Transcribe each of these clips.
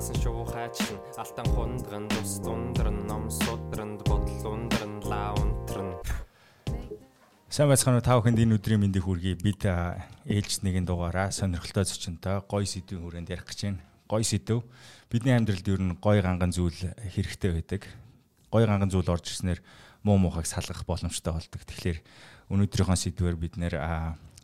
Цаасан шувуу хайчлан, алтан хундран, тус дундран, ном судран, бодол ундран, ла унтран. Сайн байцгаана уу та бүхэнд энэ өдрийн мэндийг хүргэе. Бид ээлж нэгэн дугаараа сонирхолтой зочинтой гоё сэдвийн хүрээнд ярих гэж байна. Гоё сэдв. Бидний амьдралд ер нь гоё ганган зүйл хэрэгтэй байдаг. Гоё ганган зүйл орж ирснээр муу муухайг салгах боломжтой болдог. Тэгэхээр өнөөдрийнхөө сэдвээр бид нэр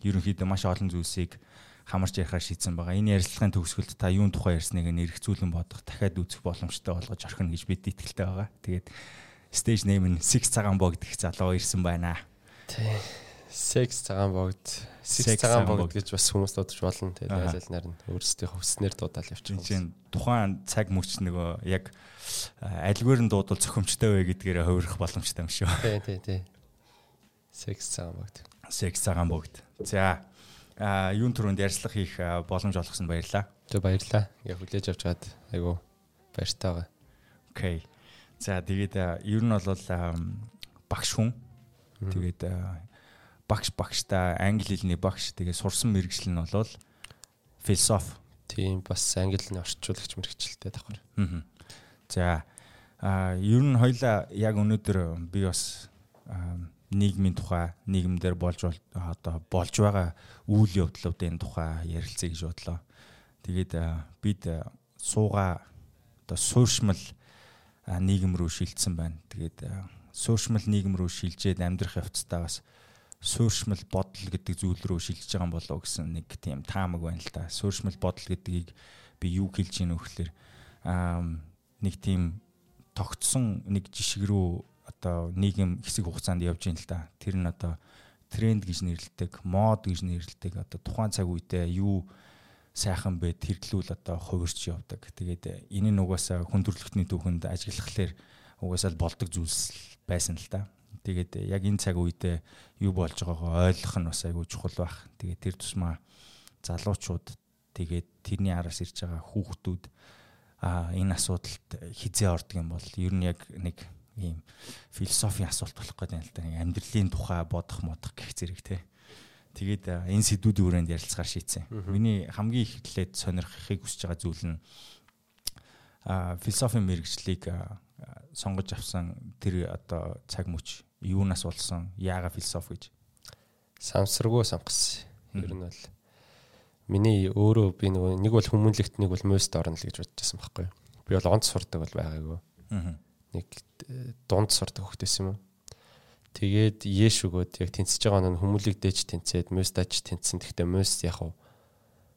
ерөнхийдөө маш олон зүйлсийг хамарч ярихаар шийдсэн байгаа. Энэ ярилцлагын төгсгөлд та юун тухай ярьсныг нэрхцүүлэн бодох, дахиад үзэх боломжтой болгож орхино гэж бид итгэлтэй байгаа. Тэгээд stage name нь Six цагаан богд гэх залуу ирсэн байна. Тий. Sex цагаан богд, Six цагаан богд гэж бас хүмүүс дуудаж болно. Тэгээд айл айл нар нь өөрсдийн хувьснээр дуудаал явчихсан. Тийм тухайн цаг мөч нөгөө яг альгээр нь дуудвал зохимжтой вэ гэдгээрээ хувирах боломжтой юм шүү. Тий, тий, тий. Sex цагаан богд. Sex цагаан богд. За юун түрүүнд ярьцлага хийх боломж олгосонд баярлаа. Тэг баярлаа. Ингээ хүлээж авч чад айгу баяртай байгаа. Окей. За тэгээд ер нь бол багш хүн. Тэгээд багш багштай англи хэлний багш тэгээд сурсан мэрэгжил нь бол философи. Тийм бас англи хэлний орчуулагч мэрэгчлээ давхар. Аа. За ер нь хоёлаа яг өнөөдөр би бас нийгмийн тухай нийгэмдэр болж одоо болж байгаа үйл явдлуудын тухай ярилцъя гэж бодлоо. Тэгээд бид сууга одоо сууршмал нийгэм рүү шилжсэн байна. Тэгээд сууршмал нийгэм рүү шилжээд амьдрах явцдаа бас сууршмал бодол гэдэг зүйл рүү шилжиж байгаа болов уу гэсэн нэг тийм таамаг байна л да. Сууршмал бодол гэдгийг би юу хэлж ийн вөхлөр нэг тийм тогтсон нэг жишг рүү одоо нийгэм хэсэг хугацаанд явж ийн л да. Тэр нь одоо тренд гэж нэрлэдэг, мод гэж нэрлэдэг одоо тухайн цаг үедээ юу сайхан бэ тэрдлүүл одоо хувирч явдаг. Тэгээд энэ нь угаасаа хүндрэлтний түүхэнд ажиглахлаар угаасаа л болдог зүйлс байсан л да. Тэгээд яг энэ цаг үедээ юу болж байгаагаа ойлгох нь бас айгүй чухал байх. Тэгээд тэр тусмаа залуучууд тэгээд тэрний араас ирж байгаа хүүхдүүд а энэ асуудалд хизээ ордог юм бол ер нь яг нэг ийм философийн асуулт болох гэдэг юм л да. Амьдралын тухай бодох модох гэх зэрэг те. Тэгээд энэ сэдвүүдийн хүрээнд ярилцгаар шийдсэн. Миний хамгийн их хэлээд сонирхохыг хүсэж байгаа зүйл нь философийн мэрэгжлийг сонгож авсан тэр одоо цаг мөч юунаас болсон? Яага философи гэж? Самсргуу сонгосон. Ер нь бол миний өөрөө би нэг бол хүмүүнлэгт нэг бол мөст орно л гэж бодчихсан байхгүй юу. Би бол онц сурдаг бол байгаагүй. Аа нэг дунд сурдаг хөхтэйс юм уу. Тэгээд Еш өгөөд яг тэнцэж байгаа нь хүмүүлийг дээж тэнцээд мөстач тэнцсэн. Гэхдээ мөст яг уу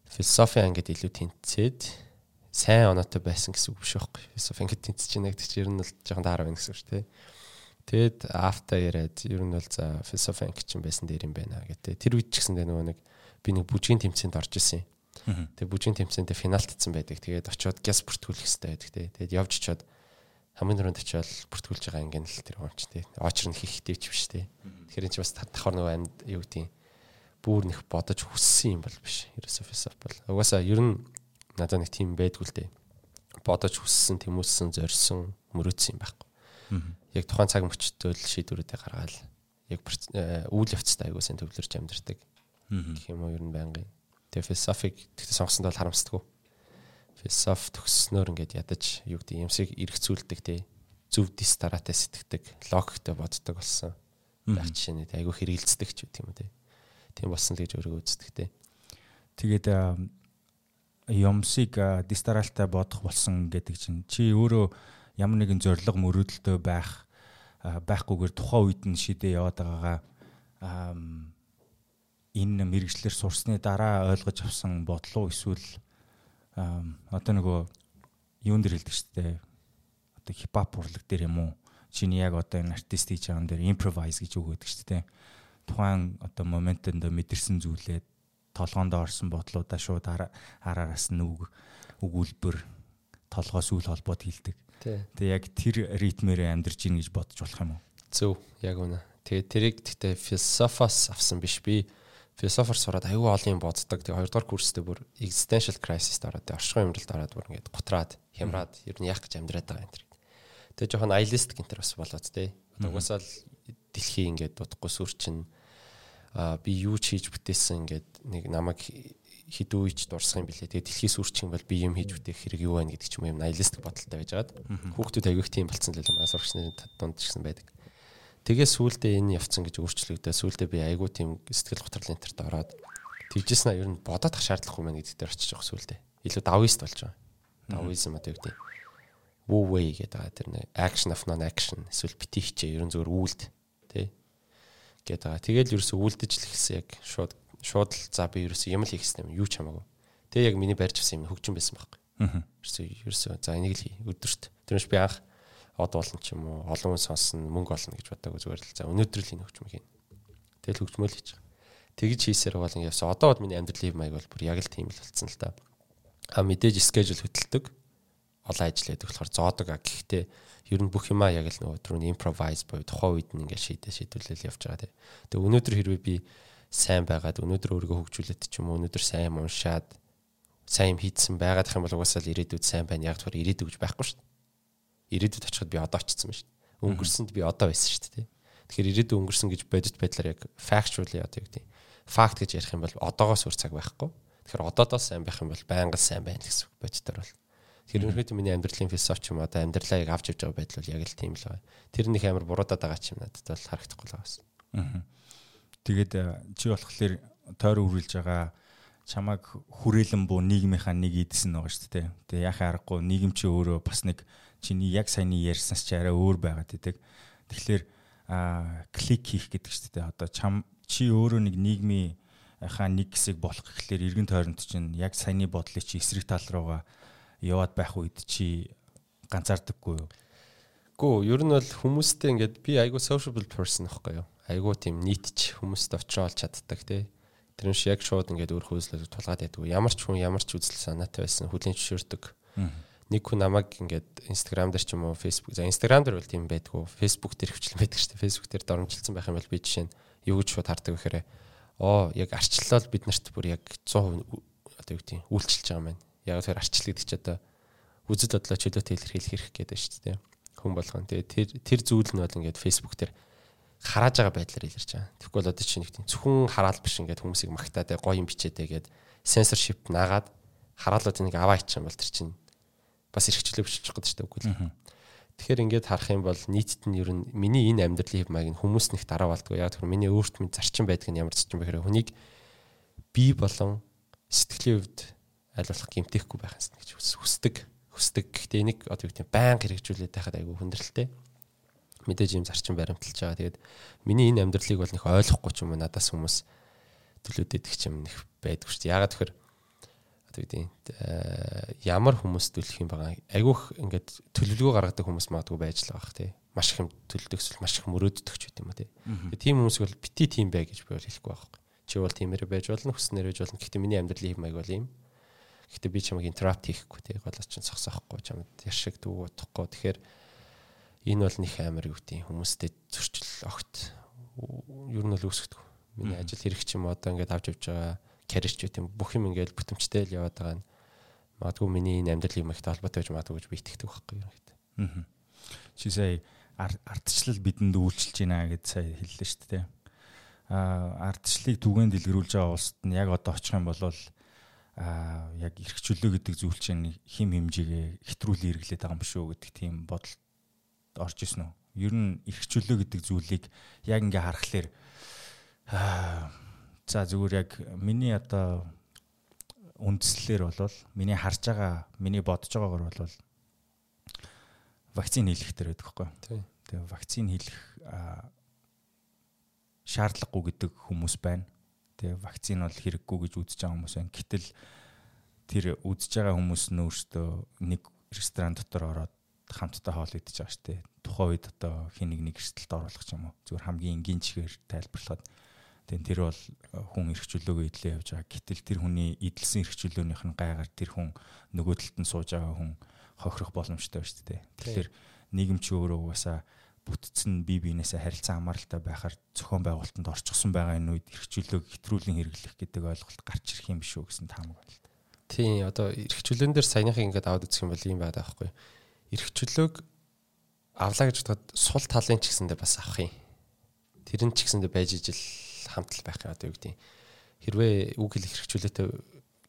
философи ангид илүү тэнцээд сайн оноотой байсан гэсэн үг биш байхгүй. Философи ангид тэнцэж байна гэдэг чинь ер нь бол жоохон дараа байна гэсэн үг шүү дээ. Тэгэд афта яриад ер нь бол за философи анги чинь байсан дээр юм байна гэдэг. Тэр үед ч гэсэн нөгөө нэг би нэг бүжгийн тэмцээнд орж исэн юм. Тэгээ бүжгийн тэмцээндээ финалтцсан байдаг. Тэгээд очиод гяс бүртгүүлэх хэрэгтэй байдаг. Тэгээд явж очиод хамгийн түрүүнд очиод бүртгүүлж байгаа ангийн л тэр юм чи тий. Очр нь хийхтэй ч биш тий. Тэгэхээр энэ чи бас давхар нөгөө амьд юу гэдэг бүр нэх бодож хүссэн юм бол биш. Ерөөсөө философи бол. Угаасаа ер нь надад нэг тийм байдгүй л дээ. Бодож хүссэн, тэмүүлсэн, зорьсон, мөрөөдсөн юм байхгүй. Яг тухайн цаг мөчтөө л шийдвэрүүдээ гаргаад яг э, үйл явцтай аягүй сайн төвлөрч амьдэрдэг. Гэх юм уу ер нь байнгын. Тэгээ философик тэгтээ сонгосонд бол харамсдаггүй философи төгсснөөр ингээд ядаж юу гэдэг юмсыг эргцүүлдэг те зөв дис дараатай сэтгэдэг логиктэй боддог болсон. Байх жишээ айгүй хэрэгэлцдэг ч үт юм те. Тийм болсон л гэж өөрийгөө үздэг те. Тэгээд юмсыг дис дараалтай бодох болсон гэдэг чинь чи өөрөө ямар нэгэн зориг мөрөөдөлтөй байх байхгүйгээр тухайн үед нь шидээ яваад байгаагаа энэ мэрэгчлэр сурсны дараа ойлгож авсан бодлоо эсвэл одоо нөгөө юун дээр хэлдэг шүү дээ. Одоо хипхоп урлаг дээр юм уу? Чиний яг одоо энэ артист хийж байгаа юм дээр improvise гэж үг өгдөг шүү дээ. Тухайн одоо моментонд мэдэрсэн зүйлээ толгоонд орсон бодлуудаа шууд араараас нь үг өгүүлбэр толгоос үл холбоод хилдэг. Тэгээ яг тэр ритмээр амьдарч ийн гэж бодож болох юм уу? Зөв, яг үнэ. Тэгээ тэрийг гэхдээ философоос авсан биш би философор сураад аюу олон юм боддог. Тэгээ хоёрдугаар курстээ бүр existential crisis-д ороод оршихуй юмралд ороод бүр ингээд гутраад хямраад ер нь яах гэж амьдраад байгаа тэр. Тэгээ жоохон idealist гэнтэр бас болоод тээ. Угсаал дэлхий ингээд дутхгүй сүрчин а би юу ч хийж бүтээсэн ингээд нэг намайг хідүү ич дурсах юм билээ. Тэгээ дэлхий сүрчин бол би юм хийж бүтээх хэрэг юу байна гэдэг ч юм юм idealist бодолтой байжгаад хүүхдүүд аягүй тийм болцсон л юм. Асуурч нарын дунд ч гэсэн байдаг. Тэгээ сүулдэ энэ явцсан гэж өөрчлөгдөө сүулдэ би айгүй тийм сэтгэл готрлын энтерт ороод тэгжсэн аа ер нь бодоод ах шаардлагагүй мэн гэдэг дээр очиж явах сүулдэ. Илүү давист болж байгаа. Давизм одоо юу гэдэг woo way гэдэг тэр нэг action of non action эсвэл бити хичээ ер нь зөвөр үйлд тий гэдэг байгаа. Тэгэл ерөөсө үйлдэж л ихсэн яг шууд шууд л за би ерөөсө юм л хийх юм юу ч хамаагүй. Тэгээ яг миний барьж авсан юм хөгжин байсан байхгүй. Ерөөсө ерөөсө за энийг л хий өдөрт. Тэрнэш би анх од болно ч юм уу олон хүн сонсон мөнгө олно гэж бодоагүй зүгээр л за өнөөдөр л энэ хөгжим хийн. Тэгэл хөгжмөл хийж. Тэгж хийсээр бол ингээд одоо бол миний амьдралын маяг бол бүр яг л тийм л болцсон л та. А мэдээж скежул хөтэлдэг. Олон ажил яадаг болохоор зоодог а гэхдээ ер нь бүх юмаа яг л нөгөө түрүүний improvise буюу тухайн үед нь ингээд шийдэ шийдвэрлэл явж байгаа тий. Тэгээ өнөөдөр хэрвээ би сайн байгаад өнөөдөр өөрийгөө хөгжүүлээд ч юм уу өнөөдөр сайн уншаад сайн юм хийдсэн байгаад их юм бол угаасаа л ирээдүйд сайн байна яг тэгэхээр ирээдүй гэж байхгүй шүү дээ ирээдүйд очиход би одоо очсон байна шүү дээ. Өнгөрсөнд би одоо байсан шүү дээ. Тэгэхээр ирээдүйд өнгөрсөн гэж бодит байдлаар яг factually одоо юу гэдэг факт гэж ярих юм бол одоогоос үр цаг байхгүй. Тэгэхээр одоодоос сайн байх юм бол байнга сайн байна гэсэн үг бодитоор бол. Тэгэхээр өнөөдөр миний амьдралын философи юм одоо амьдралаа яг авч явж байгаа байдал бол яг л тийм л байна. Тэр нэг амар буруудаад байгаа ч юм надад бол харагдахгүй л байгаас. Аа. Тэгээд э, чи болохоор тойр үргэлж байгаа чамайг хүрээлэн буу нийгмийнхаа нэг эдсэн байгаа шүү дээ. Тэгээ яхаа аргагүй нийгэм чи өөрөө бас нэг чиний яг саяны ярьсанс чи арай өөр байгаад идэг. Тэгэхээр а клик хийх гэдэг чинь тэ одоо чам чи өөрөө нэг нийгмийн хаа нэг хэсэг болох гэхлээр эргэн тойронд чинь яг саяны бодлыг чи эсрэг тал руугаа яваад байх үед чи ганцаардаггүй юу? Гүү, ер нь бол хүмүүстэй ингээд би айгүй sociable person аахгүй юу? Айгүй тийм нийтч хүмүүст очиод чаддаг тий. Тэр нь яг шууд ингээд өөр хөөслөд тулгаад байдаг. Ямар ч хүн ямар ч үзэл санаатай байсан хүлийн зөвшөөрдөг нэг хүн намайг ингээд Instagram дээр ч юм уу Facebook за Instagram дээр бол тийм байдгүй Facebook дээр хвчлэн байдаг шүү дээ. Facebook дээр доромжилсан байх юм бол би жишээ нь юу гэж шууд хардаг гэхээр оо яг арчлал бид нарт бүр яг 100% одоо юу гэдэг үйлчилж байгаа юм байна. Яг тэр арчлал гэдэг чи одоо үзэл бодлоо чөлөөтэй илэрхийлэх хэрэг гэдэг шүү дээ. Хүн болгон. Тэгээ тэр тэр зүйл нь бол ингээд Facebook дээр харааж байгаа байдлаар илэрч байгаа. Тэгэхгүй бол одоо чинь нэг тийм зөвхөн хараал биш ингээд хүмүүсийг магтаад гоё юм бичээд тэгээд censorship наагаад хараалууд энийг аваа ичих юм бол тэр чинь бас эрхчлөө бичих гэдэг чинь үгүй л. Тэгэхээр ингээд харах юм бол нийтэд нь ер нь миний энэ амьдралын хэв маяг нь хүмүүс нэг дараа болдгоо. Яг тэр миний өөрт минь зарчим байдаг нь ямар зарчим бэхээр хүнийг би болон сэтгэлийн хувьд аль болох гимтэхгүй байх юмсан гэж хүсдэг. Хүсдэг. Гэхдээ энийг одоо юу гэдэг байнга хэрэгжүүлээд байхад айгүй хүндрэлтэй. Мэдээж юм зарчим баримталж байгаа. Тэгээд миний энэ амьдралыг бол нэг ойлгохгүй ч юм уу надаас хүмүүс төлөөдөд их юм нэг байдгүй шүү дээ. Ягаад тэгэхээр одоо үгүй ямар хүмүүс төлөх юм байгаа. Айгүйх ингээд төлөвлөгөө гаргадаг хүмүүс магадгүй байж л байгаа тий. Маш их эсвэл маш их мөрөөддөг ч гэдэг юм тий. Тийм хүмүүс бол бити тийм бай гэж би бол хэлэхгүй байхгүй. Чи бол тиймэр байж болно, хүснээр байж болно. Гэхдээ миний амьдралын хэм маяг бол ийм. Гэхдээ би чамайг интеррапт хийхгүй тий. Голоос чинь сохсоохгүй чамд яшиг дүүг утахгүй. Тэгэхээр энэ бол нэг амар юу гэдэг хүмүүстэй зөрчил огт ер нь л үүсгэдэг. Миний ажил хэрэг ч юм одоо ингээд авч явж байгаа карьер ч үт юм бүх юм ингээд бүтэмжтэй л яваад байгаа нь магадгүй миний энэ амьдрал юм их толботой гэж магадгүй гэж би итгэдэг байхгүй юу гэдэг. Аа. Чи сая ардчлал бидэнд үйлчилж байна гэд сая хэллээ шүү дээ. Аа ардчлалыг түгээн дэлгэрүүлж байгаа улсад нь яг одоо очих юм бол аа яг эрх чөлөө гэдэг зүйл чинь хим хэмжээгээ хэтрүүлэн эргэлээд байгаа юм шүү гэдэг тийм бодол орж исэн үү? Ер нь эрх чөлөө гэдэг зүйлийг яг ингээ харахаар аа За зүгээр яг миний одоо үндслэлэр болвол миний харж байгаа, миний бодож байгаагаар болвол вакцин хийх дээр байдаг хгүй. Тэгээ вакцин хийх шаардлагагүй гэдэг хүмүүс байна. Тэгээ вакцин бол хэрэггүй гэж үзэж байгаа хүмүүс байна. Гэтэл тэр үзэж байгаа хүмүүс нь өөрсдөө нэг ресторан дотор ороод хамтдаа хоол идэж байгаа штэ. Тухайн үед одоо хин нэг нэг эрсдэлд оруулах юм уу? Зүгээр хамгийн энгийн чигээр тайлбарлахад Тэгээ тэр бол хүн эрхчлөөгөө идэлээ явж байгаа. Гэтэл тэр хүний идэлсэн эрхчлөөнийх нь гайгаар тэр хүн нөгөө талд нь сууж байгаа хүн хохирох боломжтой шүү дээ. Тэгэхээр нийгэм чи өөрөө угаасаа бүтцэн бие биенээсээ харилцан хамааралтай байхаар зохион байгуулалтанд орчихсон байгаа энэ үед эрхчлөөг хэтрүүлэн хэрэглэх гэдэг ойлголт гарч ирэх юм биш үү гэсэн таамаг байна л да. Тийм одоо эрхчлөөн дээр саяныхыг ингээд аваад үзэх юм бол ийм байдаг байхгүй. Эрхчлөөг авлаа гэж бодоход сул талын ч гэсэндээ бас авах юм. Тэр нь ч гэсэндээ байж ижил хамтал байх юм одоо юу гэдэг. Хэрвээ үг хэлэх эрхчлөөтэй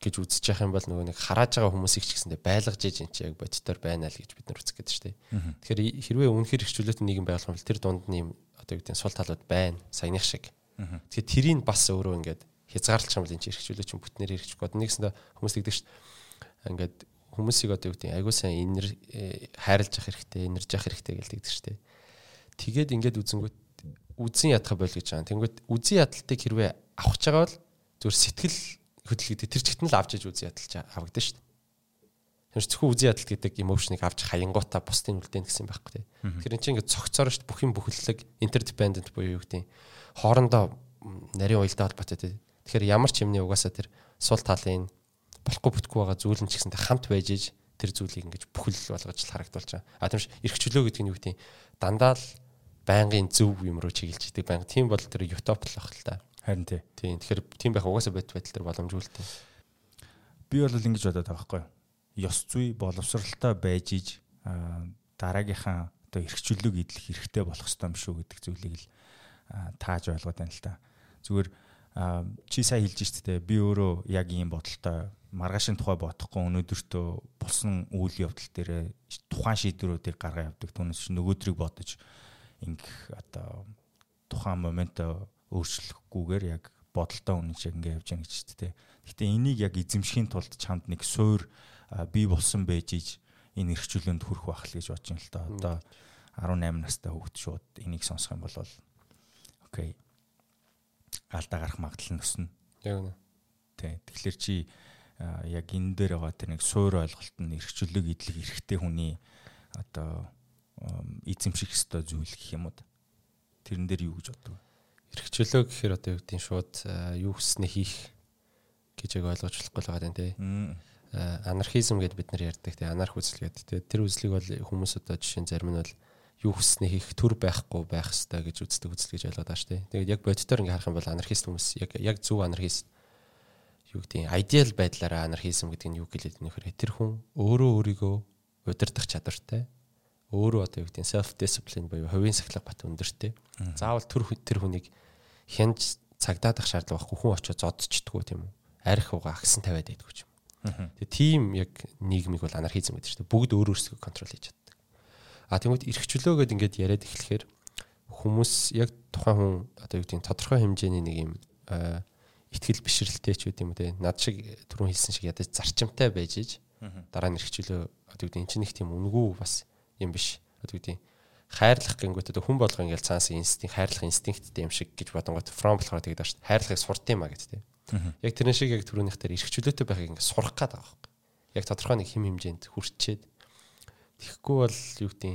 гэж үзэж явах юм бол нөгөө нэг харааж байгаа хүмүүсийг ч гэсэндээ байлгаж ээж энэ чи яг бодитоор байна л гэж бид нар үзэх гэдэг дээ. Тэгэхээр хэрвээ үнэхээр хөвчлөлтөй нийгэм байгуулах юм бол тэр дунд нь юм одоо юу гэдэг сул талууд байна. Саяных шиг. Тэгэхээр тэрийг бас өөрөө ингээд хязгаарлах юм бол энэ чи хэрэгжүүлээ чинь бүтнээр хэрэгжих гоод нэгсэндээ хүмүүс тэгдэг дээ. Ингээд хүмүүсийг одоо юу гэдэг айгуу сайн инэр э, хайрлаж явах хэрэгтэй, инэрж явах хэрэгтэй шүү дээ. Тэгээд ингээд үзэнгүүт үзэн ядах бойл гэж байгаа. Тэнгүүт үзэн ядалтыг хэрвээ авах гэж байгаа бол зөвхөн сэтгэл хөдөлгөөд тэр чигт нь л авч иж үзэн ядалж авагдана шүү дээ. Тэр зөвхөн үзэн ядалт гэдэг эмоушныг авч хаянгуудаа бусдын үлдээн гэсэн байхгүй тий. Тэр чинь ингээд цогцоор шүү бүх юм бүхэллэг интердепендент буюу юу гэдэг хоорондоо нарийн уялдаа холбоотой тий. Тэгэхээр ямар ч юмны угаасаа тэр сул талын болохгүй бүтггүй байгаа зүйл нь ч гэсэнтэй хамт байж иж тэр зүйлийг ингэж бүхэл болгож харагдуулж байгаа. А тийм ш эрхчлөө гэдэг нь юу гэдэг дандаа л байнгын зөв юм руу чиглэж идэг байнга. Тийм бол тэр утоп л баг л та. Харин тий. Тийм. Тэгэхээр тийм байх угаасаа бод байдал төр боломжгүй л тий. Би бол ингэж бодоод байгаа байхгүй юу? Ёс зүй боловсралтай байж иж дараагийнхаа одоо эрхчлөлөг идэх хэрэгтэй болох ёстой юм шүү гэдэг зүйлийг л тааж ойлгоод байна л та. Зүгээр чи сайн хэлж штэ би өөрөө яг ийм бодолтой маргаашийн тухай бодохгүй өнөөдөртөө болсон үйл явдал дээр тухайн шийдвэрүүдийг гаргаа явдаг түүнээс нөгөөдрийг бодож ингэх одоо тухайн моментоо өөрчлөхгүйгээр яг бодолтой үнэн шиг ингээ явж байгаа гэж чийдтэй. Гэтэ энийг яг эзэмшихийн тулд чамд нэг суур бий болсон байж иж энэ эрхчлөөнд хүрэх байх л гэж бодож юм л та. Одоо 18 настай хүүхд шууд энийг сонсох юм бол окей. Алдаа гарах магадлал нь өснө. Яг үнэ. Тэ. Тэгэхээр чи яг энэ дээр байгаа тэр нэг суур ойлголт нь эрхчлөөг идэх эрхтэй хүний одоо эзэмших ёстой зүйл гэх юм уу? Тэрэн дээр юу гэж боддог вэ? эрхчлөө гэхээр одоо юу нь шууд юу хүснэ хийх гэж яг ойлгож болохгүй л байгаа юм тий. Анархизм гэдээ бид нар ярьдаг тий. Анарх үзэл гэдэг тий. Тэр үзлийг бол хүмүүс одоо жишээ нь зарим нь бол юу хүснэ хийх төр байхгүй байх ёстой гэж үздэг үзэл гэж ойлгоод шүү дээ. Тэгээд яг бодитоор ингээ харах юм бол анархист хүмүүс яг яг зөв анархист юу нь идеал байдлаараа анархизм гэдэг нь юу гэлээд нөхөр тэр хүн өөрөө өөрийгөө удирдах чадвартай өөрөө одоо юу гэдэг нь self discipline буюу хувийн сахилга бат өндөртэй. Заавал төр тэр хүнийг хянж цагдаад ах шаардлага байхгүй хүн очиод зодчдггүй тийм үү. Арх угаа агсан тавиад байдгүй юм. Тэгээ тийм яг нийгмиг бол анархизм гэдэг чинь бүгд өөр өөрсдөө контрол хийж чаддаг. А тэгмэд эрхчлөө гэдээ ингээд яриад эхлэхээр хүмүүс яг тухайн хүн одоо юу гэдэг нь тодорхой хэмжээний нэг юм ихтгэл бишрэлтэй ч үгүй юм те над шиг түрүүн хэлсэн шиг ядаж зарчимтай байж иж дараа нь эрхчлөө одоо юу гэдэг нь чинь нэг тийм үнгүү бас юм биш. Одоо үгүй хайрлах гингүүт одоо хүн болгоо ингээл цаанаас инстинкт хайрлах инстинкттэй юм шиг гэж бодонгот from болохоор тэгээд ааш хайрлахыг сурд юм а гэдэг тийм. Яг тэрэн шиг яг түрүүнийх дээр эрхчлөөтэй байхыг ингээд сурах гээд байгаа байхгүй. Яг тодорхой нэг хим хэмжээнд хүрчээд тэгэхгүй бол юу гэдэг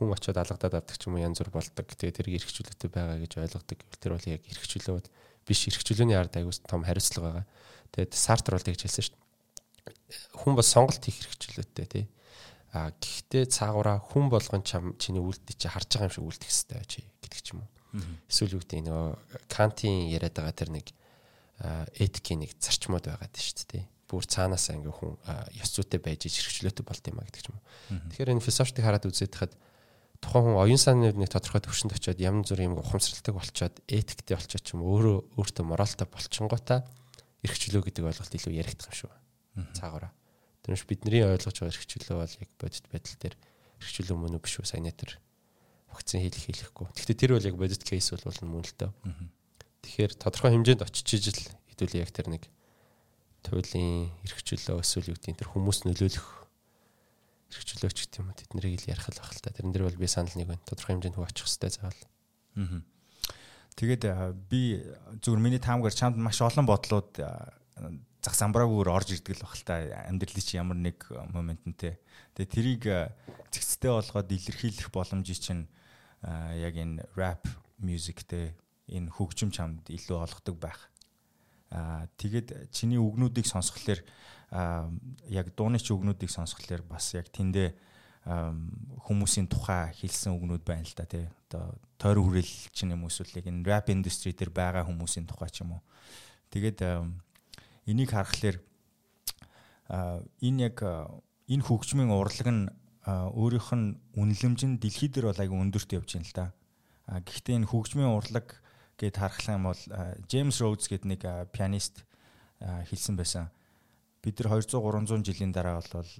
хүн очиод алгадаад авдаг ч юм уу янз бүр болдог. Тэгээд тэрийг эрхчлөөтэй байгаа гэж ойлгодог. Тэр бол яг эрхчлөөд биш эрхчлөөний ард аяус том хариуцлага байгаа. Тэгээд Сартер бол тэгж хэлсэн шүү дээ. Хүн бас сонголт хийх эрхчлөөтэй тий А гэхдээ цаагаараа хүн болгон чам чиний үлдээ чи харж байгаа юм шиг үлдэх хэвээр чи гэдэг ч юм уу. Эсвэл юу гэдэг нөгөө Кантийн яриад байгаа тэр нэг этикийн нэг зарчмууд байгаа шүү дээ. Бүр цаанаасаа ингээ хүн ёс зүйтэй байж хэрэгчлөөтэй болд юм а гэдэг ч юм уу. Тэгэхээр энэ философик хараад үзээд хахад тухайн хүн оюун санааны нэг тодорхой төвшөнд очиод янз бүрийн юм ухамсаралтай болчоод этиктэй болчоод ч юм өөрөө өөртөө моралтай болчингуудаа эрхчлөө гэдэг ойлголт илүү яригдах юм шүү. Цаагаараа. Тэрнэш бидний ойлгож байгаа эрхчлөө бол яг бодит байдал дээр эрхчлөө мөн үү биш үү сайн нэтэр вакцин хийх хийхгүй. Гэхдээ тэр бол яг бодит кейс бол мөн л дөө. Тэгэхээр тодорхой хэмжээнд очиж ижил хэдүүл яг тэр нэг туйлын эрхчлөө эсвэл юу гэдэг тэр хүмүүс нөлөөлөх эрхчлөөч гэх юм уу тэднийг ил ярих л байх л та. Тэрэн дээр бол би санал нэг байна. Тодорхой хэмжээнд хөө очих хэрэгтэй заавал. Аа. Тэгээд би зүгээр миний таамгаар чамд маш олон бодлууд зах самбраагүйгээр орж ирдэг л баг л та амьдралын чи ямар нэг моментэнтэй. Тэгээ тэрийг зэгцтэй болгоод илэрхийлэх боломжийг чинь яг энэ rap musicтэй энэ хөгжим чамд илүү олгодог байх. Аа тэгээд чиний үгнүүдийг сонсхолоор яг дууны чи үгнүүдийг сонсхолоор бас яг тэндээ хүмүүсийн тухай хэлсэн үгнүүд байна л да тий. Одоо тойр хүрэл ч юм эсвэл энэ rap industry дээр байгаа хүмүүсийн тухай ч юм уу. Тэгээд энийг харахаар энэ яг энэ хөгжмийн урлаг нь өөрийнх нь үнэлэмж нь дэлхий дээр бол айгүй өндөрт явж байна л да. Гэхдээ энэ хөгжмийн урлаг гэд харахлаа юм бол Джеймс Роудс гэдэг нэг пианист хэлсэн байсан. Бид нар 200 300 жилийн дараа бол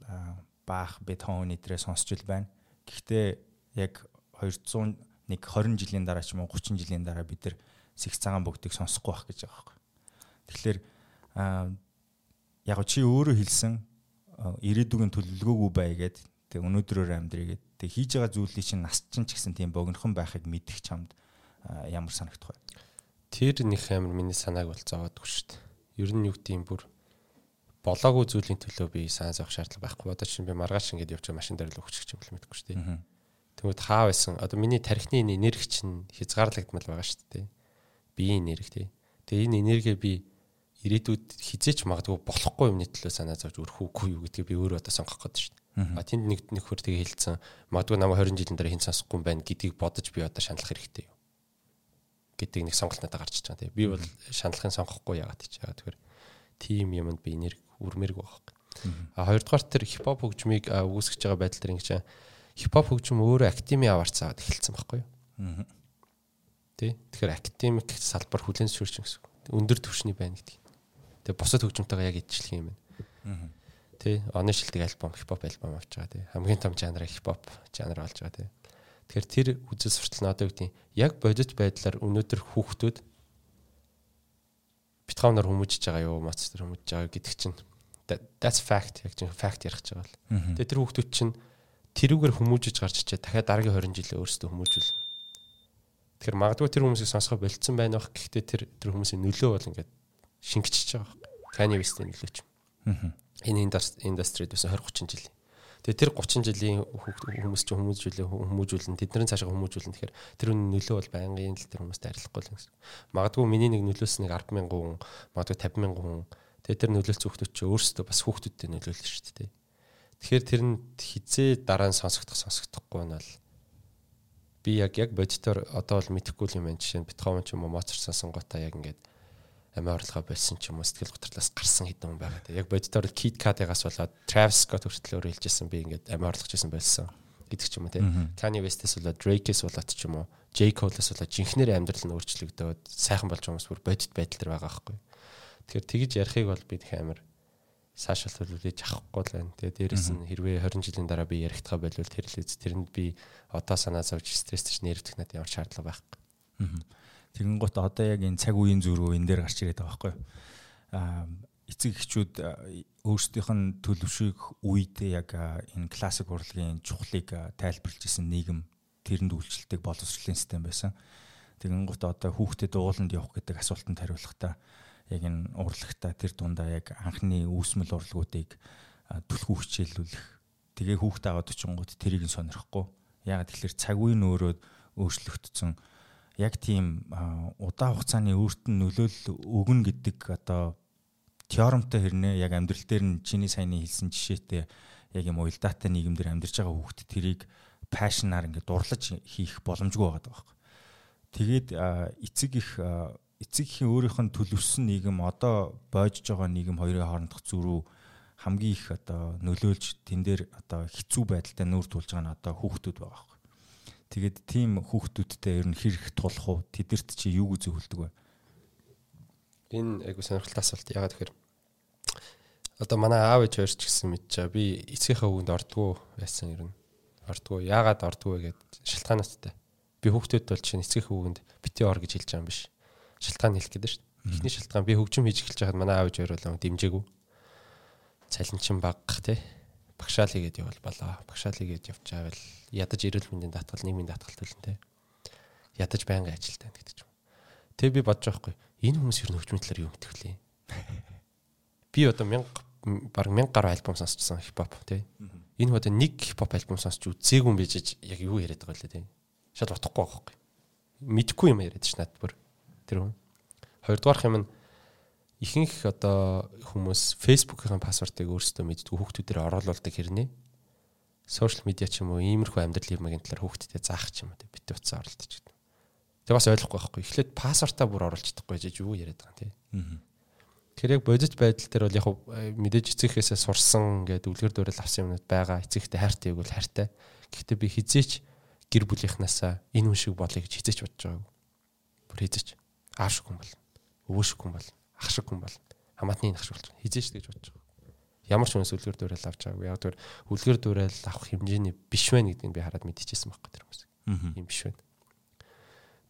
Бах, Бетховен эдрээ сонсч ил байна. Гэхдээ яг 200 нэг 20 жилийн дараа ч юм уу 30 жилийн дараа бид нар сэгс цагаан бүгдийг сонсохгүй байх гэж байгаа байхгүй. Тэгэхээр яг чи өөрөө хэлсэн ирээдүгийн төлөвлөгөөгүй бай гэд тэг өнөөдрөөр амьдрий гэд тэг хийж байгаа зүйлийг чинь нас чинь ч гэсэн тийм богинохон байхыг мэдэх чамд ямар санагдах вэ? Тэр нэг амар миний санааг бол зовоодгүй шүү дээ. Ер нь юу гэдэм бүр болоогүй зүйлийн төлөө би сайн зовх шаардлага байхгүй. Одоо чинь би маргааш ингэж байгаа машин дээр л өгчих юм бол мэдгүй шүү дээ. Тэгвэл хаа байсан? Одоо миний тархины энерги чинь хязгаарлагдмал байгаа шүү дээ. Биеийн энерги тий. Тэгээ энэ энерги би ирээдүйд хизээч магадгүй болохгүй юмны төлөө санаа зовж өрхөхгүй юу гэдгийг би өөрөө одоо сонгох гэдэг шүү дээ. А тэнд нэг нэг хөр тэгээ хэлсэн. Магадгүй намайг 20 жилийн дараа хэн сонсохгүй юм байна гэдгийг бодож би одоо шаналх хэрэгтэй юу? гэдэг нэг сонголт надад гарч иж байгаа тийм. Би бол шаналхын сонгохгүй яагаад ч яагаад тэгэхээр тим юмд би энерги үрмээрг байгаа. А хоёрдугаар тэр хипхоп хөгжмийг үүсгэж байгаа байдал дээр ингэж хипхоп хөгжим өөрөө академи аварц аваад эхэлсэн байхгүй юу? Тэ. Тэгэхээр академик салбар хүлэн зөвшөөрч гэсэн. Өндөр түвшний байна гэдэг. Тэгээ бусад хөгжимтэйгээ яг идэвшлэх юм байна. Тэ. Оны шилдэг альбом хипхоп альбом авч байгаа тий. Хамгийн том жанр хипхоп жанр болж байгаа тий. Тэгэхээр тэр үзэл суртал нь одоо юу гэдэг яг бодит байдлаар өнөөдөр хүүхдүүд битгаунаар хүмүүжиж байгаа юу, моцтер хүмүүжиж байгаа гэдэг чинь that's fact яг чинь fact ярих гэж байгаа л. Тэгээ тэр хүүхдүүд чинь тэрүүгээр хүмүүжиж гарч ичээ дахиад дараагийн 20 жилээ өөрсдөө хүмүүжүүлнэ. Тэгэхээр магадгүй тэр хүмүүсийг сонсгоо болцсон байна бах гэхдээ тэр тэр хүмүүсийн нөлөө бол ингээд шингэчихэж байгаа. Kanye West-ийн нөлөө ч. Энэ индастрид бас 20 30 жил. Тэгээ тэр 30 жилийн хүмүүс чинь хүмүүжүүлээ хүмүүжүүлэн тэдний цаашаа хүмүүжүүлэн тэгэхээр тэр үн нөлөө бол байнгын л тэр хүмүүст арилахгүй л гэсэн. Магадгүй миний нэг нөлөөс нэг 100000 хүн, магадгүй 50000 хүн. Тэгээ тэр нөлөөлц хүүхдүүд чинь өөрсдөө бас хүүхдүүдтэй нөлөөлнө шүү дээ. Тэгэхээр тэр нь хизээ дараа нь сонсогдох сонсогдохгүй нь бол би яг яг бодитоор одоо бол мэдэхгүй юм байна. Жишээ нь Бетховен ч юм уу Моцарт сонсонготой яг ингээд амиа орлогоо болсон ч юм уу сэтгэл готрлоос гарсан хэдэн хүн байгаа. Тэг яг бодитоор Kid Cudi-гаас болоод Travis Scott хүртэл өөрөө хэлжсэн би ингээд амиа орлогож байсан байсан гэдэг ч юм уу тийм. Kanye West-с болоод Drake-с болоод ч юм уу J Cole-с болоод жинхнэр амьдрал нь өөрчлөгдөөд сайхан болж хүмүүс бүр бодит байдал дээр байгаа байхгүй. Тэгэхээр тэгж ярихыг бол би их амар саашаал төлөвлөж авахгүй л байна. Тэгээ дээрэс нь хэрвээ 20 жилийн дараа би ярихтгаа болвол тэр л үз тэрэнд би одоо санаа зовж стресстэй нэрвдэх надад ямар шаардлага байхгүй. Тэгэн гут одоо яг энэ цаг үеийн зүрхөө энэ дээр гарч ирээд байгаа байхгүй. Аа эцэг эхчүүд өөрсдийнх нь төлөвшийг үед яг энэ классик урлагийн чухлыг тайлбарлаж исэн нийгэм тэрэнд үйлчлдэг боловсролын систем байсан. Тэгэн гут одоо хүүхдэд ууланд явах гэдэг асуултанд хариулахдаа яг энэ урлагта тэр дундаа яг анхны үүсмэл урлагуудыг түлхүү хичээлүүлэх тэгээ хүүхдээ аваад очингууд тэрийг нь сонирхгүй. Яг тэгэхээр цаг үе нь өөрөө өөрчлөгдсөн яг тийм удаан хугацааны өөрт нь нөлөөлөл өгнө гэдэг одоо теоремтой хэрнээ яг амьдрал дээр нь чиний саяны хэлсэн жишээтэй яг юм уялдаатай нийгэмдэр амьдарч байгаа хүүхд тэрийг пашнаар ингээд дурлаж хийх боломжгүй байгаа байхгүй. Тэгээд эцэг их эцэг ихийн өөрийнх нь төлөвсөн нийгэм одоо боожж байгаа нийгэм хоёрын хоорондох зөрүү хамгийн их одоо нөлөөлж тэн дээр одоо хэцүү байдалтай нүүр тулж байгаа нь одоо хүүхдүүд байгаа Тэгээд тийм хүүхдүүдтэй ер нь хэрэг тулах уу? Тэдэрт чи юу гэж зөвлөдөг вэ? Энэ айгу сонирхолтой асуулт. Ягаад гэхээр одоо манай аав ээж хоёр ч гэсэн мэдчихэ. Би эцгийнхээ үгэнд ордгоо байсан ер нь. Ордгоо. Яагаад ордгоо вэ гэд шалтгаануудтай. Би хүүхдүүд бол чинь эцгийнхээ үгэнд бити ор гэж хэлж байгаа юм биш. Шалтгаан хэлэх гэдэг шүү дээ. Эхний шалтгаан би хөгжим хийж эхэлж байхад манай аав ээж хоёр бол дэмжээгүй. Цалинчин баг те багшаал хийгээд явал болоо. Багшаал хийгээд явж байвал ядаж эрүүл мэндийн даатгал, нийгмийн даатгал төлөнтэй. Ядаж байнга ажилтаа гэдэг юм. Тэг би бодож байгаа хгүй. Энэ хүмүүс ер нь хөгжмийн талаар юу мэдэх вүлээ. Би одоо 1000 баг 1000 гаруй альбом сонсчихсон хипхоп тий. Энэ одоо нэг хипхоп альбом сонсч үзээгүй юм бижиж яг юу яриад байгаа лээ тий. Шал утахгүй байгаа хгүй. Мэдхгүй юм яриад ш надад бүр. тэр хүн. Хоёрдугаарх юм нь ихэнх одоо хүмүүс Facebook-ийн пассвортыг өөрсдөө мэддэг хүүхдүүдээр оруулуулдаг хэрнээ сошиал медиа ч юм уу иймэрхүү амьдрал юм агийн талаар хүүхдэд заах ч юм уу бит утсаа оролдож гэдэг. Тэг бас ойлгохгүй байхгүй. Эхлээд пассвортаа бүр оруулж чадахгүй жиж юу яриад байгаа юм тий. Тэгэхээр яг бодит байдал дээр бол яг мэдээж эцэгхээсээ сурсан гэдэг үлгэр дуурайл авсан юмнууд байгаа. Эцэгтэй хайртай бол хайртай. Гэхдээ би хизээч гэр бүлийнхнаасаа энэ хүн шиг болъё гэж хизээч бодож байгаагүй. Бүр хизээч аав шиг хүн бол. Өвөө шиг хүн бол ах шиг хүн бол хамаатны ах шиг болж байгаа. Хизээч гэж бодож байгаа. Ямар ч хүнээс үлгэр дуурайл авч байгаагүй. Яг тэр үлгэр дуурайл авах хэмжээний биш байна гэдгийг би хараад мэдчихсэн байхгүй тэр хүмүүс. Ийм биш байна.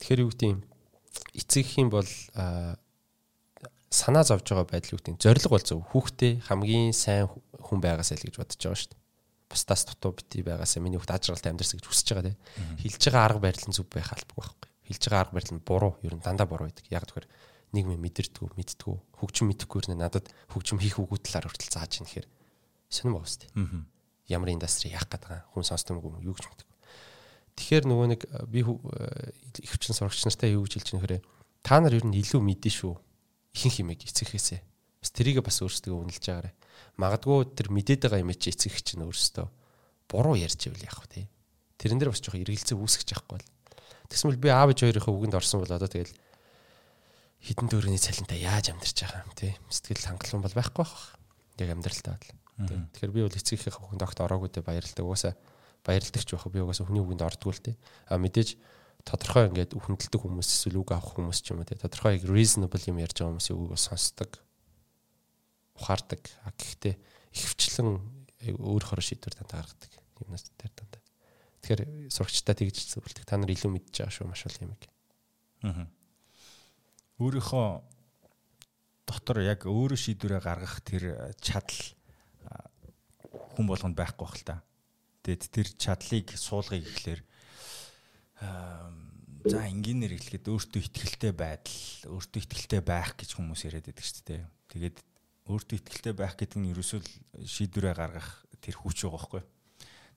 Тэгэхээр юу гэдэг юм эцэгхийн бол санаа зовж байгаа байдал юу гэдэг нь зориг бол зөв. Хүүхдээ хамгийн сайн хүн байгаасаа л гэж бодож байгаа шүү дээ. Бусдаас дутуу бити байгаасаа миний хүүхд ажралтай амьдрсан гэж хүсэж байгаа тийм. Хилж байгаа арга барил нь зөв байх албагүй байхгүй. Хилж байгаа арга барил нь буруу, ер нь дандаа буруу байдаг. Яг тэгэхээр юм мэдэрдгүү мэддгүү хөгжим мэдэхгүй нэ надад хөгжим хийх үгүү талаар хүртэл зааж ийн гэхээр сонирм баас тээ. Ямар индастри яах гээд байгаа хүн сонсдомгүй юу гэж мэддэг. Тэгэхээр нөгөө нэг би ихвчин сурагч нартай юу гэж хэлж нөхөрөө та нар ер нь илүү мэдэн шүү. Ихэнх юмэг эцэгхээсээ. Бас тэрийг бас өөрсдөө үнэлж байгаарэ. Магадгүй тэр мэдээд байгаа юм чи эцэг чинь өөрсдөө буруу ярьж ивэл яах вэ тий. Тэрэн дээр бас жоохон эргэлзээ үүсгэж яахгүй бол. Тэгсэн мэл би аав ээж хоёрынхаа үгэнд орсон бол одоо тэгэл хідэн дөрөний цалинтай яаж амьдарч байгаа юм те сэтгэл хангалуун бол байхгүй байх. Яг амьдралтаа бол. Тэгэхээр би бол эцгийнхээ хүнд огт ороогүй дээ баярлалаа. Угаасаа баярлагдагч байх. Би угаасаа хүний үгэнд ордгоо л те. А мэдээж тодорхой ингээд хүндэлдэг хүмүүс эсвэл үг авах хүмүүс ч юм уу те. Тодорхой reasonable юм ярьж байгаа хүмүүсийн үгийг сонсдог. Ухаардаг. А гэхдээ ихвчлэн өөр хороо шийдвэр тань гаргадаг юмнаас тэр дандаа. Тэгэхээр сурагчтай тэгж зөвлөдөг. Та нар илүү мэдж байгаа шүү маш бол юм. Аа өөрийнхөө дотор яг өөрөө шийдвэрээ гаргах тэр чадал хүн болгонд байхгүй байх л та. Тэгэд тэр чадлыг суулгахыг ихлээр за энгийнээр эхлэхэд өөртөө ихтгэлтэй байдал, өөртөө ихтгэлтэй байх гэж хүмүүс яриад байдаг шүү дээ. Тэгээд өөртөө ихтгэлтэй байх гэдэг нь ерөөсөө шийдвэрээ гаргах тэр хүч байгаа байхгүй.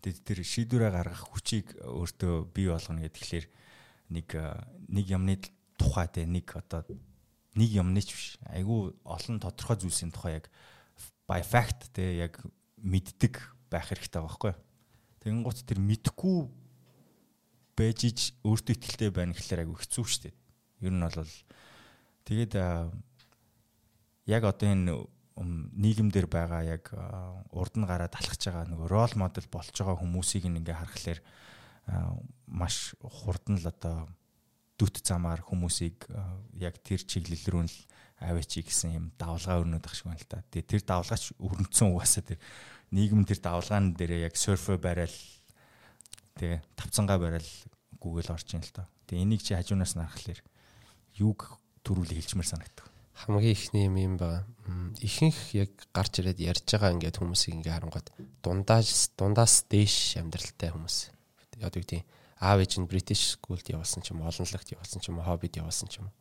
Тэгэд тэр шийдвэрээ гаргах хүчийг өөртөө бий болгоно гэхэлэр нэг нэг юмны тухай те нэг одоо нэг юмны ч биш. Айгүй олон тодорхой зүйлсийн тухай яг by fact те яг мэддэг байх хэрэгтэй байхгүй. Тэгэн гоц тэр мэдхгүй байж ич өөртөө ихтэй байна гэхэлэр айгүй хэцүү шүү дээ. Ер нь бол тэгээд яг одоо энэ нийгэмдэр байгаа яг урд нь гараад алхаж байгаа нөгөө рол модел болж байгаа хүмүүсийг ингээ харахаар маш хурдан л одоо дүт замаар хүмүүсийг яг тэр чиглэл рүү л аваач гэсэн юм давлгаа өрнөд ах шиг байна л та. Тэгээ тэр давлгаач өрнөцсөн угаасаа тэр нийгэм тэр давлгаан дээр яг серфер барайл тэгээ тавцангаа барайл гүгэл орж ийн л та. Тэгээ энийг чи хажуунаас нарахлаар юуг төрүүлээ хэлчмээр санагдав. Хамгийн ихний юм юм байгаа. Ихэнх яг гарч ирээд ярьж байгаа ингээд хүмүүсийг ингээ харангууд дундаас дундаас дээш амьдралтай хүмүүс. Юу гэдэг аав ээж нь British School-д явуулсан ч юм уу, олон лагт явуулсан ч юм уу, хоббид явуулсан ч юм уу.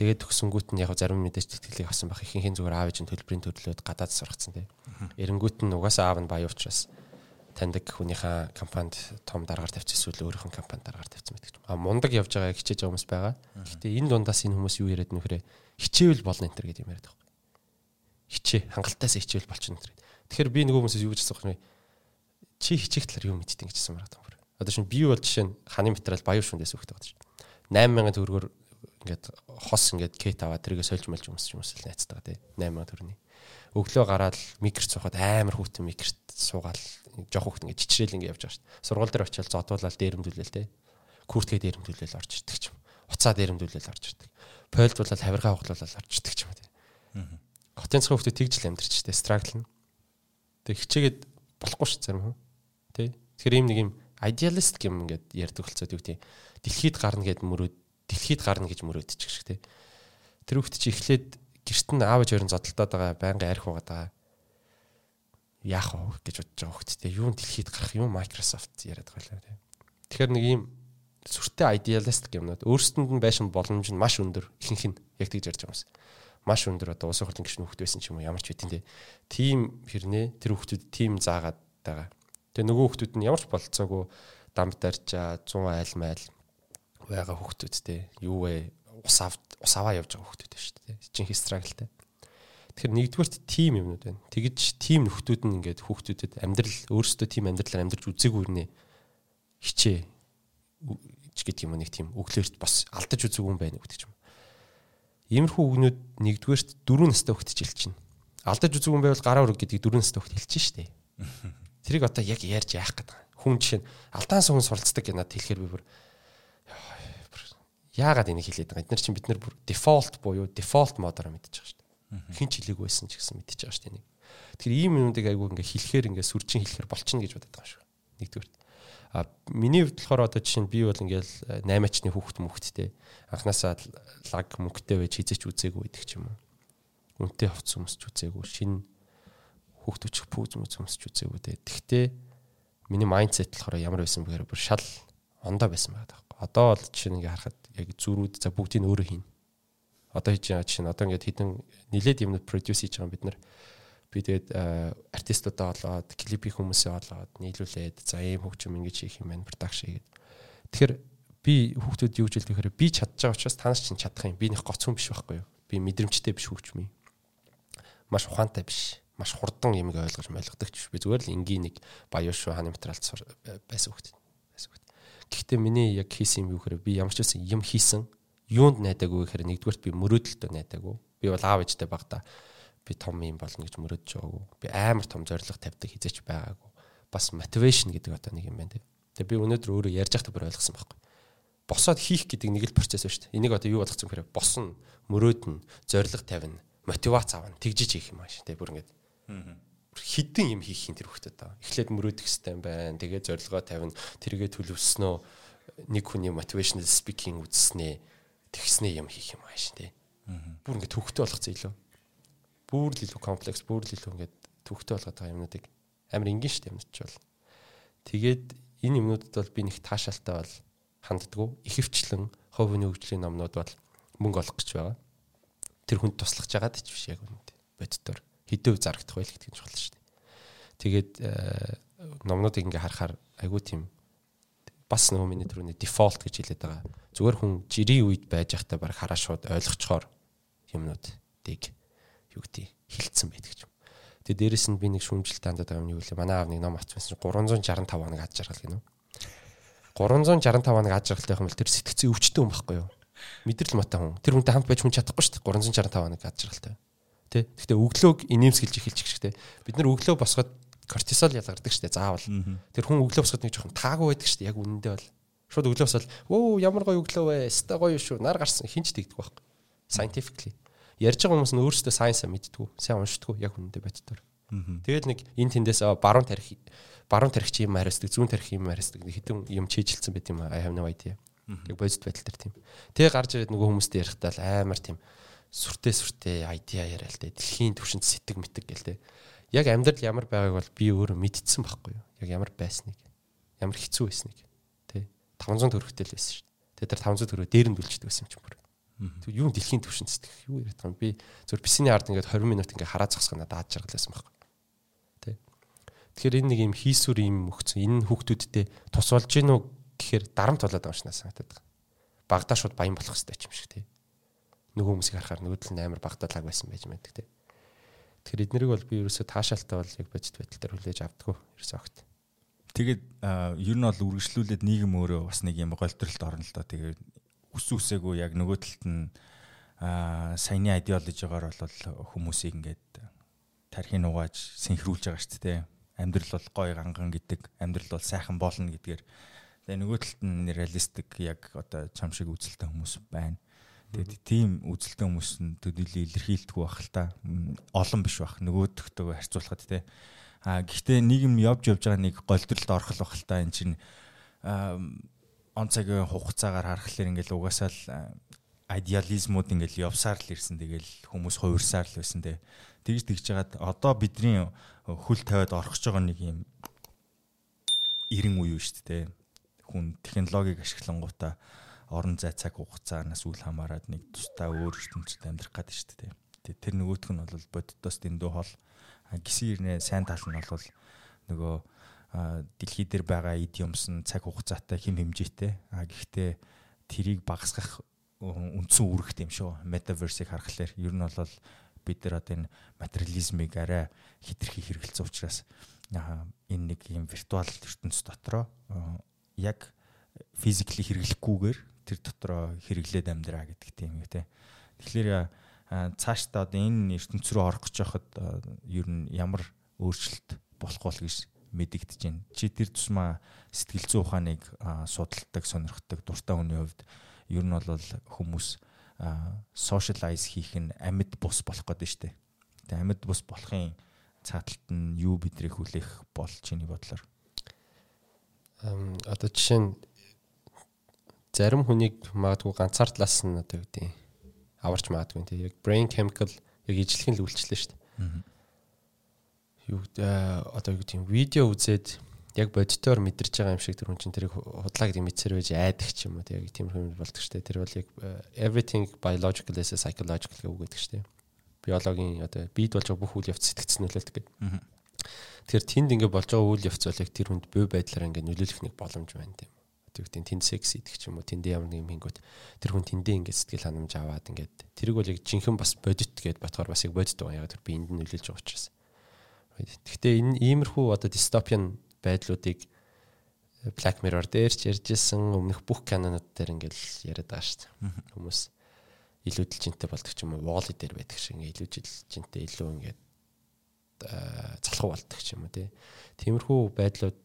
Тэгээд төгсөнгүүт нь яг зарим мэдээж тэтгэлийг авсан байх ихэнх зүгээр аав ээж нь төлбөрийн төрлөөд гадаад сургацсан тийм. Эренгүүт нь угаасаа аав нь баян учраас таньдаг хүнийхээ компанид том дараагаар тавьчихсан эсвэл өөрийнх нь компанид дараагаар тавьсан байдаг юм. А мундаг явж байгаа хичээж байгаа хүмүүс байгаа. Гэхдээ энэ дундаас энэ хүмүүс юу яриад нөхрээ хичээвэл болно энэ төр гэдэг юм яриад байгаа. Хичээ хангалттай хичээвэл болчихно энэ төр. Тэгэхээр би нөгөө хүмүүсээс юу гэж асуух вэ? Чи хичээх талаар юу мэдтiin гэжсэн байна Одоо шин би бол жишээ нь ханы материал баян шүндээс өгдөг байдаг шин. 8000 төгрөгөөр ингээд хос ингээд кет аваад тэргээ сольж мэлж өмсч юмсэл найцдаг тий 8000 төгрөний. Өглөө гараад микрт сухад амар хүүтэн микрт суугаал жоох хүүхд ингээд чичрээл ингээд явж байгаа шин. Сургууль дээр очиад зодуулаад дээрэмдүүлээл тий. Куртгээ дээрэмдүүлээл орж ирдэг юм. Уцаа дээрэмдүүлээл орж ирдэг. Пойлдуулаад хавиргаа хуглуулаад орж ирдэг юм тий. Хотын цахим хүүхдэд тэгж л амьдэрч тий. Страгл нь. Тэг хичээгээд болохгүй ш зарим хүн. Тий. Тэгэхээр ийм нэг юм idealist гэм ингээд ярьдаг болцоод юу гэдэг дэлхийд гарна гэд мөрөөд дэлхийд гарна гэж мөрөөдчих шиг тий. Тэр хүүхд чи эхлээд гэрт нь аав ээж өрн зодтолдоод байгаа байнга арх угаад байгаа. Яах вэ гэж бодож байгаа хүүхд тий. Юу дэлхийд гарах юм Microsoft яриад байгаа тий. Тэгэхээр нэг ийм сүртэй idealist гэмнүүд өөрсдөнд нь байшин боломж нь маш өндөр ихэнх нь яг тэгж ярьж байгаа юмс. Маш өндөр одоо улсын хурлын гишүүн хүүхд байсан ч юм уу ямар ч үгүй тий. Тим хэрнээ тэр хүүхдүүд тим заагаад байгаа Тэгээ нөгөө хүүхдүүд нь ямар ч болцоогүй дамд дарчаа 100 айл майл байгаа хүүхдүүдтэй юу вэ ус ав ус аваа явж байгаа хүмүүс шүү дээ. Жинхэнэ страглтай. Тэгэхээр нэгдүгээрт тим юмнууд байна. Тэгэж тим нөхдүүд нь ингээд хүүхдүүдэд амьдрал өөрсдөө тим амьдралаар амьдарч үзээгүй нэ хичээ ч гэдэг юм нэг тийм өглөөрт бас алдаж үзээгүй юм байна гэдэг юм. Иймэрхүү үгнүүд нэгдүгээрт 4 настай хүүхдэд хэлж чинь. Алдаж үзээгүй юм байвал гараа өрг гэдгийг 4 настай хүүхдэд хэлж штэ. Тэрийг одоо яг ярьж яах гэдэг. Хүн жишээ нь алдаан суган суралцдаг гэнэ хэлэхээр би бүр яагаад энийг хэлээд байгаа. Эдгээр чинь бид нар бүр дефолт буюу дефолт модоор мэдчихэж байгаа шүү дээ. Хин ч хэлээгүй байсан ч гэсэн мэдчихэж байгаа шүү дээ. Тэгэхээр ийм юмнуудыг айгүй ингээ хэлэхээр ингээ сүрчин хэлэхээр болчихно гэж бодод байгаа шүү. Нэгдүгээр. А миний хувьд болохоор одоо жишээ нь би бол ингээл 8-ачны хүүхэд мөхттэй анханасаа лаг мөнгөтэй байж хизэж үзээгүй гэдэг ч юм уу. Үнтэй хувц өмсч үзээгүй. Шинэ хүүхдүүч пүүз мөц өмсч үзээгүй дээ. Тэгтээ миний майндсет болохоор ямар байсан бэхээр бүр шал ондоо байсан байгаа даахгүй. Одоо бол жишээ ингээ харахад яг зүрүүд за бүгдийг өөрөө хийнэ. Одоо хийж байгаа чинь одоо ингээд хідэн нилээд юмнууд продюс хийж байгаа бид нар би тэгээд артистуудаа олоод клипийн хүмүүсээ олоод нийлүүлээд за ийм хөгжим ингэж хийх юм байна продакшн хийгээд. Тэгэхээр би хүүхдүүд юу гэж хэлдэг би чадж байгаа учраас та нар ч чадах юм. Би нэг гоц хүн биш байхгүй юу? Би мэдрэмжтэй биш хөгжим юм. Маш ухаантай биш. Маш хурдан юмыг ойлгож ойлгодог ч би зүгээр л энгийн нэг баян шүү ханы материалд байсан хүүхд. Гэхдээ миний яг хийсэн юм юу гэхээр би ямар ч байсан юм хийсэн юунд найдаагүй гэхээр нэгдүгээрт би мөрөөдөлтөө найдаагүй. Би бол аав ээжтэй багтаа би том юм болно гэж мөрөөдж байгаагүй. Би амар том зорилго тавьдаг хизээч байгаагүй. Бас мотивашн гэдэг одоо нэг юм байна тий. Тэгээ би өнөөдөр өөрөө ярьж байхдаа бүр ойлгосон байхгүй. Босоод хийх гэдэг нэг л процесс ба шүү дээ. Энийг одоо юу болгоцсон гэхээр босно, мөрөөднө, зорилго тавина, мотивац авна, тэгжиж хийх юм ааш тий. Бүр ингээд хідэн юм хийх юм тэр хөхтэй та. Эхлээд мөрөөдөх хэрэгтэй юм байна. Тэгээ зорилгоо тавина. Тэргээ төлөвснөө нэг хүний motivational speaking үзснээ тэгснээ юм хийх юм ааш тий. Бүр ингэ төвхтэй болгоцсон илүү. Бүр л илүү комплекс, бүр л илүү ингэ төвхтэй болгоод байгаа юмнуудыг амар энгийн штэ юмч бол. Тэгээд энэ юмнуудад бол би нэг таашаалтай бол ханддаггүй. Ихэвчлэн ховны хөгжлийн номнууд бол мөнгө олох гэж байгаа. Тэр хүнд туслах жагаад ч биш яг үнэндээ. Боддоор хэдөө зарагдах байл гэдэг нь чухал шүү дээ. Тэгээд э, номнуудыг ингээ харахаар айгүй тийм бас нөгөө миний түрүүний дефолт гэж хэлээд байгаа. Зүгээр хүн жирийн үед байж байхдаа баг хараа шууд ойлгочхоор юмнуудыг юу гэдэг хилцсэн байдаг юм. Тэгээд дээрэс нь би нэг шүүмжилт хандаад байгаа юм юу вэ? Манай аав нэг ном авчихсан 365 хоног аж жаргал гинөө. 365 хоног аж жаргалтай бол тэр сэтгцэн өвчтөн хүн байхгүй юу? Мэдрэл матай хүн. Тэр хүнтэй хамт байж хүн чадахгүй шүү дээ. 365 хоног аж жаргалтай. Тэ. Гэхдээ өглөөг инээмсгэлж эхэлчих штэ. Бид нар өглөө босгоод кортизол ялгардаг штэ заавал. Тэр хүн өглөө босгоод нэг жоохон таагүй байдаг штэ. Яг үнэндээ бол шууд өглөө босоод өө ямар гоё өглөө вэ? Эста гоё шүү. Нар гарсан хинч тэгдэг байхгүй. Scientifically. Ярьж байгаа хүмүүс нь өөрсдөө сайенсаа мэддгүү. Сайн уншдаггүй яг үнэндээ боддоор. Тэгэл нэг энэ тэндээс баруун тарих баруун тарих юм хариуцдаг, зүүн тарих юм хариуцдаг хитэн юм чийжилсэн байт юм I have no idea. Яг бодит байдал төр тийм. Тэгээ гарч ирээд нөгөө хүмүүстэй ярихдаа амар тийм сүртэй сүртэй айдиа яриа л те дэлхийн түвшинд сэтг мэтг гэл те яг амьдрал ямар байгааг бол би өөрөө мэдчихсэн байхгүй юу? Яг ямар байсныг? Ямар хэцүү байсныг? Те 500 төгрөгтэй л байсан шүү дээ. Тэр 500 төгрөг дээр нь дүлждэг байсан юм чинь бүр тэг юу дэлхийн түвшинд сэтг юу яриад байгаа юм? Би зөв бисний ард ингээд 20 минут ингээд хараа зогсох надад аад жаргалсан байхгүй те тэгэхээр энэ нэг юм хийсүр юм өгцөн энэ хүүхдүүдтэй тус болж гин үү гэхээр дарамт болоод байгаа шиг санагдаад байгаа. Багада шууд баян болох хэрэгтэй юм шиг те нөгөө хүмүүсийг харахаар нөгөөдөл нь амар багтаалаг байсан байж мэддэг те. Тэгэхээр эднэрийг бол би ерөөсөө таашаалтай бол яг бодит байдал дээр хүлээж авдаггүй ерөөсөө огт. Тэгээд ер нь бол үргэлжлүүлээд нийгэм өөрөө бас нэг юм голдролт орно л доо. Тэгээд үс үсээгүй яг нөгөө талд нь саяны идеологиогоор бол хүмүүсийг ингээд тархин угааж синхруулж байгаа шүү дээ. Амьдрал бол гой ганган гэдэг, амьдрал бол сайхан болно гэдгээр. Тэгээ нөгөө талд нь реалистик яг одоо чам шиг үзэлтэй хүмүүс байна. Тэгээд тийм үзэлтэй хүмүүс нь төдийлө илэрхийлдэг байх л та. Олон биш байх. Нөгөөдөгтөө харьцуулахад те. А гэхдээ нийгэм явж явж байгаа нэг голдролд орох л байх л та. Энд чинь он цагийн хугацаагаар харахаар ингээл угаасаа л идеализмууд ингээл явсаар л ирсэн. Тэгэл хүмүүс хувирсаар л байсан те. Тэгж тэгж жагаад одоо бидний хөл тавиад орхож байгаа нэг юм эрен үе шүү дээ. Хүн технологиг ашиглангуудаа орон зай цаг хугацаанаас үл хамааран нэг тусдаа өөр ертөнцид амьдрах гэдэг шүү дээ. Тэгээ тэр нөгөөх нь бол боддоос дэндүү хол гисэн ирнэ сайн тал нь бол нөгөө дэлхий дээр байгаа эд юмс нь цаг хугацаатай хэм хэмжээтэй. А гэхдээ тэрийг багасгах үндсэн үүрэгт юм шүү. Metaverse-ийг харахаар ер нь бол бид нар одоо энэ материализмыг арай хитрхи хэрэгэлцсэн учраас энэ нэг юм виртуал ертөнц дотроо яг физикли хэрэглэхгүйгээр тэр дотроо хэрэглээд амьдраа гэдэг тийм үү те. Тэгэхээр цаашдаа одоо энэ ертөнц рүү орох гэж байхад ер нь ямар өөрчлөлт болох бол гэж мэдэгдэж байна. Чи тэр тусмаа сэтгэл зүйн ухааныг судалдаг, сонирхдаг дуртай хүний хувьд ер нь бол хүмүүс socialize хийх нь амьд бус болох гэдэг нь шүү дээ. Тэгээ амьд бус болохын цааталт нь юу бидрийг хүлээх бол чиний бодлоор? Ам одоо жишээ нь зарим хүнийг магадгүй ганцаар талаас нь одоо юу гэдэг аварч магадгүй тийм яг brain chemical яг ижлэхэн л үйлчлээ шүү дээ. Юу одоо юу гэдэг видео үзээд яг бодитоор мэдэрч байгаа юм шиг тэр хүн чинь тэрийг худлаа гэдэг мэдсээр байж айдаг ч юм уу тийм юм болдог штэ тэр бол яг everything biological is psychological гэж үг гэдэг штэ биологийн одоо бид болж байгаа бүх үйл явц сэтгцэн нөлөөлдөг гэдэг. Тэгэхээр тэнд ингэ болж байгаа үйл явц бол яг тэр хүнд бие байдлаар ингэ нөлөөлөх нэг боломж байна тийм. Тэгвэл тэнд секс идэх ч юм уу тэнд ямар нэг юм хингүүт тэр хүн тэндээ ингэ сэтгэл ханамж аваад ингэ тэрийг бол яг жинхэнэ бас бодит гэд батгаар бас яг бодит байгаа яг тэр биеинд нь нөлөөлж байгаа учраас. Гэхдээ энэ иймэрхүү одоо дистопиан байдлуудыг Black Mirror дээр ч ярьжсэн өмнөх бүх канонууд дээр ингээл яриад байгаа шүү дээ. Хүмүүс илүү жилжинтэй болдог ч юм уу Wall-E дээр байдаг шиг ингээ илүү жилжинтэй илүү ингээд залхуу болдог ч юм уу тий. Тиймэрхүү байдлууд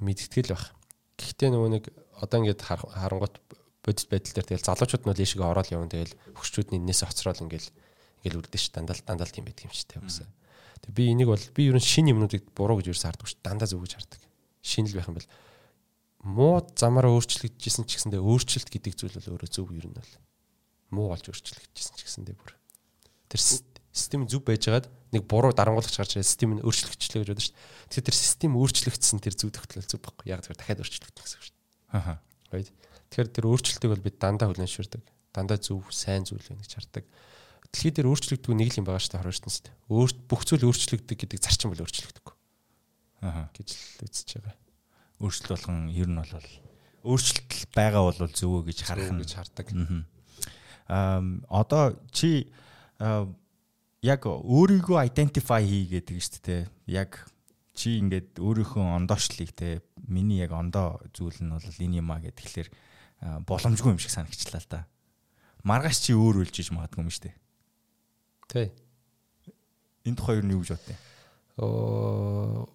мэдтгэл байх. Гэхдээ нөгөө нэг одоо ингээд харангуут бодит байдал дээр тэгэл залуучууд нь ийшээ ороод явна тэгэл хөшчүүд нь энээс оцрол ингээл ингээл үрдэн ш дандаа дандаа тийм байдаг юм шиг тавьсан. Тэг би энийг бол би ерөн шин юмнуудыг буруу гэж ерөөс харддаг ш дандаа зөв гэж хардаг. Шинэл байх юм бол муу замаараа өөрчлөгдөжсэн ч гэсэндээ өөрчлөлт гэдэг зүйл бол өөрөө зөв ер нь бол муу болж өөрчлөгдөжсэн ч гэсэндээ бүр тэр систем зүв байжгаад нэг буруу дарангуулагч гарч ирээд систем нь өөрчлөгдөжлөө гэж бодож дээ. Тэгэхээр тэр систем өөрчлөгдсөн тэр зүв тогтол зүв баггүй. Яг тэр дахиад өөрчлөгдөх гэсэн үг дээ. Аа. Right. Тэгэхээр тэр өөрчлөлтийг бол бид дандаа хүлэншвэрдэг. Дандаа зөв, сайн зүйл байна гэж хардаг дэлхий дээр өөрчлөгдөв нэг л юм байгаа 20 ертөнцид. Өөр бүх зүйл өөрчлөгдөг гэдэг зарчим бол өөрчлөгдөхгүй. Аа гэж л үзэж байгаа. Өөрчлөлт болгон ер нь бол өөрчлөлт байгаа бол зөвөө гэж харах гэж хардаг. Аа одоо чи яг өөрийгөө identify хий гэдэг шүү дээ. Яг чи ингээд өөрийнхөө ондоошлыг те миний яг ондоо зүйл нь бол энэ юм а гэхэлэр боломжгүй юм шиг санагчлаа л да. Маргааш чи өөр үлжиж магадгүй юм шүү дээ. Тий. Энэ тухай юу гэж бодъё? Оо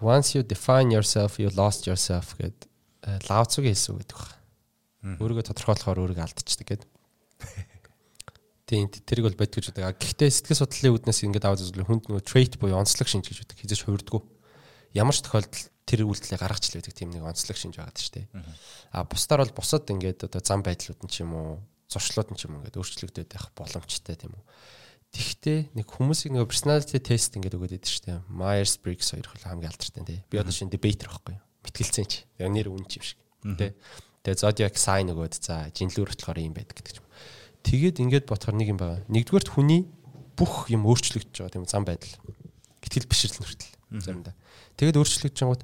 once you define yourself you lost yourself гэд лаоцугийн хэлсэн үг гэдэг байна. Өөрийгөө тодорхойлохоор өөрийгөө алдчихдаг гэд. Тийм тэрийг бол бодг гэж байдаг. Гэхдээ сэтгэл судлалын үүднээс ингэж аваад үзвэл хүнд нөгөө trait буюу онцлог шинж гэж байдаг. Хизэж хуурдггүй. Ямар ч тохиолдолд тэр үйлдэлийг гаргаж л байдаг тийм нэг онцлог шинж байгаа шүү дээ. А бусдаар бол бусад ингээд одоо зам байдлууд нь ч юм уу, зуршлууд нь ч юм уу ингээд өөрчлөгдөд байх боломжтой тийм үү. Тэгтээ нэг хүмүүсийг нэг personality test ингээд өгöd байдаг шүү дээ. Myers Briggs хоёр хөл хамгийн алдартай тий. Би одоо шинэ debater байхгүй юу? Мэтгэлцэн чи. Яг нэр үн чи юм шиг. Тий. Тэгээ zodiac sign өгöd за жинлүүр болохоор юм байдаг гэдэг. Тэгээд ингээд ботхоор нэг юм байгаа. Нэгдүгээрт хүний бүх юм өөрчлөгдөж байгаа тийм зам байдал. Гэтэл бишрэл нүртэл заримдаа. Тэгээд өөрчлөгдөж байгууд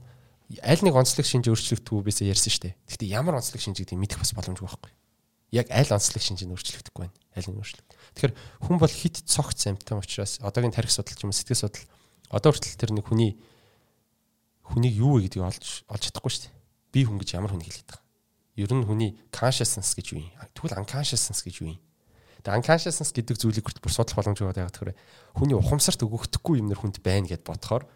аль нэг онцлог шинж өөрчлөгдөхгүй бисээ ярьсан шүү дээ. Гэхдээ ямар онцлог шинж гэдгийг мэдэх бас боломжгүй байхгүй. Яг аль онцлог шинж нь өөрчлөгдөхгүй байна. Аль нэг өөрчлөлт. Тэгэхээр хүн бол хит цогц амтан учраас одоогийн тарих судал ч юм уу сэтгэл судал одоо хүртэл тэр нэг хүний хүнийг юу вэ гэдгийг олж олж чадахгүй шүү дээ. Би хүн гэж ямар хүн хэлээд байгаа. Ер нь хүний consciousness гэж юу юм? Тэгвэл unconsciousness гэж юу юм? Тэгээ unconsciousness гэдэг зүйлийг хүртэл бүр судлах боломжтой байгаа тэгэхээр хүний ухамсарт өгөхдөггүй юм нэр хүнд байна гэд бодохоор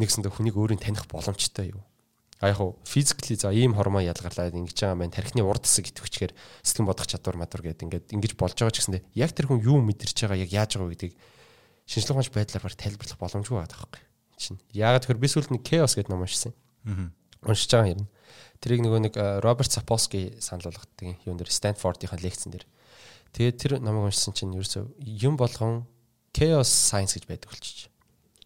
нэгсэндээ хүнийг өөрийн таних боломжтой юу? А яг хуу физикли за ийм хормон ялгарлаад ингэж байгаа маань тархины урд хэсэг идэвхчихээр сэтгэн бодох чадвар матур гэдэг ингээд ингэж болж байгаа ч гэсэндээ яг тэр хүн юу мэдэрч байгаа яг яаж байгаа гэдгийг шинжлэх ухаанч байдлаар баг тайлбарлах боломжгүй байгаа байхгүй чинь. Яагаад тэгэхээр би сүүлд нэг chaos гэдэг ном уншсан. Аа. Уншиж байгаа юм. Тэрийг нөгөө нэг Роберт Сапolsky санал болгодог юм дээр Stanford-ийн лекцэн дээр. Тэгээд тэр номыг уншсан чинь ерөөсөө юм болгон chaos science гэж байдаг болчих.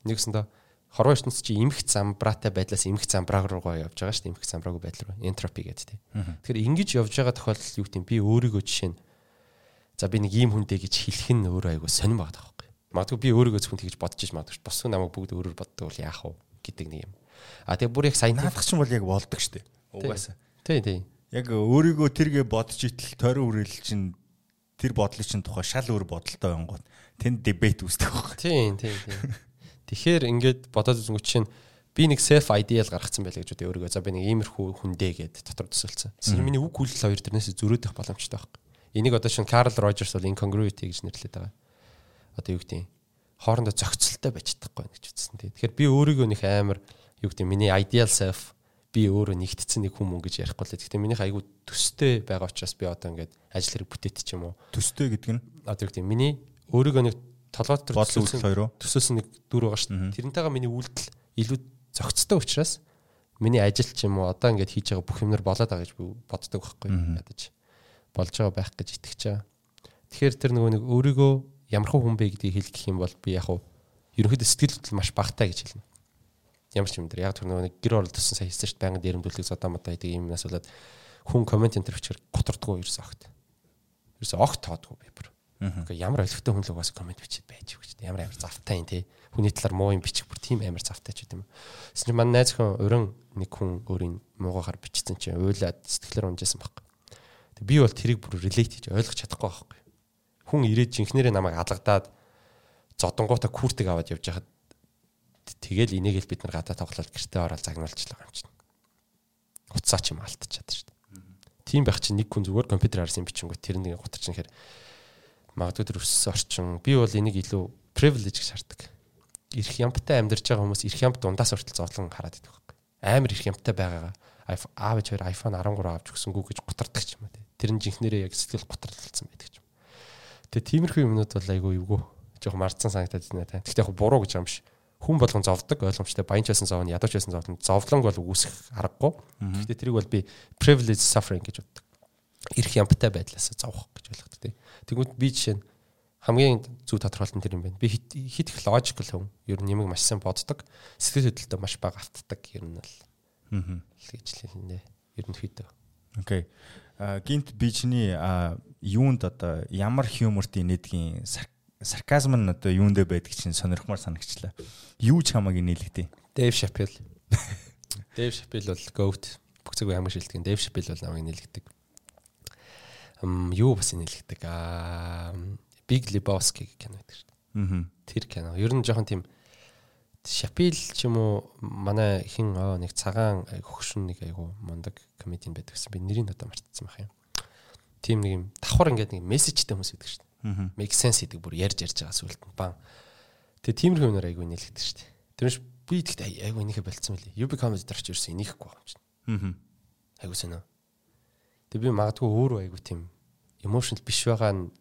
Нэгсэндээ хорвоо ертөнц чи эмх замбраатай байдлаас эмх замбраа руугаа явж байгаа шүү дээ. эмх замбраагүй байдал руу. Энтропи гэдэг тийм. Тэгэхээр ингэж явж байгаа тохиолдол юу гэдэм би өөрийгөө жишээ нь за би нэг ийм хүнтэй гэж хэлэх нь өөрөө айгу сонирн байгаа байхгүй. Магадгүй би өөрийгөө зөвхөн тэгж бодож иж магадгүй. Бус намайг бүгд өөрөөр боддог бол яах вэ гэдэг нэг юм. А тэгээ бүр яг сайн наадах чинь бол яг болдог шүү дээ. Угаасаа. Тий, тий. яг өөрийгөө тэргээ бодож итэл тойрон үрэл чинь тэр бодлыг чинь тухай шал өөр бодолтой байнгут тэнд дебет үүсдэг байхгүй. Тийм тийм тийм. Тэгэхээр ингээд бодоод үзэнгүүт чинь би нэг self ideal гаргацсан байлаа гэж үү өөрийгөө за би нэг иймэрхүү хүндээ гэд дотор төсөлцсөн. Тэр миний үг хүлэл хоёр тэрнээс зөрөөдөх боломжтой байхгүй. Энийг одоо шин Карл Рожерс бол incongruity гэж нэрлэдэг байгаа. Одоо юу гэдэг хоорондоо зохицолтой байж чадахгүй гэж үзсэн тийм. Тэгэхээр би өөрийгөө нэг амар юу гэдэг миний ideal self би өөрөө нэгтцэн нэг хүмүүс гэж ярихгүй л. Гэхдээ минийх айгүй төстэй байгаа учраас би одоо ингээд ажил хэрэг бүтээт ч юм уу. Төстэй гэдэг нь одоо гэдэг миний өөрийгөө нэг толгой дотор төсөөлсөн хоёроо төсөөсөн нэг дүр байгаа шүү дээ. Тэрнтэйгээ миний үйлдэл илүү зохицтой учраас миний ажил ч юм уу одоо ингээд хийж байгаа бүх юмнар болоод байгаа гэж би боддог байхгүй ядаж болж байгаа байх гэж итгэж байгаа. Тэгэхээр тэр нөгөө нэг өөрийгөө ямархан хүн бэ гэдгийг хэлэх юм бол би яг хуу ерөнхийдөө сэтгэл хөдлөл маш багтай гэж хэлнэ ямар ч юм дээр яг тэр нөгөө гэр оролт гэсэн сая шүү дээ байнгын дээрэмдүүлэг зодоо модоо гэдэг юм нас болоод хүн комент энэ төр бичгээр готордгоо ерөөсөө огт. Ерөөсөө огт тоодгоо би бүр. Ингээ ямар олигтой хүн л угаасаа комент бичиж байж дээ. Ямар амар завтай юм те. Хүний талаар муу юм бичих бүр тийм амар завтай ч гэдэм. Тэс чинь манай найз хүн өрөн нэг хүн өөрийн муугаар бичсэн чинь уйлаад сэтгэлээр унжсэн баг. Тэг би бол тэрийг бүр relate хийж ойлгож чадахгүй байхгүй. Хүн ирээд жинхнэрээ намайг алгадаад зодонгуудаа куртэг аваад явж хахад Тэгэл энийг л бид нар гадаа тоглоод гэртээ ороод загнуулчихлаа юм чинь. Уцаа ч юм алдчихад шүү дээ. Тийм байх чинь нэг хүн зүгээр компьютер харсан бичингүү тэр нэг гутарч нэхэр магадгүй тэр өссөн орчин би бол энийг илүү privilege гэж хардаг. Ирэх ямтай амьдарч байгаа хүмүүс ирэх ямт дундаас хүртэл зовлон хараад идэх байхгүй. Амар ирэх ямтай байгаагаа аав ээж хоёр iPhone 13 авч өгсөнгүү гэж гутардаг ч юм уу. Тэр нь жинхнэрээ яг сэтгэл гутарлалцсан байдаг юм. Тэгээ тиймэрхүү юмнууд бол айгүй эвгүй жоох марцсан санагдаад байна та. Гэхдээ яг буруу гэж юм биш хүн болгон зовдөг ойлгомжтой баянч байсан зовно ядууч байсан зовно зовлон бол үүсэх аргагүй. Гэхдээ тэрийг бол би privilege suffering гэж боддог эрх ямтай байдлаас зовох гэж ойлгодог тийм тэгвэл би жишээ нь хамгийн зөв тодорхойлт нь тэр юм байна. Би хит их logical хүн ер нь нэмэг маш сайн боддог. Сэтгэл хөдлөлтөд маш бага автдаг ер нь бол аа гэж хэлнэ. Ерөнхийдөө окей. Гинт би чиний юунд одоо ямар хьюморт инээдгийн сарказм нь одоо юундэ байдаг чинь сонирхмаар санагчлаа. Юу ч хамаагүй нийлэгдээ. Дэв Шапел. Дэв Шапел бол goat. Бүх цаг хамгийн шилдэг. Дэв Шапел бол намайг нийлэгдэг. Ам юу бас нийлэгдэг. Аа Big Lebowski гэх кино байдаг шүү дээ. Аа. Тэр кино. Ер нь жоохон тийм Шапил ч юм уу манай хин нэг цагаан хөгшин нэг айгу мундаг комедиан байдаг гэсэн. Би нэрийг одоо мартсан байх юм. Тим нэг юм давхар ингээд нэг мессежтэй хүмүүс байдаг шүү дээ make sense гэдэг бүр ярьж ярьж байгаа сүлд нь бан. Тэгээ тиймэрхүү юмнаар айгүй нэлэгдэж штэ. Тэрнэш би тэгт айгүй энийхэ болцсон мөлий. UB comedy дөрч ерөөсөө энийхгүй байгаа юм чинь. Аа. Айгүй сонио. Тэгээ би магадгүй өөрөө айгүй тийм emotional биш байгаа нь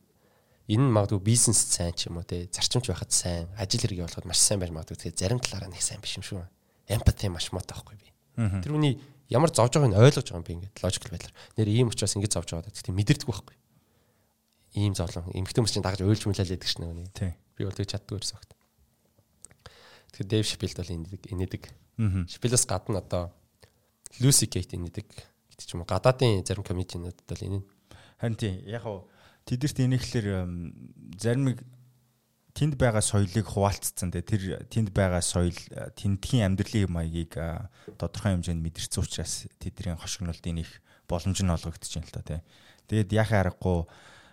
энэ нь магадгүй бизнес сайн ч юм уу те зарчимч байхад сайн ажил хэрэгээ болоход маш сайн байж магадгүй тэгээ зарим талаараа нэг сайн биш юм шүү. Empathy маш муутай байхгүй би. Тэр үний ямар зовж байгааг нь ойлгож байгаа юм би ингээд logical байдлаар. Нэр ийм учраас ингэж зовж байгаа гэдэг мэдэрдэг байхгүй ийм зовлон эмхтэн хүмүүс чинь дагаж уйлж мүлээлээд гэдэг шнэ үний. Би бол тэг чаддгүй ерөөс огт. Тэгэхээр Дэв Шпилд бол инээдэг инээдэг. Шпилээс гадна одоо Люси Кейт инээдэг гэдэг ч юм уу. Гадаадын зарим комедианууд бол инээ. Харин тийм яг хуу тэдэрт инээхлээр зарим тэнд байгаа соёлыг хуваалцсан те тэр тэнд байгаа соёл тэндхийн амьдралын маягийг тодорхой хэмжээнд мэдэрсэн учраас тэдний хошигнолтын их боломж нь олгогдож байна л та те. Тэгээд яхаа аргагүй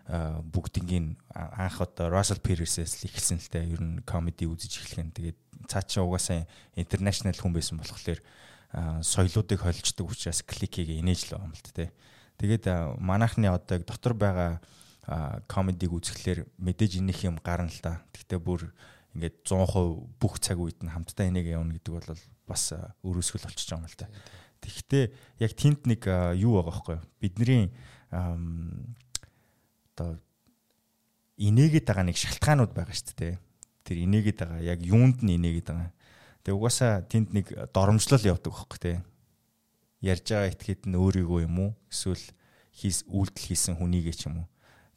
бүгднийг анх одоо Russell Pierce-ээс л эхэлсэн л дээ. Ер нь комеди үзэж эхлэх нь. Тэгээд цаашаа угаасаа интернэшнл хүн байсан болохоор соёлоодыг холждог учраас кликийг инээж л байгаа юм л тээ. Тэгээд манайхны одоо дотор байгаа комедиг үзэхлээр мэдээж энийх юм гарна л да. Гэхдээ бүр ингээд 100% бүх цаг үед нь хамтдаа энийг явна гэдэг бол бас өрөөсгөл болчихж байгаа юм л да. Тэгэхдээ яг тент нэг юу байгаа байхгүй юу? Бидний одоо инээгээд байгаа нэг шалтгаанууд байгаа шүү дээ. Тэр инээгээд байгаа яг юунд нь инээгээд байгаа. Тэгээ угаасаа тэнд нэг доромжлол явдаг байхгүй тий. Ярьж байгаа этгээд нь өөрийгөө юм уу? Эсвэл хийс үйлдэл хийсэн хүнийгээ ч юм уу.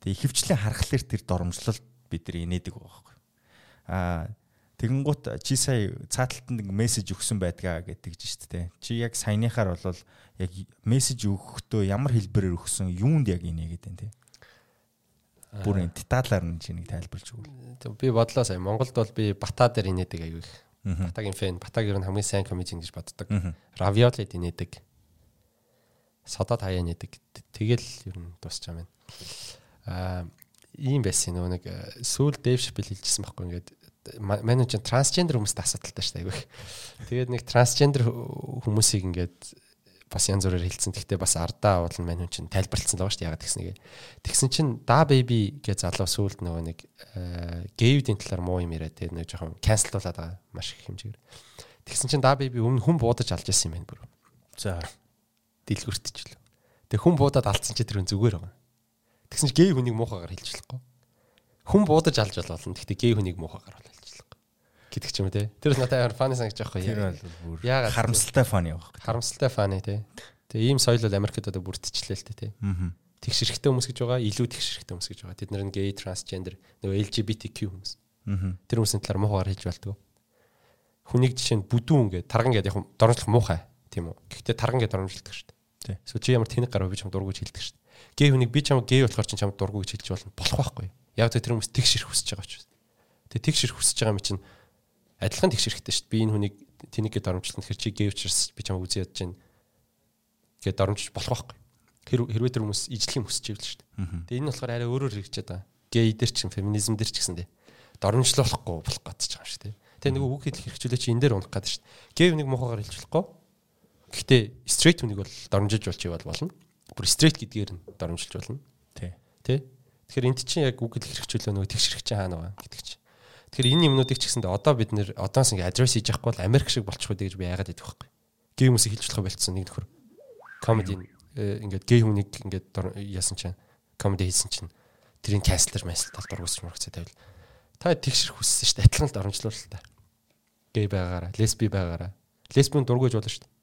Тэгээ ихэвчлэн харахаар тэр доромжлол бид нар инээдэг байхгүй. Аа тэгэнгუთ чи сая цааталтанд нэг мессеж өгсөн байдгаа гэдэг чинь шүү дээ. Чи яг саяныхаар бол яг мессеж өгөхдөө ямар хэлбэрээр өгсөн юунд яг инээгээд байна те бүр энэ деталаар нь чиний тайлбарлаж өгвөл. Би бодлоо сая Монголд бол би Бата дээр инээдэг аягүй их. Батагийн фэн, Батаг ер нь хамгийн сайн комедиан гэж боддог. Равиолид инээдэг. содод хаяа нэдэг. Тэгэл ер нь дуусч байгаа юм. Аа ийм байсан нөгөө нэг сүүл Дэв Шипл хэлжсэн байхгүй ингээд менежер трансгендер хүмүүст асуудалтай шүү дээ айгүй. Тэгээд нэг трансгендер хүмүүсийг ингээд бас янз бүрээр хэлсэн. Гэхдээ бас ардаа уулын мань хүн чинь тайлбарлалцсан байгаа шүү дээ ягаад гэснэгээ. Тэгсэн чинь да baby гэж залуу сүулт нөгөө нэг гейвдийн талаар муу юм яриад тэгээд нэг жоохон канселуулаад байгаа маш их хэмжээгээр. Тэгсэн чинь да baby өмнө хүн буудаж алж байсан юм байна бүр. За дэлгүртчихлээ. Тэг хүн буудаад алдсан чи тэр зүгээр байгаа. Тэгсэн чи гей хүнийг муухагаар хэлж болохгүй. Хүн буудаж алж болно. Гэхдээ гей хүнийг муухагаар бол гэдэг ч юм те. Тэр бас надад фаны санагч байхгүй. Тэр бол бүр яагаад харамсалтай фаны байх. Харамсалтай фаны те. Тэгээ ийм соёл бол Америкт одоо бүрдчихлээ л те. Аа. Тэгшэрхтэй хүмүүс гэж байгаа, илүү тэгшэрхтэй хүмүүс гэж байгаа. Тэд нар гей, трансгендер, нөгөө LGBTQ хүмүүс. Аа. Тэр хүмүүсийн талаар муухайгаар хэлж болтгоо. Хүнийг жишээ нь бүдүүн гэдэг тарган гэдэг яг доромжлох муухай тийм үү. Гэхдээ тарган гэдэг доромжилдаг шүү дээ. Эсвэл чи ямар тэнэг гарав би чам дургуйж хэлдэг шүү дээ. Гей хүнийг би чам гей болохоор чи чам дургуйж хэлж болно. Болох байхгүй. Яг тэр хүмүүс тэгшэрх хүсэж байгаа ч. Тэгээ тэгшэрх хүсэж байгаа юм чинь адилхан тэгш хэрэгтэй шүү дээ. Би энэ хүнийг тэнийгээ доромжлон тэр чи гей учраас би чамайг үзий ядж байна. Гэт доромжиж болох байхгүй. Тэр хэрвээ тэр хүмүүс ижлэх юм хүсэж ивэл шүү дээ. Тэгээ энэ болохоор арай өөрөөр хэрэгжээд байгаа. Гей дээр ч феминизм дээр ч гэсэн дээ. Доромжлуулахгүй болох гэж байгаа шүү дээ. Тэгээ нэг үг хэлэх хэрэгжүүлээ чи энэ дээр унах гэдэг шүү дээ. Гей хүнийг мохогоор хэлж болохгүй. Гэхдээ стрейт хүнийг бол доромжилж болж ивэл болно. Бүр стрейт гэдгээр нь доромжилж болно. Тий. Тий. Тэгэхээр энд чинь яг үг хэлэх хэрэгжүүлээ нөгөө тэгшэрх чинь хаана байгаа гэдэг чинь. Тэгэхээр энэ юмнуудыг ч гэсэндээ одоо бид нэр одоос ингээ адрес хийж явахгүй бол Америк шиг болчих үү гэж би яагаад идэх байхгүй. Гей хүмүүсийг хэлж болох болцсон нэг нөхөр. Комеди ингээд гей хүнийг ингээд яасан чинь комеди хийсэн чинь тэрийн кастер мэсэл тал дургуйс мөрөгцөө тавил. Та тэгшэр хүссэн шүү дээ. Адилхан л оромжлуул та. Гей байгаараа, лесби байгаараа. Лесбийн дургуйж болно шүү дээ.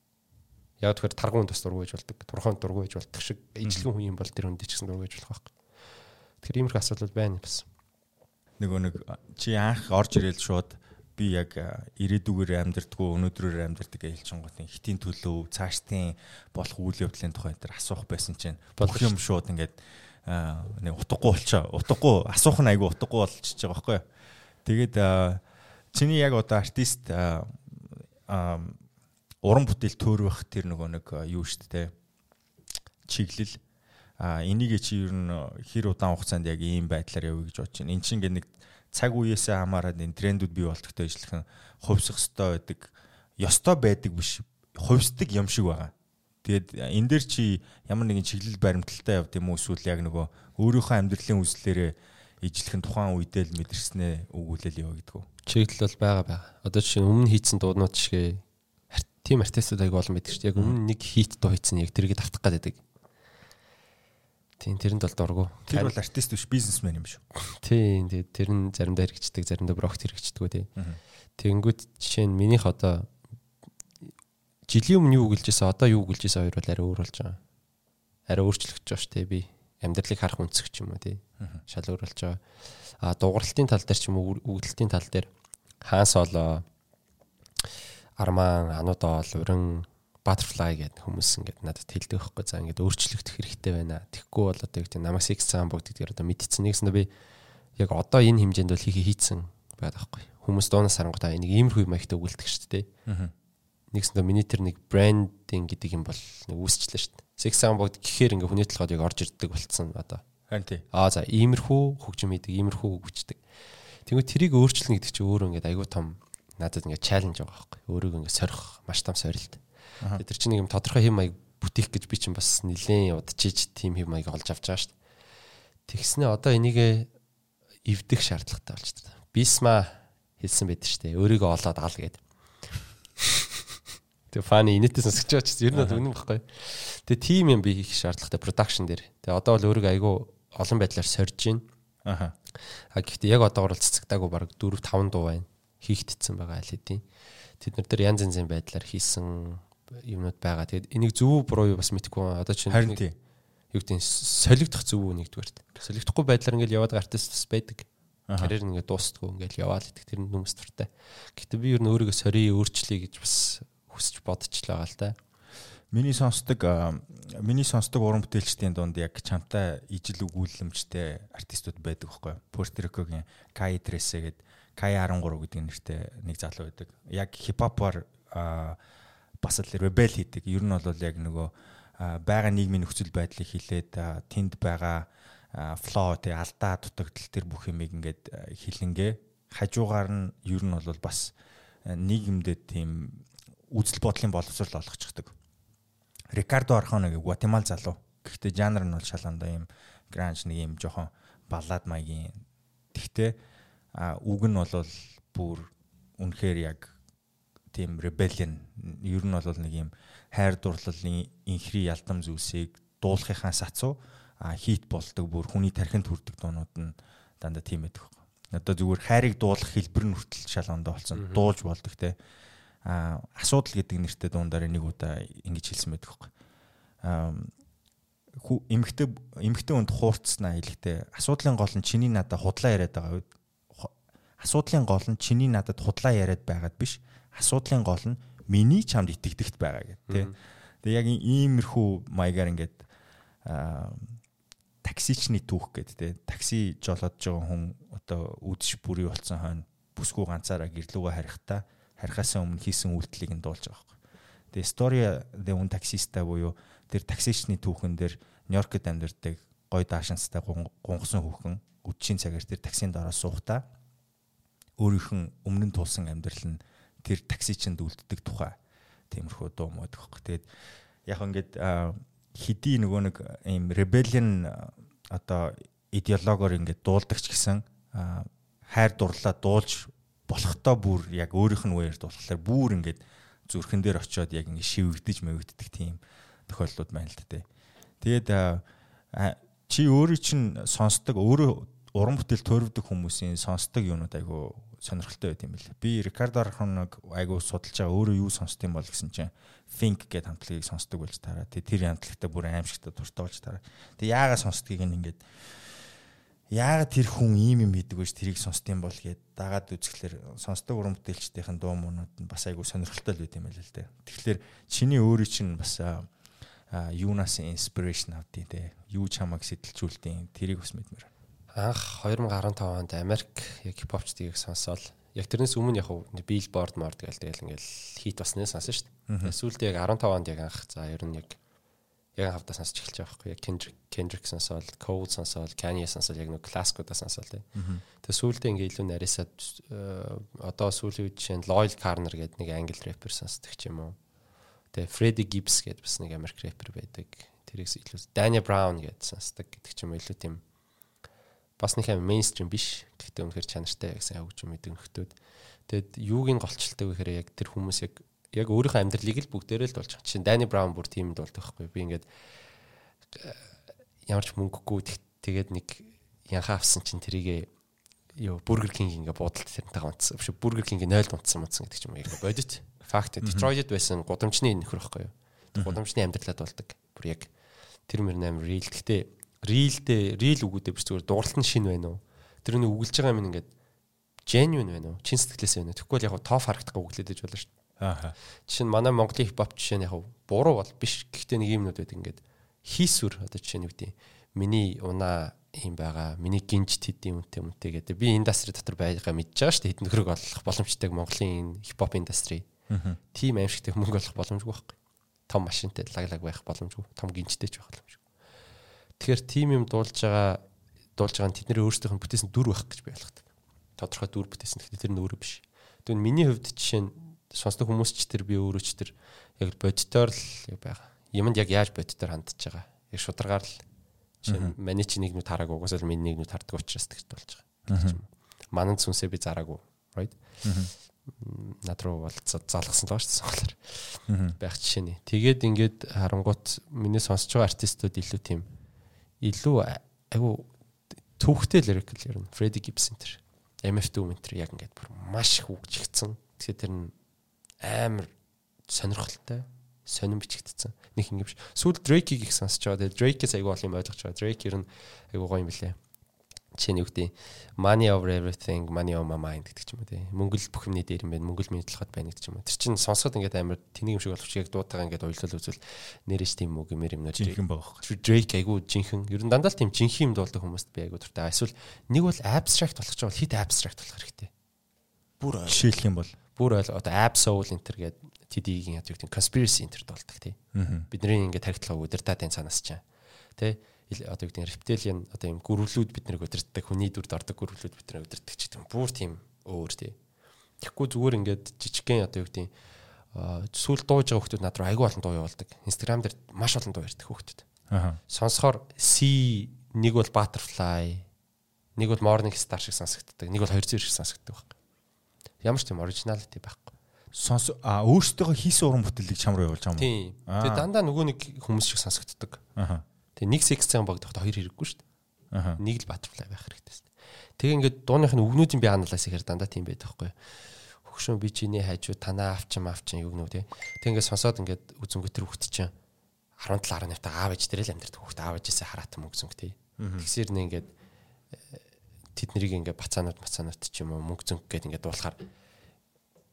Яг тэгэхээр таргуун тус дургуйж болдог. Турхаан дургуйж болдог шиг ижлэгэн хүн юм бол тэр хүнд ч гэсэн дургуйж болох байхгүй. Тэгэхээр иймэрхүү асуудал байна бас нөгөө нэг чи анх орж ирэл шууд би яг ирээдүгээр амьдрдгүү өнөөдрөөр амьдрдаг гэж хэлчихэнгүүт хитийн төлөө цаашдын болох үйл явдлын тухай энэ асуух байсан чинь. Болох юм шууд ингээд нэг утгагүй болчоо утгагүй асуух нь айгүй утгагүй болчихж байгаа байхгүй тэгээд чиний яг одоо артист уран бүтээл төөрөх тэр нөгөө нэг юу шүү дээ чиглэл а энийг чи ер нь хэр удаан хугацаанд яг ийм байдлаар явъя гэж бодож байна. Энд чинь нэг цаг үеэсээ хамаарат энэ трендүүд бий болтогтой ижилхэн хувьсах ёстой байдаг. Ёстой байдаг биш. Хувьсдаг юм шиг байгаа. Тэгээд энэ дээр чи ямар нэгэн чиглэл баримталтай явд юм уу эсвэл яг нөгөө өөрийнхөө амьдралын үзлээрээ ижилхэн тухайн үедээ л мэдэрснээ өгүүлэл яа гэдэг үү. Чиглэл бол байгаа байгаа. Одоо жишээ өмнө хийцэн дууднууд шиг тийм артистууд аяг олон байдаг шүү дээ. Яг өмнө нэг хит дуу хийцэн яг тэрийг давтах гэдэг. Тийм тэрэнд бол дургу. Тэр бол артист биш бизнесмен юм шүү. Тийм тэгээд тэр нь заримдаа хэрэгждэг, заримдаа брокт хэрэгждэг тий. Тэнгүүд жишээ нь минийх одоо жилийн өмнө юу гэлжсэн одоо юу гэлжсэн хоёр бол арай өөр болж байгаа. Арай өөрчлөгдөж байгаа шүү дээ би. Амьдралыг харах үнцэг ч юм уу тий. Шал өөр болж байгаа. А дууралтын тал дээр ч юм уу өгдөлтийн тал дээр хаан соло арман ануудаа бол уран butterfly гэдэг хүмүүс ингээд надад хэлдэг байхгүй за ингээд өөрчлөгдөх хэрэгтэй байна. Тэгэхгүй бол одоо тийм намайг секс цаан бүгдгээр одоо мэдчихсэн. Нэгс нь би яг одоо энэ хэмжээнд бол хийхээ хийцэн байдаг байхгүй. Хүмүүс дуунаас харангуйта энийг иймэрхүү маягтай өгүүлдэг шүү дээ. Нэгс нь миний тэр нэг брендинг гэдэг юм бол нэг үүсчлээ шүү дээ. Секс цаан бүгд гэхээр ингээд хүний толгойд яг орж ирдэг болцсон одоо. Харин тий. Аа за иймэрхүү хөгжим хийдэг, иймэрхүү хөгждөг. Тэгвэл тэрийг өөрчлөн гэдэг чинь өөрөө ингээд айгүй том надад ингээд чаленж байгаа байхгүй. Өөрийгөө ингээд сорих маш том сорилт. Тэр чинь нэг юм тодорхой хэм маяг бүтээх гэж би чинь бас нэлээд удажиж тийм хэм маяг олж авч байгаа шүү дээ. Тэгснэ одоо энийг эвдэх шаардлагатай болж байна. Бисма хэлсэн байдаг шүү дээ. Өөрийгөө олоод ал гэдэг. Тэг фаны инээдээс сонсож байгаа ч ер нь үнэн баггүй. Тэгээ тим юм би хийх шаардлагатай production дээр. Тэгээ одоо бол өөрийгөө айгүй олон байдлаар сорж байна. Аха. А гэхдээ яг одоогор л цэцэгдаагүй баг 4 5 дуу байна. Хийгдсэн байгаа аль хэдийн. Тэд нар дээр янз янзын байдлаар хийсэн юмнууд байгаа. Тэгээд энийг зөв буруу юу бас мэдэхгүй. Одоо чинь харин тийм юу гэдэг нь солигдох зөв үү нэгдүгээрт. Солигдохгүй байдлаар ингээл яваад артист бас байдаг. Карьер ингээд дуустдаггүй ингээл яваал идэх тэр хүмүүс туртай. Гэтэ би ер нь өөрийгөө сорьё өөрчлөе гэж бас хүсэж бодчихлаа гал та. Миний сонсдог миний сонсдог уран бүтээлчдийн дунд яг чамтай ижил өгүүлэмжтэй артистууд байдаг байхгүй юу? Rico-гийн Kai Trece гэдэг Kai 13 гэдэг нэртэй нэг залуу байдаг. Яг хипхопоор бас л ребел хийдэг. Ер нь бол яг нөгөө байгаа нийгмийн нөхцөл байдлыг хилээд тэнд байгаа фло тэг алдаа дутагдал тэр бүх юмыг ингээд хилэнгээ хажуугаар нь ер нь бол бас нийгэмдэд тийм үзэл бодлын боловсрол олгочихдаг. Рикардо Архоног Гватемал залуу. Гэхдээ жанр нь бол шалгандаа юм гранж нэг юм жоохон баллад маягийн. Тэгтээ үг нь бол бүр үнэхээр яг тийм rebellion ер нь бол нэг юм хайр дурлалын инхри ялдам зүйлсийг дуулахынхаа сацуу хит болдог бүр хүний тархинд хүрдэг дуунууд нь дандаа тийм байдаг. Одоо зүгээр хайрыг дуулах хэлбэр нь хүртэл шалгоондоо болсон. Дуулж болдог те. А асуудал гэдэг нэртэй дуундараа нэг удаа ингэж хэлсэн байдаг байхгүй. А эмгтээ эмгтээ хүнд хуурцснаа хэлэхдээ асуудлын гол нь чиний надад худлаа яриад байгаа үед асуудлын гол нь чиний надад худлаа яриад байгаад биш. Асуудлын гол нь миний чамд итгэдэгт байгаа гэдэг тий. Тэгээ яг иймэрхүү маягаар ингээд таксичны түүх гэдэг те такси жолоод байгаа хүн одоо үдшиг бүрий болсон хойно бүсгүй ганцаараа гэрлүүгээ харихтаа харихаасаа өмнө хийсэн үйлдэлийг нь дуулж байгаа байхгүй. Тэгээ Storia de un taxista буюу тэр таксичны түүхэн дээр Нью-Йоркд амьдардаг гой даашинстай гунгасан хүүхэн үдшийн цагаар тэр таксинд ороод суухдаа өөрийнх нь өмнө нь тулсан амьдрал нь тэр таксичинд үлддэг тухай тиймэрхүү дуу мод байхгүй. Тэгээд яг ингээд хэдий нөгөө нэг ийм rebellion одоо идеологоор ингээд дуулдаг ч гэсэн хайр дурлаа дуулж болохтой бүр яг өөрийнх нь үеэр дуулахлаар бүр ингээд зүрхэн дээр очиод яг ингээд шивэгдэж мэгддэг тийм тохиолдлууд байна л дээ. Тэгээд чи өөрөө чинь сонсдог өөрөө уран бүтээл төрөвдөг хүмүүсийн сонсдог юмнууд айгу сонирхолтой байт юм бэл. Би Рикардо Архоног айгу судалж байгаа өөрөө юу сонсдог юм бол гэсэн чинь Think гэдэг хамтлагийг сонсдог болж тараа. Тэгээ тэр хамтлагтаа бүр аимшигтай дуртай болж тараа. Тэгээ яагаад сонсдгийг ингээд яагаад тэр хүн ийм юм хийдэг вэ тэрийг сонсдсон бол гээд дагаад үзэхлээр сонсдог уран бүтээлчдийн дуу муунууд нь бас айгу сонирхолтой байт юм байл л дээ. Тэгэхээр чиний өөрийн чинь бас юунаас инспирэшн авдیں۔ юу чамайг сэтэлжүүлдэг тэрийг бас мэдмээр анх 2015 онд Америк яг хипхопчдгийг сонсоол яг тэрнээс өмнө яг биллборд морд гээл тэгэл ингээл хит баснаа сонсон шүү дээ. Сүүлдээ яг 15 онд яг анх за ер нь яг яг хавдаа сонсож эхэлж байгаа байхгүй яг Kendrick Kendrick сонсоол, Cole сонсоол, Kanye сонсоол яг нэг классикуудаа сонсоол тий. Тэгээ сүүлдээ ингээ илүү нарийсаад э, одоо сүүлийн үед нь Loyal Carner гэдэг нэг англи рэпер сонсдог ч юм уу. Тэгээ Freddie Gibbs гэдэг бас нэг Америк рэпер байдаг. Тэрээс илүү Daniel Brown гэдэг сонсдог гэдэг ч юм илүү тийм бас нэг юм мейнстрим биш. Гэхдээ үнэхээр чанартай гэсэн хөгжим мэдэг нөхдөөд. Тэгэд юуг нь голчлдог вэ гэхээр яг тэр хүмүүс яг яг өөрийнхөө амьдралыг л бүгдээрээ л болж байгаа. Жишээ нь Дани Браун бүр тиймд болдог байхгүй. Би ингээд ямар ч мөнгөгүй тэгээд нэг янхаа авсан чинь тэрийгээ юу Burger King ингээ буудалд тэрнтэйгээ унтсан. Биш Burger King 0-д унтсан мутсан гэдэг ч юм яг бодит. Факт. Detroit байсан гудамжны нөхөр байхгүй юу. Гудамжны амьдралад болдог. Бүр яг тэр мөр 8 real. Гэхдээ рилдээ рил үгүүдээ биш зүгээр дууралт нь шин байна уу? Тэр нэг үгэлж байгаа юм ингээд genuine байна уу? Чин сэтгэлээс байна бол яг топ харагдахгүй үглээд иж болно шүү дээ. Аа. Жишээ нь манай Монголын хипхоп жишээ нь яг буруу бол биш. Гэхдээ нэг юмнууд байдаг ингээд хийсвэр одоо жишээ нь үгдээ. Миний унаа юм байгаа. Миний гинж тэдийн үнтэй үнтэй гэдэг. Би индастри дотор байгаа мэдж байгаа шүү дээ. Хэдэн нөхрөг олох боломжтой Монголын хипхоп индастри. Тим аимшигтэй мөнгө олох боломжгүй байхгүй. Том машинтай лаглаг байх боломжгүй. Том гинжтэй ч байх боломжгүй. Тэгэхээр тим юм дуулж байгаа дуулж байгаа нь тэдний өөрсдийнх нь бүтээсэн дүр байх гэж би ойлгодог. Тодорхой дүр бүтээсэн. Тэгэхээр тэр нь өөрөө биш. Тэгвэл миний хувьд жишээ нь сонсдог хүмүүс ч тэр би өөрөө ч тэр яг бодитоор л байгаа. Юмд яг яаж бодитоор хандж байгаа. Яг шударгаар л жишээ нь маний чи нэгнүүд хараагүй угсаал миний нэгнүүд хардаг учраас тэгж болж байгаа. Мананд сүнсээ би зараагүй. Right? над руу бол залгасан л шүү дээ. Байх жишээ нэ. Тэгээд ингээд харангуут миний сонсож байгаа артистууд илүү тийм илүү айгу төвхтэй lyrical ер нь Freddie Gibson тэр MF2 ментер яг ингээд бүр маш их үгжигдсэн. Тэгэхээр тэр нь амар сонирхолтой сонирн бичигдсэн. Нэг ингэ биш. Сүүл Drake-ийг их сонсож байгаа. Тэгээ Drake-с айгу олон юм ойлгож байгаа. Drake ер нь айгу гоё юм билээ чинь юу гэдэг money over everything money on my mind гэдэг ч юм уу тий мөнгө л бүх юмний дээр юм байна мөнгө л миний толгойд байна гэдэг ч юм уу. Тэр чинь сонсоход ингээд амар тэнийг юм шиг боловч яг дуутайгаа ингээд ойлол үзвэл нэрэж тийм үг юмэр юмнаа жинхэнэ байгаа байхгүй Drake айгу жинхэнэ. Ер нь дандаа л тийм жинхэнэ юм дуулдаг хүмүүст би айгу дуртай. Эсвэл нэг бол abstract болох ч бол хит abstract болох хэрэгтэй? Бүр жишээлх юм бол. Бүр ойл одоо app soul enter гэдэг TD-ийн яг тийм conspiracy enter дуулдаг тий. Бидний ингээд тархитлага удирдаад энэ цаанаас чаа. Тэ одоо гэдэг рептилиан одоо юм гүрвлүүд бид нэг удирддаг хүний дүрд ордог гүрвлүүд бид нэг удирддаг ч гэдэг бүр тийм өөр тий. Тэгэхгүй зүгээр ингээд жижигхэн одоо юу гэдэг сүүл дууж байгаа хүмүүс над руу айгүй олон дуу явуулдаг. Instagram дээр маш олон дуу ярьдаг хүмүүс. Аа. Сонсохоор C нэг бол butterfly, нэг бол morning star шиг сонсогддог, нэг бол 200 шиг сонсогддог байхгүй. Ямар ч тийм originality байхгүй. Сонс а өөртөө хийсэн уран бүтээлийг чам руу явуулж байгаа юм? Тийм. Тэгээ дандаа нөгөө нэг хүмүүс шиг сонсогддог. Аа. Тэгээ нэг секцэн богдоход хоёр хэрэггүй шүү дээ. Аа. Нэг л butterfly байх хэрэгтэй шүү дээ. Тэгээ ингээд дууныхын өвгнүүдийн би анализ ихээр дандаа тийм байдаг байхгүй. Хөгшөө би чиний хайжуу танаа авчин авчин юу гэнүү те. Тэг ингээд сонсоод ингээд үзэнгөт төр хөвгт чинь 17 18 та аав ээж дээрээ л амьдрэх хөвгт аав ээжээсээ хараатан мөнгөзөнгө те. Тэгсэр нэ ингээд э, тэд нарыг ингээд бацаанууд бацаанууд ч юм уу мөнгө зөнгө гээд ингээд дуулахаар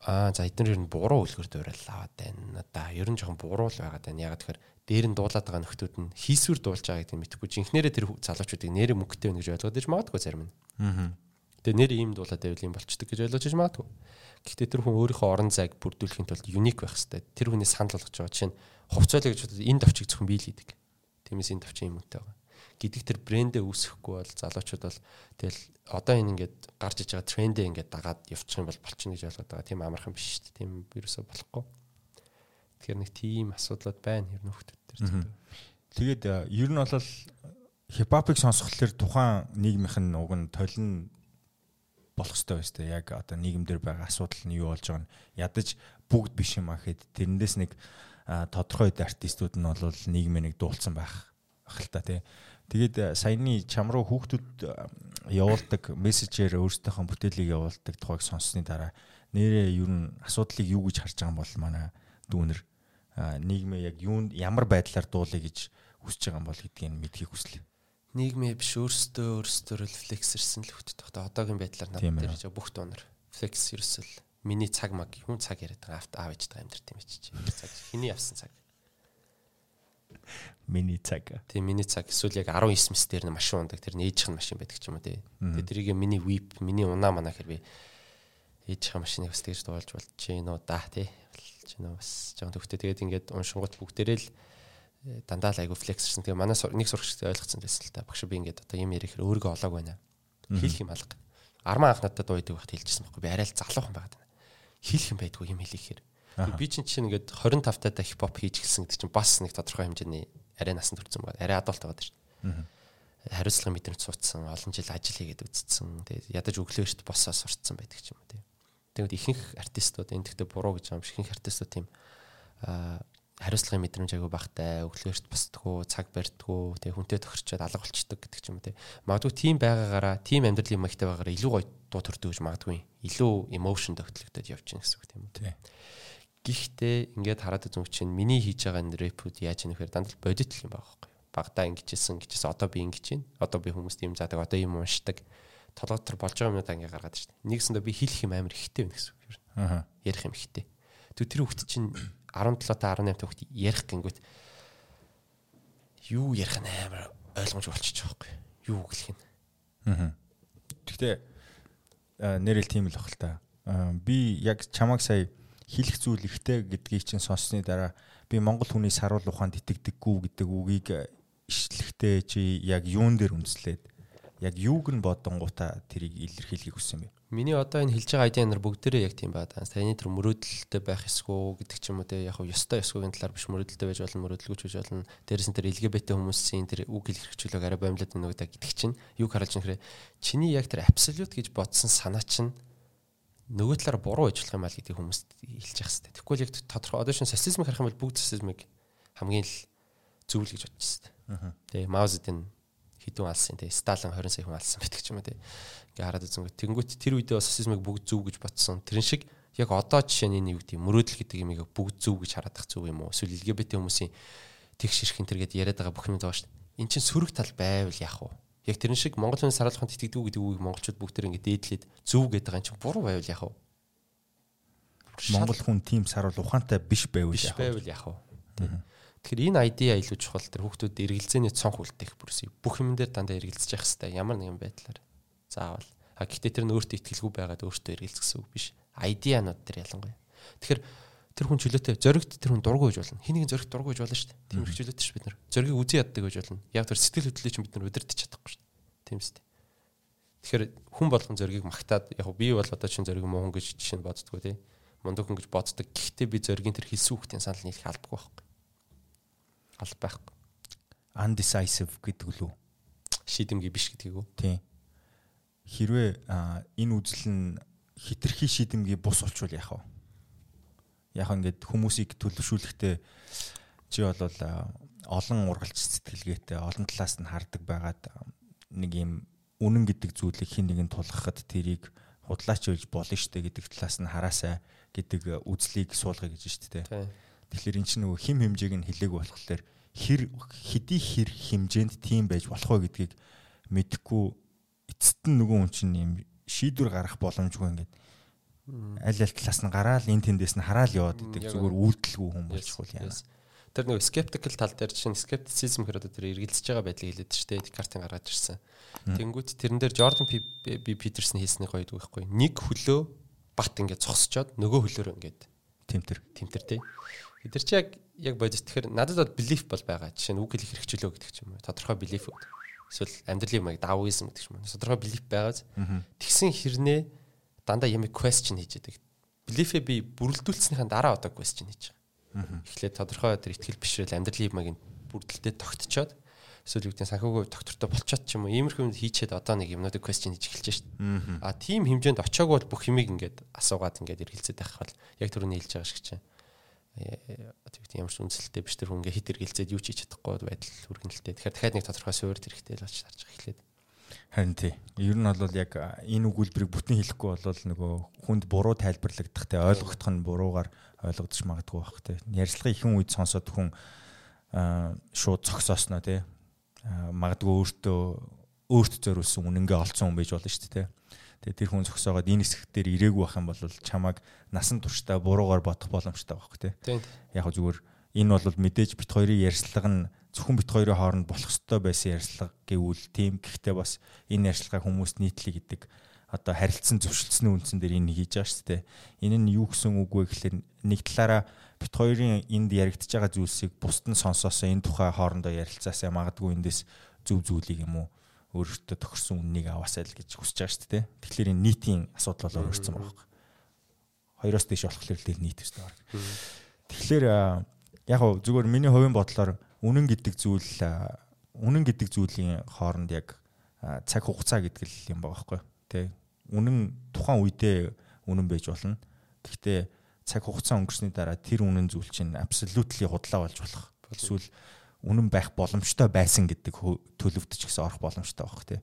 аа за эдгээр нь буруу үлгэр дуурайл аваад байна да. Ер нь жоохон буруу л байгаад байна. Ягаад тэгэхээр дээр нь дуулаад байгаа нөхдүүд нь хийсвэр дуулж байгаа гэдэг нь мэдхгүй. Жинхнэрээ тэр залуучуудыг нэрээ мөнгөтэй байна гэж ойлгоод иж магадгүй зарим нь. Аа. Тэгээ нэр ийм дуулаад байвал юм болчдөг гэж ойлгож иж магадгүй. Гэхдээ тэр хүн өөрийнхөө орон зайг бүрдүүлэхийн тулд юник байх хэрэгтэй. Тэр хүний санал болгож байгаа чинь хувцаалаа гэж бодоод энэ товчийг зөвхөн бий л хийдэг. Тиймээс энэ товчин юм үнэтэй байгаа гэдэг тэр брэндээ үүсэхгүй бол залуучууд бол тэгэл одоо энэ ингээд гарч иж байгаа трендээ ингээд дагаад явчих юм бол болчихно гэж ойлгоод байгаа. Тийм амархан биш шүү дээ. Тийм вирусоо болохгүй. Тэгэхээр нэг тийм асуудлууд байна ер нь хөлтөд төр. Тэгээд ер нь бол хипхопыг сонсхолоор тухайн нийгмийнх нь уг нь толин болох хэрэгтэй байж тээ. Яг одоо нийгэмдэр байгаа асуудал нь юу болж байгаа нь ядаж бүгд биш юм а гэхэд тэрнээс нэг тодорхой артистууд нь бол нийгмээ нэг дуулсан байх ахalta тий. Тэгээд саяны чам руу хүүхдүүд явуулдаг мессежээр өөрсдийнхөө бүтээлийг явуулдаг тухайг сонссны дараа нэрээ ер нь асуудлыг юу гэж харж байгаа юм бол манай дүүнер нийгмээ яг юунд ямар байдлаар дуулъя гэж хүсэж байгаа юм бол гэдгийг мэдхийг хүслээ. Нийгмээ биш өөрсдөө өөрсдөө рефлекс ирсэн л хөтөд тогтоо одоогийн байдлаар надад тэр бүх дуунаар флекс ерөөсөл миний цаг маг юм цаг яриад байгаа авт аав ээж байгаа амьдрт юм чи. Цаг хиний явсан цаг. Миний цаг. Тийм миний цаг эсвэл яг 19 мэс дээр нь машин ундаг тэр нээжих машин байдаг ч юм уу тий. Тэгээ тэрийг миний вип миний унаа манаа хэр би ээжийнхээ машиныг бас тэгж дуулж болж чинь нөө да тий болж байна бас жоон төвхтэй тэгээд ингээд уншингууд бүгдээрээ л э, дандаа л айгу флексэрсэн. Тэгээ манай нэг сурагчтай ойлгоцсон байсан л та. Багш би ингээд одоо юм ярихээр өөрийгөө олоог байна. Хийх юм алга. Арман анх надад дуудаг байхад хэлчихсэн байхгүй. Би арай л залуухан байгаад байна. Хийх юм байдгүй юм хэлэхээр. Би чинь чинь ингээд 25 таа хипхоп хийж гэлсэн гэдэг чинь бас нэг тодорхой хэмжээний арай насан турсан байна. Арай адуулт байгаа шүү дээ. Хариуцлагын мэдрэмж суудсан, олон жил ажил хийгээд үзсэн. Тэгээд ядаж өглөөрт босоо сурцсан байдаг юм тийм. Тэгээд ихэнх артистууд энэ тэгтээ буруу гэж юм шиг ихэнх артистууд тийм хариуцлагын мэдрэмж айгүй багтай, өглөөрт босдгоо, цаг барьдгоо, тэгээ хүнтэй тохирчод алга болчдөг гэдэг ч юм уу тий. Магадгүй тийм байгаагаараа, тийм амьдралын магтай байгаагаараа илүү гоё дуу төрдөг гэж магадгүй. Илүү emotion төгтлөгдөд явж гин гэсэн үг тийм үү. Гэхдээ ингээд хараад үзэн чинь миний хийж байгаа энэ рэпүүд яаж юм нэхэр дандаа бодит л юм байгаа байхгүй. Багтаа ингэжсэн гэжсэн одоо би ингэж байна. Одоо би хүмүүст юм заадаг, одоо юм уншдаг толгойд төр болж байгаа юмудаа ингээ гаргаад штэ. Нэгсэндээ би хэлэх юм амар ихтэй байна гэсэн үг. Аа. Ярих юм ихтэй. Тэг тэр хүүхд чинь 17 та 18 та хүүхд ярих гингүүт юу ярих нь амар ойлгомж болчих жоохгүй. Юу гэлэх нь. Аа. Гэхдээ нэрэл тийм л бахал та. Би яг чамаг сая хэлэх зүйл ихтэй гэдгийг чинь сонссны дараа би монгол хүний саруул ухаанд итгэдэггүй гэдэг үгийг ишлэхдээ чи яг юун дээр үндэслээд яг юуг нь бодонгуудаа тэрийг илэрхийлэхийг хүссэн бэ? Миний одоо энэ хэлж байгаа айдиа нар бүгдээрээ яг тийм байна. Таны тэр мөрөөдөлтөй байх эсгүй гэдэг ч юм уу те яг ёстой эсгүйгийн талаар биш мөрөөдөлтөй байж болно, мөрөөдөлгүйч байж болно. Дээрээс нь тэр LGBT хүмүүсийн тэр үг илэрхийлэх арай боомлоод байна гэдэг гэдэг чинь юу харуулж нөхрээ чиний яг тэр абсолют гэж бодсон санаа чинь нөгөө талаар буруу ажиллах юм аа гэдэг хүмүүст хэлж явах хэрэгтэй. Тэгэхгүй л яг тодорхой одоо шин социализмыг харах юм бол бүгд социализмыг хамгийн л зөв л гэж бодож байна. Тэгээ Мао Хідүүн алсан тий Сталин 20 сая хүн алсан байдаг ч юм тий ингээ хараад үзэнгүүт тэнгүүт тэр үедээ бас социализмыг бүгд зөв гэж бодсон. Тэрэн шиг яг одоо жишээ нь юу гэдэг мөрөөдөл гэдэг юмыг бүгд зөв гэж хараадах зөв юм уу? Эсвэл LGBT хүмүүсийн тэгш ширхэн тэр гээд яриад байгаа бүх юм байгаа шүү дээ. Эн чин сөрөг тал байвал яах вэ? Яг тэрэн шиг монгол хүний саруулаханд итгэдэг гэдэг үгийг монголчууд бүгд тэр ингээ дээдлээд зөв гэдэг байгаа эн чин буруу байвал яах вэ? Монгол хүн тийм саруул ухаантай биш байвал яах вэ? байвал яах вэ Тэгэхээр энэ айдиа илүү чухал тэр хүүхдүүд эргэлзээний цонх үлдээх бүрсийг бүх юм дээр дандаа эргэлзэж явах хэрэгтэй. Ямар нэгэн байдлаар. Заавал А гэхдээ тэр нь өөртөө ихтгэлгүй байгаад өөртөө эргэлзсэн үг биш. Айдианууд тэр ялангуяа. Тэгэхээр тэр хүн чөлөөтэй зоригт тэр хүн дургу гэж болно. Хин нэгэн зоригт дургу гэж болно шүү дээ. Тийм их чөлөөтэй шүү бид нар. Зоригийг үзэн яддаг гэж болно. Яг тэр сэтгэл хөдлөлийг чинь бид нар удирдах чадахгүй шүү дээ. Тийм үстэй. Тэгэхээр хүн болгон зоригийг магтаад яг би бол одоо чинь зориг муу хүн гэж жишээ нь боддгоо тий. Мундаг хүн гэж боддог. Гэхдээ би зоригийн тэр хэлсэн үгтийн санал нийлэх алдахгүй байхгүй. Алд байхгүй. Undecisive гэдэг лүү. Шийдэмгий биш гэдгийг үү? Тийм. Хэрвээ энэ үзэл нь хитрхи шийдэмгий бус болчвол яах вэ? яг ингээд хүмүүсийг төлөвшүүлэхдээ чи бол олон ургалч сэтгэлгээтэй олон талаас нь хардаг байгаад нэг юм үнэн гэдэг зүйлийг хин нэгэн тулгахад тэрийг худлаач гэж болно штэ гэдэг талаас нь хараасаа гэдэг үзлийг суулгая гэж штэ тэ. Тэгэхээр эн чинь нөгөө хим хэмжээг нь хилээг болохоор хэр хэдий хэр хэмжээнд тийм байж болох вэ гэдгийг мэдэхгүй эцэст нь нөгөө хүн чинь юм шийдвэр гаргах боломжгүй ингээд аль аль талаас нь гараал энэ тэндээс нь хараал яваад идэг зүгээр үйлдэлгүй хүн болчихвол яа. Тэр нэг skeptical тал дээр чинь skepticism хэрэг одоо тэр эргэлзэж байгаа байдлыг хэлээд шүү дээ. Декартын гаргаж ирсэн. Тэнгүүт тэрэн дээр Jordan B Peterson хийсний гоё үг байхгүй. Нэг хөлөө бат ингээд цогсчоод нөгөө хөлөөр ингээд тэмтэр тэмтэр тий. Тэр чи яг яг бодис тэгэхээр надад бол belief бол байгаа. Жишээ нь үг хэлэх хэрэгчлөө гэдэг ч юм уу. Тодорхой belief. Эсвэл амьдралын маяг даоизм гэдэг ч юм уу. Тодорхой belief байгааз тэгсэн хэрнээ дандаа ямиг question хийж яадаг. Belief-ээ би бүрэлдүүлснийхаа дараа одоо question хийж байгаа. Эхлээд тодорхой тэр ихтгэл бишрэл амьдралын юмыг бүрдэлтэд тогтцоод эсвэл гэдэг санхүүгийн доктортой болчоод ч юм уу иймэрхүү юм хийчээд одоо нэг юмнуудыг question хийж эхэлж шээ. А тийм хэмжээнд очиагүй бол бүх юмыг ингээд асуугаад ингээд эргэлзээд байх бол яг түрүүний хэлж байгаа шиг чинь тэгт ямар ч үнэлэлтэй биш тэр хүн ингээд хит эргэлзээд юу ч хийж чадахгүй байдал хүргэнэлтэй. Тэгэхээр дахиад нэг тодорхой суурь хэрэгтэй л болж харж эхлээд. Харин тий. Ер нь бол яг энэ өгүүлбэрийг бүтэн хэлэхгүй бол нөгөө хүнд буруу тайлбарлагдах те ойлгох нь буруугаар ойлгогдож магадгүй байх те. Ярьцлагын ихэн үед сонсоод хүн шууд цогсоосноо те. Магадгүй өөртөө өөрт зориулсан үнэнгээ олцсон хүн байж болно шүү дээ те. Тэгээ тэр хүн зогсоогоод энэ хэсэг дээр ирээгүй байх юм бол чамайг насан туршдаа буруугаар бодох боломжтой байхгүй те. Яг зүгээр энэ бол мэдээж бит хоёрын ярьцлага нь зөвхөн бит хоёрын хооронд болох ёстой байсан ярьцлага гэвэл тийм гэхдээ бас энэ ярьцлагаа хүмүүст нийтлэх гэдэг одоо харилцсан зөвшөлдсөний үндсэн дээр энэ хийж байгаа шүү дээ. Энэ нь юу гэсэн үг вэ гэхээр нэг талаараа бит хоёрын энд яригдж байгаа зүйлсийг бусд нь сонсоосоо энэ тухай хоорондоо ярилцаасаа магадгүй эндээс зөв зүйлийг юм уу өөрөөсөө тохирсон үннийг аваасаа л гэж хүсэж байгаа шүү дээ. Тэгэхээр энэ нийтийн асуудал бол өөрчлөсөн байна. Хоёроос дэш болохоор л нийт өстэй байна. Тэгэхээр яг хөө зүгээр миний хувийн бодлоор үнэн гэдэг зүйл үнэн гэдэг зүйлийн хооронд яг цаг хугацаа гэдэг л юм байгаа байхгүй тий. Үнэн тухайн үедээ үнэн байж болно. Гэхдээ цаг хугацаа өнгөрсний дараа тэр үнэн зүйл чинь абсолютли худлаа болж болох. Эсвэл үнэн байх боломжтой байсан гэдэг төлөвт ч гэсэн орох боломжтой байх тий.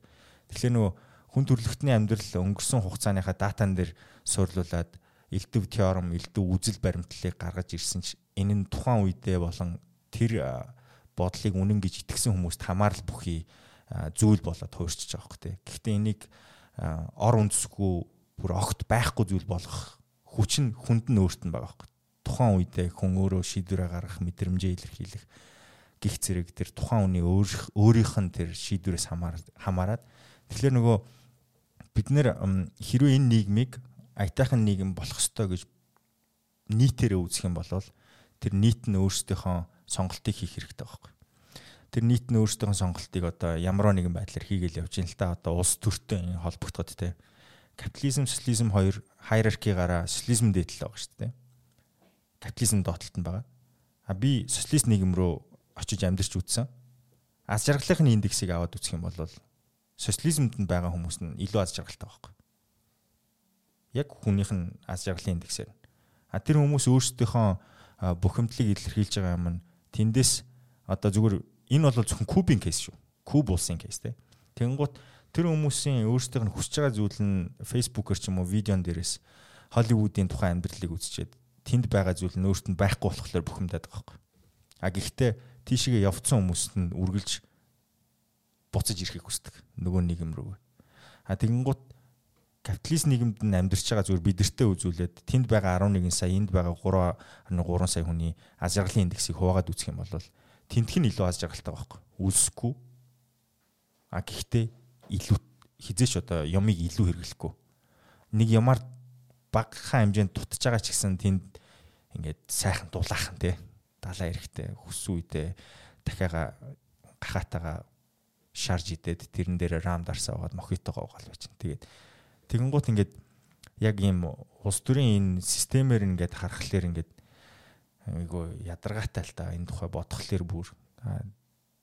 Тэгэхээр нөгөө хүн төрөлхтний амьдрал өнгөрсөн хугацааныхаа датан дээр суурлуулад элдв теорем, элдв үзэл баримтлалыг гаргаж ирсэн ч энэ нь тухайн үедээ болон тэр бодлыг үнэн гэж итгэсэн хүмүүст хамаарал бүхий зүйл болоод хуурчиж байгаа хөөх тээ. Гэхдээ энийг ор үндэсгүй бүр огт байхгүй зүйл болгох хүч нь хүнд нь өөрт нь байгаа хөөх. Тухайн үедээ хүн өөрөө шийдвэрээ гаргах мэдрэмжээ илэрхийлэх гих зэрэг тэр тухайн үний өөрийнх нь тэр шийдвэрээс хамаарад тэгэхээр нөгөө бид нэр хэрвээ энэ нийгмийг аятайхан нийгэм болох ёстой гэж нийтээрээ үзэх юм бол тэр нийт нь өөрсдийнхөө сонголтыг хийх хэрэгтэй байхгүй. Тэр нийт нь өөрсдийнхөө сонголтыг одоо ямар нэгэн байдлаар хийгээл явж ин л та одоо улс төртэй холбогдоход те капитализм социализм хоёр хайраркигаараа социализм дээдэл байгаа шүү дээ. Капитализм доотлолт нь байгаа. А би социалист нийгэм рүү очиж амьдарч үзсэн. Аз жаргалын индексийг аваад үзэх юм бол социализмд нь байгаа хүмүүс нь илүү аз жаргалтай байхгүй. Яг хүнийх нь аз жаргалын индексээр. А тэр хүмүүс өөрсдийнхөө бухимдлыг илэрхийлж байгаа юм нь тэндээс одоо зүгээр энэ бол зөвхөн кубын кейс шүү. Куб улсын кейс те. Тэнгуут тэр хүмүүсийн өөрсдийнх нь хүсэж байгаа зүйл нь фейсбүүкээр ч юм уу видеон дээрээс Холливуудын тухайн амьдралыг үзчихэд тэнд байгаа зүйл нь өөрт нь байхгүй болохоор бухимдаад байгаа байхгүй. А гэхдээ тийшээ явцсан хүмүүст нь үргэлж буцаж ирэхийг хүсдэг. Нөгөө нийгэм рүү. А тэгэнгუთ капиталист нийгэмд нь амьдарч байгаа зүгээр бидэртээ үзүүлээд тэнд байгаа 11 сая, энд байгаа 3.3 сая хүний аз жаргалын индексийг хуваагаад үзэх юм бол тентх нь илүү аз жаргалтай байхгүй. Үлсэхгүй. А гэхдээ илүү хизээч одоо юмыг илүү хэрэглэхгүй. Нэг юмар багахан хэмжээнд дутж байгаа ч гэсэн тэнд ингээд сайхан дулаахан тий далаа эрэхтэй хүссэн үедээ дахиага гахаатаага шарж идээд тэрэн дээр рам дарсаа угаад мохитогоо угаал байж. Тэгээд тэгэнгუут ингээд яг ийм улс төрийн энэ системээр ингээд харахаар ингээд айгу ядаргаатай л да энэ тухай бодхолоор бүр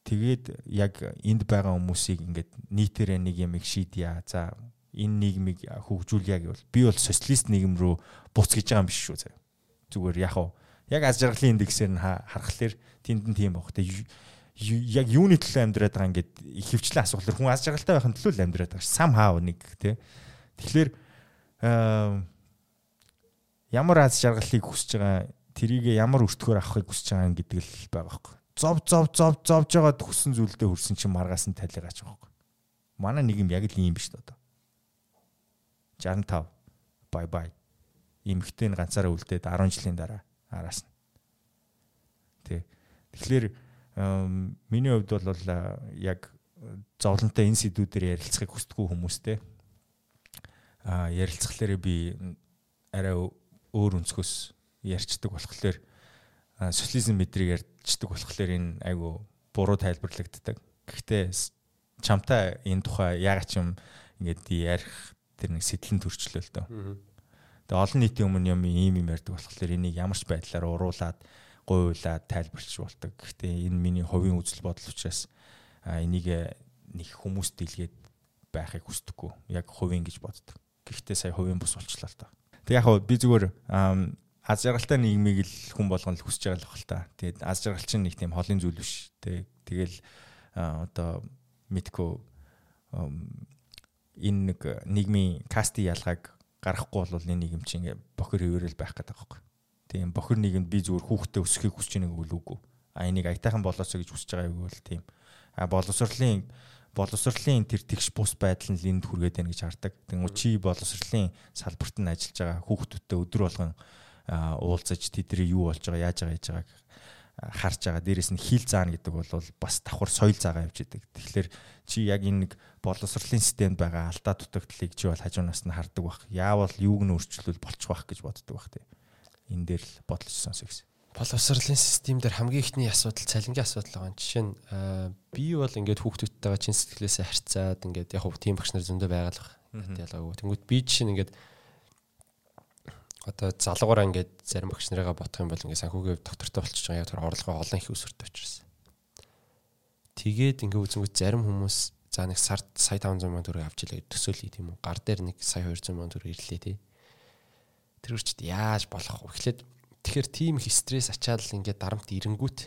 тэгээд яг энд байгаа хүмүүсийг ингээд нийтээрээ нэг юм их шийдъя. За энэ нийгмийг хөгжүүлье гэвэл би бол социалист нийгэм рүү буц гэж байгаа юм биш шүү заа. Зүгээр яг уу яг аз жаргалын индексээр нь харахаар тэнд нь тийм баг. Тэг яг юуны төлөө амьдраад байгаа ингээд их хвчлэн асуулаар хүн аз жаргалтай байхын төлөө л амьдраад байгаа ш. Сам хаа нэг тий. Тэгэхээр ямар аз жаргалыг хүсэж байгаа тэрийг ямар өртгөөр авахыг хүсэж байгаа гэдэг л байгаа байхгүй. Зов зов зов зовж байгаа хүссэн зүйлдээ хүрсэн чинь маргаас нь байгаа байхгүй. Манай нэг юм яг л ийм биш одоо. 65 бай бай. Имхтэн ганцаараа үлдээд 10 жилийн дараа араас нь. Тэ. Тэгэхээр миний хувьд бол яг зовлонтой энэ сэдвүүдээр ярилцахыг хүсдэггүй хүмүүстэй. А ярилцахлаарэ би арай өөр өнцгөөс ярьцдаг болохоор социализм мэдрийг ярьцдаг болохоор энэ айгу буруу тайлбарлагддаг. Гэхдээ чамтай энэ тухай ягаад ч юм ингээд ярих тэр нэг сэтлэн төрчлөө л дөө. Тэгээ олон нийтийн өмнө юм ийм юм ярьдаг болохоор энийг ямар ч байдлаар уруулад гуйлаад тайлбарлаж болдог. Гэхдээ энэ миний хувийн үзэл бодол учраас энийг нэг хүмүүст дийлгээд байхыг хүсдэггүй. Яг хувийн гэж боддог. Гэхдээ сая хувийн бус болчлаа л та. Тэг яг би зүгээр аз жаргалтай нийгмийг л хүн болгоно л хүсэж байгаа л бахал та. Тэгээд аз жаргал чинь нэг тийм холын зүйл биш. Тэг тэгэл одоо мэдгүй энэ нэг нийгмийн кастын ялгааг гаргахгүй бол энэ нийгэм чинь ингээ бохир хөвөрөл байх гэдэг юм. Тийм бохир нийгэмд би зүгээр хүүхдээ өсөхийг хүсэж байгааг үгүй үгүй. А энийг аятайхан болоосоо гэж хүсэж байгаа юм бол тийм. А боловсролын боловсролын тэр тэгш бус байдал нь энд хүргээд байна гэж хардаг. Тэгвэл чи боловсролын салбарт нь ажиллаж байгаа хүүхдүүдтэй өдөр болгон уулзаж тэдний юу болж байгаа яаж байгаа яаж байгааг харж байгаа. Дээрээс нь хил заана гэдэг бол бас давхар соёл заагаа явж идэг. Тэгэхээр чи яг энэ нэг боловсролын системд байгаа алдаа дутагдлыг чи бол хажуунаас нь хардаг бах. Яавал юуг нь өөрчлөл болчих бах гэж боддог бах тий. Энэ дээр л бодолч сонсё гэсэн. Боловсролын систем дээр хамгийн ихний асуудал цалингийн асуудал байгаа. Жишээ нь би бол ингээд хүүхдүүдтэйгээ чин сэтгэлээсээ харьцаад ингээд яг хөө тийм багш нар зөндөө байгалах. Ялгаагүй. Тэнгүүд би жишээ нь ингээд одоо залуугаараа ингээд зарим багш нарыгаа бодох юм бол ингээд санхүүгийн доктортой болчихж байгаа яг тэр орлогоо олон их өсөртэй учраас. Тэгээд ингээд үзэнгүүт зарим хүмүүс за нэг сард сая 500 сая төгрөг авч илээ төсөөлье тийм үү. Гар дээр нэг сая 200 сая төгрөг ирлээ тий. Тэр үрчд яаж болох вэ? Эхлээд тэгэхээр тийм их стресс ачаал ингээд дарамт ирэнгүүт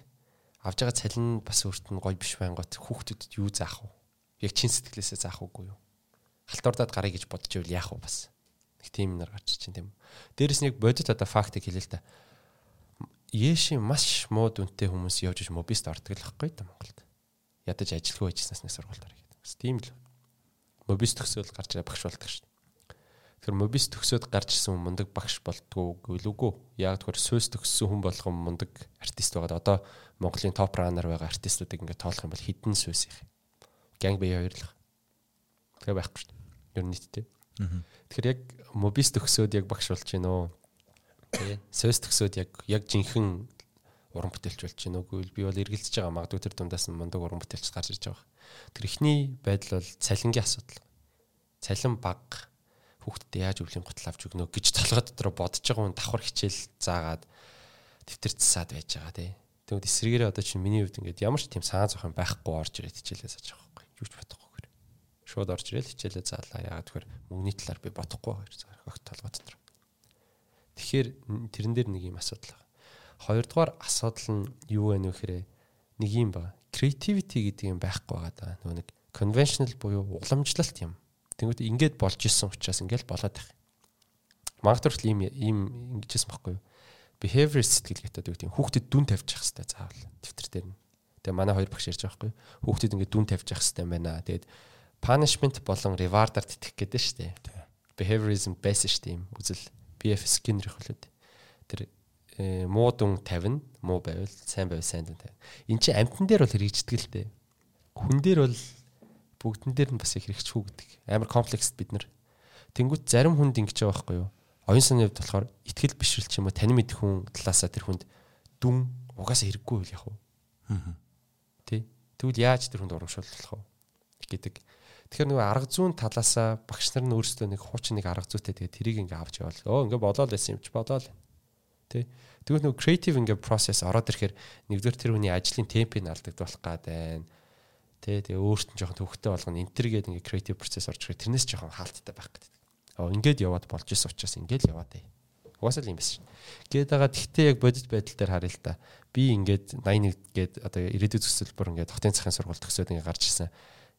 авж байгаа цалин бас өөрт нь гоё биш байнгут хүүхдүүдэд юу заах вэ? Яг чин сэтгэлээсээ заах үгүй юу? Халтуурдаад гарыг гэж бодож ивэл яах вэ бас? Нэг тийм нар гарч чинь тийм. Дээрэс нэг бодит одоо фактыг хэлээ л та. Яши маш муу дүнтэй хүмүүс явж иж мобист ордог л байхгүй да Монголд. Ядаж ажилгүй байжснаас нэг сургуульд орох гэдэг. Бас тийм л. Мобист төгсөөл гарч ирээ багш болдог шүү. Тэгэхээр мобист төгсөөд гарч ирсэн хүн мундаг багш болдгоо гэлүүгөө. Яг тэгэхээр сөс төгссөн хүн болгон мундаг артист байгаад одоо Монголын топ раннер байгаа артистуудыг ингээд тоолох юм бол хідэн сөс их. Gang бие хоёрлох. Тэгээ байхгүй шүү. Ер нь нийтдээ. Тэгэхээр яг мобист төгсөөд яг багш болж гин үү? Тэгээ сойс төгсөөд яг яг жинхэнэ уран бүтээлч болж гин үгүй би бол эргэлзэж байгаа магадгүй тэр дундаас нь мундаг уран бүтээлч гарч ирж байгаа. Тэр ихний байдал бол цалингийн асуудал. Цалин баг хүүхдэд яаж өвлийн гутал авч өгнө гэж толгой дотор бодож байгаа хүн давхар хичээл заагаад тэмтэр цасаад байж байгаа тий. Тэгвэл эсрэгээрээ одоо чинь миний хувьд ингээд ямар ч тийм саан зох юм байхгүй орж ирээд хичээлээ зааж байгаа байхгүй. Юу ч бодохгүй шууд орж ирэл хичээлээ заалаа. Яагаад тэгэхээр мөнгөний талаар би бодохгүй хоёр огт толгой дотор. Тэгэхээр тэрэн дээр нэг юм асуудал байна. Хоёрдугаар асуудал нь юу вэ нөхөрэ нэг юм ба creativity гэдэг юм байхгүй байгаа да. Нөгөө нэг conventional буюу уламжлалт юм. Тэнгүүд ингээд болж исэн учраас ингээд болоод байх. Магадгүй ийм ийм ингэжсэн байхгүй юу? Behavior сэтгэл гэдэг тийм хүүхдэд дүн тавьчих хэрэгтэй заавал дэвтэр дээр нь. Тэгээ манай хоёр багш ярьж байгаа байхгүй юу? Хүүхдэд ингээд дүн тавьчих хэрэгтэй байна. Тэгээд punishment болон reward-аар тэтгэх гэдэг шүү дээ. Behaviorism байсан шүү дээ юм үзэл BF Skinner хөлөөд. Тэр муу дүн 50, муу байвал сайн байвал сайн дүн 50. Энд чинь амтан дээр бол хэрэгждэг л дээ. Хүн дээр бол бүгдэн дээр нь бас их хэрэгчгүй гэдэг. Амар комплексд бид нар. Тэнгүүт зарим хүнд ингэж байгаа байхгүй юу? Оюун санааны хувьд болохоор ихтгэл бишрэл ч юм уу тань мэдэх хүн талаасаа тэр хүнд дүн угаасаа хэрэггүй үл яг уу. Тэ. Тэгвэл яаж тэр хүнд урамшуулах вэ гэдэг. Тэгэхээр нөгөө арга зүүн талаасаа багш нар нь өөрсдөө нэг хуучин нэг арга зүйтэй тэгээд тэрийг ингээ авч явал. Өө ингээ болоо л байсан юм чи болоо л. Тэ. Тэгвэл нөгөө creative ингээ process ороод ирэхээр нэгдүгээр тэр хүний ажлын темпийг алдагдуулах гад байна. Тэ. Тэгээ өөрт нь жоохон төвхтэй болгоно. Интергээд ингээ creative process орж ирэхээр тэрнээс жоохон хаалттай байх гэдэг. Оо ингээд яваад болж исэн учраас ингээд яваад бай. Угаасаа л юм биш. Гээд байгаа тэгтээ яг бодит байдал дээр харъя л та. Би ингээд 81 гээд одоо ирээдүйн төсөлбөр ингээд хотын захын сургууль төгсөөд ингээд гарч ирсэн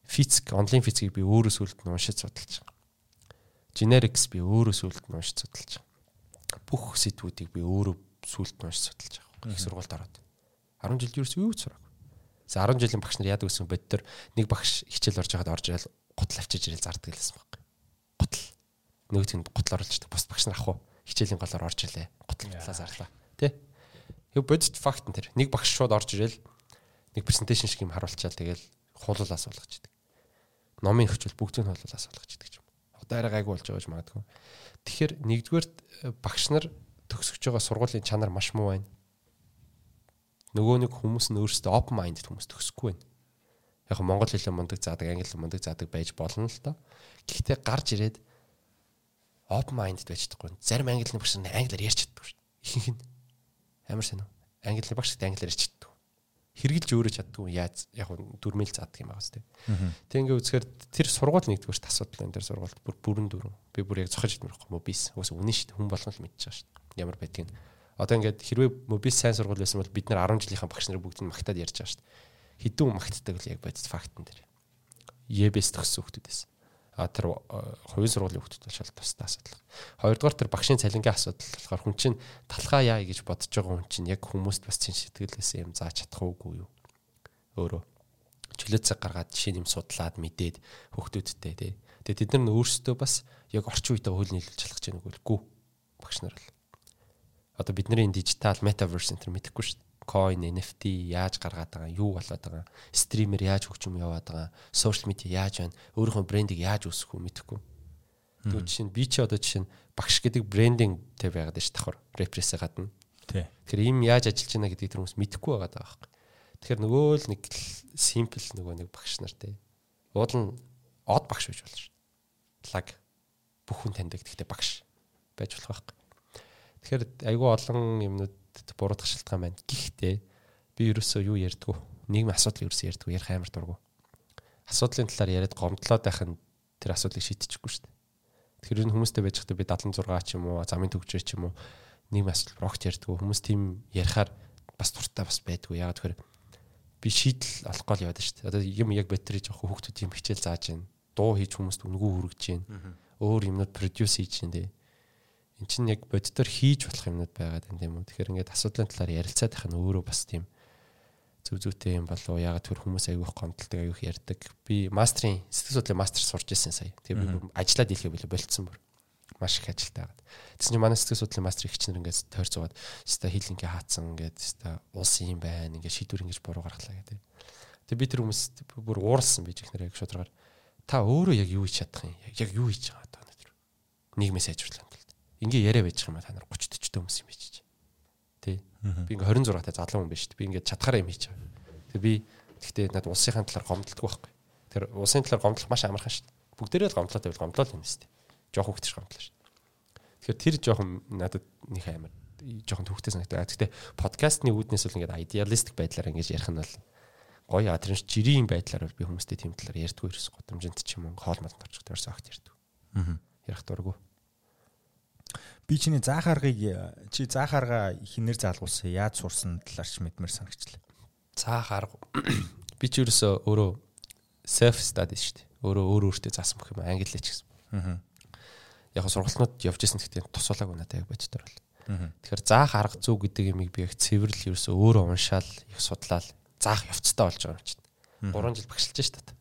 физик, онлайн физикийг би өөрөө сүлд нь уншиж судалж байгаа. Generics би өөрөө сүлд нь уншиж судалж байгаа. Бүх сэдвүүдийг би өөрөө сүлд нь уншиж судалж байгаа. Их сургуульд ороод. 10 жил юус юу ч сураагүй. За 10 жилийн багш нар яадаг гэсэн бодтор нэг багш хичээл орж байгаад орж ирэл гутал авчиж ирэл зардаг гэсэн байхгүй. Гутал. Нөгөөд нь гутал оруулж бус багш нар ах уу хичээлийн голоор орж ирлээ. Гутал талаа зарлаа. Тэ? Юу бодит факт нь тэр. Нэг багш шууд орж ирэл нэг презентацийн шиг юм харуулчаал тэгэл хуулуулаас болгож идэг номын хөвчөл бүгдийг нь холуулаас болгож идэг юм. Одоо арай гайгүй болж байгаа гэж магадгүй. Тэгэхээр нэгдүгээр багш нар төгсөж байгаа сургуулийн чанар маш муу байна. Нөгөө нэг хүмүүс нь өөрсдөө open minded хүмүүс төгсөхгүй байна. Яг Монгол хэлээ мундаг заадаг, англи хэл мундаг заадаг байж болно л доо. Гэхдээ гарч ирээд open minded байж чадахгүй. Зарим англи хэлний багш нар англиар ярьж чаддаг шүү. Ихэнх нь амар сонио. Англи хэлний багш гэдэг англиар ярьж чаддаг хэрглэж өөрөө чаддгүй яаж яг дөрмөл заадаг юм байгаас тийм. Тэг ингээ үзэхээр тэр сургууль нэгдүгээр асуудал энэ тэр сургуульд бүр бүрэн дөрөв. Би бүр яг зохиж идмэрхгүй мобис. Уус үнэн шүү дээ. Хүн болгон л мэдчихэж шүү дээ. Ямар байдгийг. Одоо ингээд хэрвээ мобис сайн сургууль байсан бол бид нар 10 жилийнхаа багш нар бүгд нь магтаад ярьж байгаа шүү дээ. Хідүүн магтдаг л яг бодит фактн дээр. Ебэс төгссөн хүмүүс байсан а тэр хувийн сургуулийн хүүхдүүд бол тустай асуудал. Хоёрдугаар тэр багшийн цалингийн асуудал болохоор хүн чинь талхаа яа гэж бодож байгаа хүн чинь яг хүмүүст бас чин сэтгэлээсээ юм зааж чадах уугүй юу. Өөрөө чөлөө цаг гаргаад жишээ юм судлаад мэдээд хүүхдүүдтэй тий. Тэгээ тэд нар өөрсдөө бас яг орчин үетэй хөл нийлүүлж чадах гэж нэг үгүй багш нар л. Одоо бидний энэ дижитал метаверс энэ мэдэхгүй шүү дээ coin NFT яаж гаргаад байгаа юу болоод байгаа стример яаж хөгжим яваад байгаа social media яаж байна өөрийнхөө брендийг яаж үүсгэх үү мэдэхгүй. Тэгвэл жишээ нь би чи одоо жишээ нь багш гэдэг брендингтэй байгаад ш давхар репрессээ гадна. Тэгэхээр им яаж ажиллаж байна тэр хүмүүс мэдэхгүй байгаа даа байхгүй. Тэгэхээр нөгөө л нэг simple нөгөө нэг багш нар тий уул нь од багш байж болно ш лаг. Бүх хүн таньдаг гэхдээ багш байж болох байхгүй. Тэгэхээр айгүй олон юмнууд буруудах шалтгаан байна. Гэхдээ би ерөөсөө юу ярьдгүү. Нийгмийн асуудал ерөөсөө ярьдгүү. Ярих амар дургу. Асуудлын талаар яриад гомдлоод байх нь тэр асуудлыг шийдэчихгүй шүү дээ. Тэгэхээр энэ хүмүүстэй байж хата би 76 ч юм уу, замын төгжрээ ч юм уу нийгмийн асуудал рогт ярьдгүү. Хүмүүс тийм ярихаар бас туртаа бас байдгүй. Ягаад тэгэхээр би шийдэл олохгүй л яваад шүү дээ. Одоо юм яг батаре жоох хүүхдүүд юм хичээл зааж байна. Дуу хийж хүмүүст үнгүү хүргэж байна. Өөр юмнууд продюс хийж байна эн чинь яг боддоор хийж болох юмнууд байгаад байна тийм үү. Тэгэхээр ингээд асуудлын талаар ярилцаад байх нь өөрөө бас тийм зүв зүйтэй юм болов? Ягаад тэр хүмүүс аягүй их гомдолтой аягүй их ярьдаг. Би мастрын сэтгэл судлалын мастер сурч ирсэн сая. Тэгээ би ажиллаад дийлхэ билээ болцсон бүр. Маш их ажилтай байгаад. Тэсний манай сэтгэл судлалын мастер их чинь ингээд тойр зугаад өста хилингээ хаацсан ингээд өста улс юм байна. Ингээд шийдвэр ингэж буруу гаргалаа гэдэг. Тэгээ би тэр хүмүүс бүр ууралсан биж ихнэр яг шударгаар та өөрөө яг юу хийж чадах юм? Яг юу хийж байгаа одоо өнөөдөр? Нийгмээ сайжруулах ингээ яриа байж юм та нар 30 40 хүмүүс юм байж. Тий. Би ингээ 26 та залуу хүн биш. Би ингээ чадхаараа юм хийж байгаа. Тэг би гэхдээ надад улсынхаа талаар гомдолдог байхгүй. Тэр улсын талаар гомдлох маш амархан шүү дээ. Бүгдээрээ л гомдлоо тавил гомдлоо юм шүү дээ. Жохо хөвгтөж гомдлоо шүү. Тэгэхээр тэр жоохон надад нэг амар жоохон төвхтэй санагдаа. Гэхдээ подкастны үүднээс бол ингээд идеалистик байдлаар ингэж ярих нь бол гоё а тэр жирийн байдлаар би хүмүүстэй тийм талаар ярьдгүй ерөөс годамжинд ч юм уу хоол мал тарчих тэрс огт ярьдаг. Аа. Ярих дурггүй. Би чиний заах аргыг чи заах арга хинээр заалгуулсан яаж сурсан талаар ч мэдмээр санагчлаа. Заах арга би ч ерөөсөө өөрөө self study шүү дээ. Өөрөө өөр өөртөө заасан бүх юм англи ч гэсэн. Аа. Яг сургалтнууд явж исэн гэхдээ тусуулаагүй надад яг бодтоор бол. Тэгэхээр заах арга зүй гэдэг юмыг би яг цэвэрлэл ерөөсөө өөрөө уншаал, их судлаад заах явцтай болж байгаа юм чинь. 3 жил багшилж шүү дээ.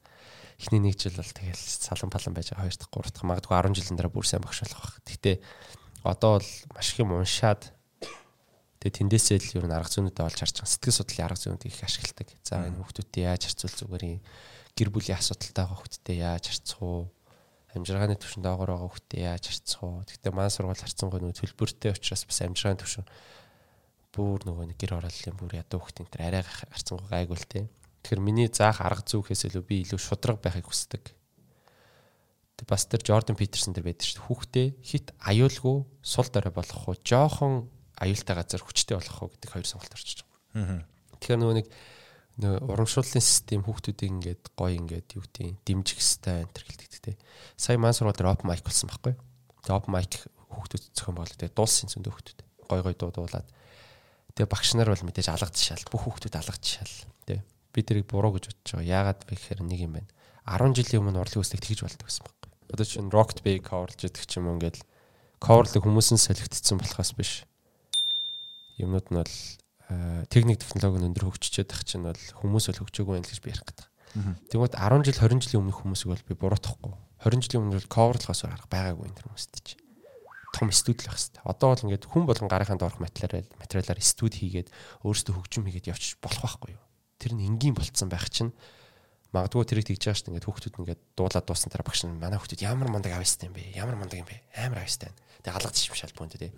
Эхний нэг жил бол тэгэл салан палан байж байгаа. Хоёр дахь, гурав дахь магадгүй 10 жилийн дараа бүр сайн багш болох байх. Гэхдээ одоо бол маш их юм уншаад тэгээ тэндээсээ л ер нь арга зүйнүүдээ олж харж байгаа. Сэтгэл судлалын арга зүйнүүд их ашигладаг. За энэ хүүхдүүдтэй яаж харьцуул зүгээр юм гэр бүлийн асуудалтай байгаа хүүхдтэй яаж харьцах уу? Амжиргааны төвшөнд доогоор байгаа хүүхдтэй яаж харьцах уу? Гэхдээ маань сургууль харьцангуй нөгөө төлбөртэй учраас бас амжиргааны төвшин бүр нөгөө нэг гэр орооллын бүр ядуу хүүхдийн тэр арай харьцангуй гайгүй л те. Тэгэхээр миний заах арга зүйхээс илүү би илүү шудраг байхыг хүсдэг. Бас тэр Jordan Peterson дээр байдаг шүү дээ. Хүүхдээ хит аюулгүй сул дорой болох уу, жоохон аюултай газар хүчтэй болох уу гэдэг хоёр сонголт орчиж байгаа. Тэгэхээр нөгөө нэг урамшууллын систем хүүхдүүдийг ингээд гоё ингээд юу гэдэг дэмжих хэвээр энэ төр гэлдэг те. Сая маань сургууль дээр open mic болсон байхгүй. Тэгээ open mic хүүхдүүд зохион байгуулалт тэгээ дуулсан зөндөө хүүхдүүд. Гоё гоё дуу дуулаад. Тэгээ багш нар бол мэдээж алгадчихшаал. Бүх хүүхдүүд алгадчихшаал. Тэ. Би тэрийг буруу гэж бодож байгаа. Яагаад вэ гэхээр нэг юм байна. 10 жилийн өмнө урлагийн үслэг тэгж болдог гэсэн байхгүй. Одоо чинь rocked bay coverж гэдэг ч юм уу ингээд coverлог хүмүүсэн солигдсон болохоос биш. Юмнууд нь бол техник технологи нь өндөр хөгжиж байгаа чинь бол хүмүүс бол хөгжөөгүй байх гэж би ярих гэдэг. Тэгмээд 10 жил 20 жилийн өмнөх хүмүүсийг бол би буруутгахгүй. 20 жилийн өмнө бол coverлохоос арга байгаагүй энэ хүмүүст чинь. Том студи л байх хэрэгтэй. Одоо бол ингээд хүн болгон гарынхаа доорх материал материалаар студи хийгээд өөрөөсөө хөгжим хийгээд явчих болох байхгүй юу? Тэр нь энгийн болцсон байх чинь магадгүй тэрийг тэгж байгаа шүү дээ. Ингээд хүүхдүүд ингээд дуулаад дууссан дараа багш нь манай хүүхдүүд ямар мундаг авьяастай юм бэ? Ямар мундаг юм бэ? Амар авьяастай. Тэгээ алгадчих юм шал бүүнд тий.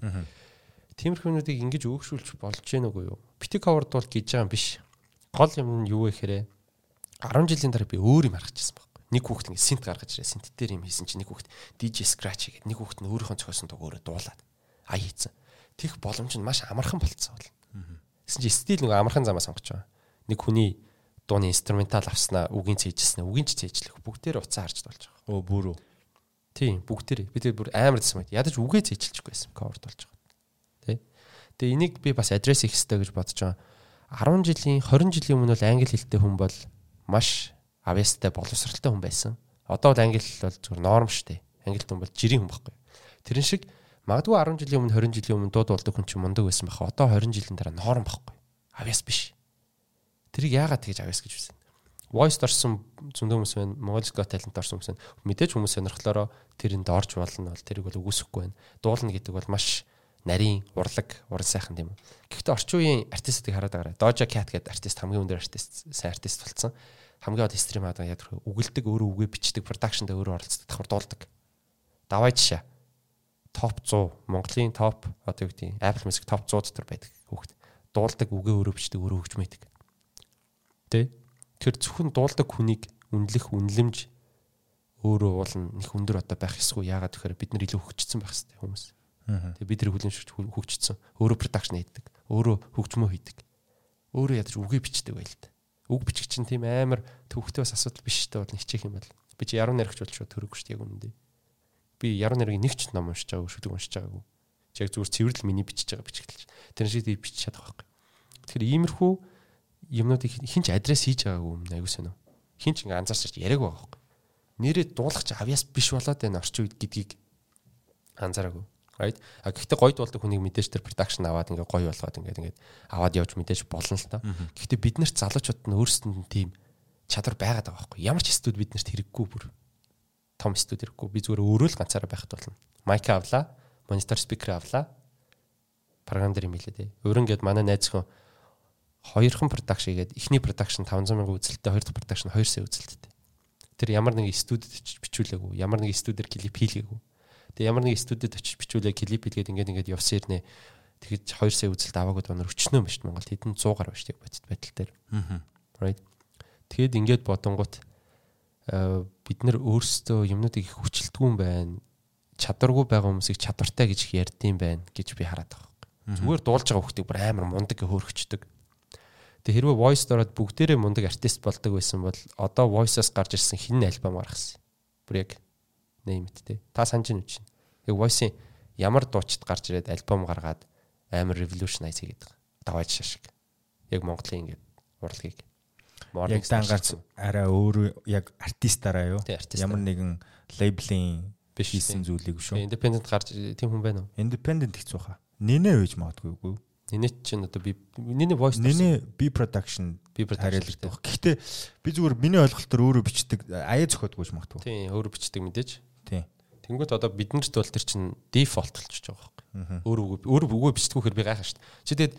Тиймэрхүүнүүдийг ингэж өөгшүүлж болж гэнэ үгүй юу? Бити cover дуул гэж байгаа юм биш. Гол юм нь юу вэ гэхээр 10 жилийн дараа би өөр юм харчихсан байхгүй. Нэг хүүхэд ингэ синт гаргаж ирээ. Синт дээр юм хийсэн чинь нэг хүүхэд DJ scratch хийгээд нэг хүүхэд нь өөрийнхөө зохиосон дуу өөрөө дуулаад ая хийцэн. Тих боломж нь маш амархан болцсон бол. Гэсэн чи стил нэг амархан замаа сонгож байгаа. Нэг хүний дууны инструментал авснаа үгийн цээжсэн үгийн ч цээжлэх бүгдээр уцаа харж болж байгаа. Өө бүрөө. Тийм бүгдээр би тэр бүр амар дэсэн байт. Ядаж үгээ цээжилчихгүй байсан. Cover болж байгаа. Тэгээ энийг би бас адрес хийх хэрэгтэй гэж бодож байгаа. 10 жилийн 20 жилийн өмнө бол англи хэлтэй хүн бол маш авьяастай боловсралтай хүн байсан. Одоо бол англи хэл бол зүгээр норм штэ. Англи хүн бол жирийн хүн байхгүй. Тэрэн шиг магадгүй 10 жилийн өмнө 20 жилийн өмнө дууд болдог хүн чинь мундаг байсан байх. Одоо 20 жилийн дараа норм байхгүй. Авьяас биш. Тэрийг яагаад тэгж авьяас гэж үсэн. Voice орсон зөндөө хүмүүс байна. Mongols Got Talent орсон хүмүүс байна. Мэдээж хүмүүс сонирхлоороо тэрэнд орж болно бол тэрийг бол үгүйсэхгүй байна. Дуулна гэдэг бол маш нарийн урлаг уран сайхан тийм үү. Гэхдээ орчин үеийн артистуудыг хараад байгаа. Doja Cat гэдэг артист хамгийн өндөр артист, сайн артист болсон. Хамгийн од стрим хаадаг яг үгэлдэг, өөрөө үгээ бичдэг, продакшнд өөрөө оролцдог, давхар дуулдаг. Давай жишээ. Топ 100 Монголын топ одоо юу гэдэг Apple Music топ 100 дотор байдаг хүүхэд. Дуулдаг, үгээ өөрөө бичдэг, өөрөө хөгжмэйдэг. Тэ? Тэр зөвхөн дуулдаг хүнийг үнэлэх үнэлэмж өөрөө уулна нэг өндөр одоо байх эсгүй яагаад тэгэхээр бид нар илүү хөгжсөн байх хэрэгтэй хүмүүс. Тэгээ бид тэр хүлэншвч хөгжчихсэн. Өөрөө продакшн хийдэг. Өөрөө хөгжмөө хийдэг. Өөрөө ядаж үгээ бичдэг байл та. Үг бичих чинь тийм амар төвхтэй бас асуудал биш та бол хичээх юм бол. Би чи яруу нэрх болж төрөг шүү дээ яг үнэндээ. Би яруу нэргийн нэг ч ном уншиж байгаагүй шүдэг уншиж байгаагүй. Чи яг зүгээр цэвэрлэл миний бичиж байгаа бичгэлж. Тэр шиг би бичиж чадах байхгүй. Тэгэхээр иймэрхүү юмнуудыг хинч адрес хийж байгаагүй юм аягүй сонио. Хинч ингээ анзаарч яриаг байгаа байхгүй. Нэрээ дуулах чи авьяас биш болоод байна орчин үед гэдгийг анзаараагүй. Right? А гэхдээ гоё дуулдаг хүнийг мэдээж тэр production аваад ингээ гоё болгоод ингээ ингээ аваад явж мэдээж болно л та. Гэхдээ бид нарт залуучууд нь өөрсдөнд нь тийм чадвар байгаад байгаа байхгүй ямар ч студ бид нарт хэрэггүй бүр. Том студ хэрэггүй. Би зүгээр өөрөө л ганцаараа байхад болно. Майк авлаа монитор спикер авлаа. Програм дээр юм хэлээ те өөрөн гээд манай найз хүн хоёрхан production хийгээд эхний production 500 сая үзэлттэй хоёр дахь production 2 сая үзэлттэй тэр ямар нэг студид бичүүлээгүй ямар нэг студиэр клип хийлгээгүй Тэгээ ямар нэг студид очиж бичүүлээ клип хийгээд ингээд ингээд явсан ирнэ. Тэгэж 2 сая үзэлт аваагүй донор өчнөө дээ Монголд хэдэн 100 гаруй дээ бодит байдал дээр. Right. Тэгээд ингээд бодонгууд бид нар өөрсдөө юмнуудыг их хүчилдэггүй юм байна. Чадваргүй байгаа хүмүүсийг чадвартай гэж их ярьдсан байна гэж би хараад байгаа. Зүгээр дуулж байгаа хүмүүсийг бүр амар мундаг хөөрөгчдөг. Тэгээ хэрвээ voice дороод бүгдээрээ мундаг артист болдог байсан бол одоо voice-аас гарч ирсэн хин альбом гаргасан. Бүр яг name it те. Та санаж байна уу? Яг voice-ийн ямар дуучид гарч ирээд альбом гаргаад амар revolutionize хийгээд байгаа. Даваач шашиг. Яг Монголын ингээд урлагийг яг дангарч арай өөр яг артистаараа юу? Ямар нэгэн лейблийн биш хийсэн зүйлийг шүү. Independent гарч тийм хүн байна уу? Independent их цуха. Нинэ байж магадгүй үгүй. Нинэ чинь одоо би нинэ voice нинэ би production би баг. Гэхдээ би зүгээр миний ойлголтоор өөрөө бичдэг аяа зөхиодгүй ч магадгүй. Тийм өөрөө бичдэг мэдээж. Тийм. Тэнгүүт одоо биднэрт бол тэр чинь дефолт болчихж байгаа байхгүй. Өөр үгүй өөр үгүй бичдэггүйхээр би гайхаа шүү дээ. Чи тэгэд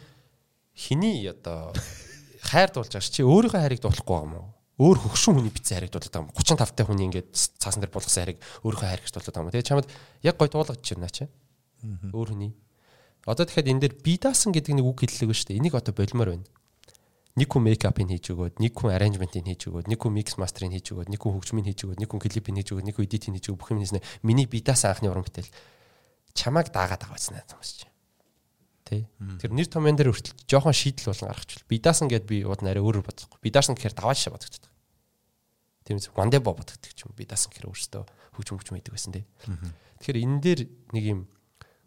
хиний одоо хайр дуулж байгаа чи өөрийнхөө хайрыг дуулахгүй байгаа юм уу? өөр хөгшин хүний бицэн харагдуулдаг юм. 35 та хүний ингээд цаасан дээр булгасан хариг өөрийнхөө харигч болдог юм. Тэгээ чамд яг гой дуулгаж байна чи. Өөр хүний. Одоо тэгэхээр энэ дээр би даасан гэдэг нэг үг хэллэг ба шүү дээ. Энийг одоо болимоор байна. Нэг хүн мейкапыг хийж өгөөд, нэг хүн арранжментыг хийж өгөөд, нэг хүн микс мастерыг хийж өгөөд, нэг хүн хөгжмийг хийж өгөөд, нэг хүн клипийг хийж өгөөд, нэг хүн эдитийг хийж өгөөд бүх юм хийснэ. Миний би даасан анхны уран бүтээл чамайг даагаад байгаа байсан юм шиг. Тэ. Тэр нэр томьёон дээр хүртэл жоохон шийдэл болон гаргачихвал би даасан гэд би уд нарай өөрөөр бодохгүй. Би даасан гэхээр даваа шаа бодогддог. Тийм үү? Вандебо бодогддог ч юм. Би даасан гэхээр өөртөө хөгжим хөгжим хийдэг байсан тий. Тэгэхээр энэ дээр нэг юм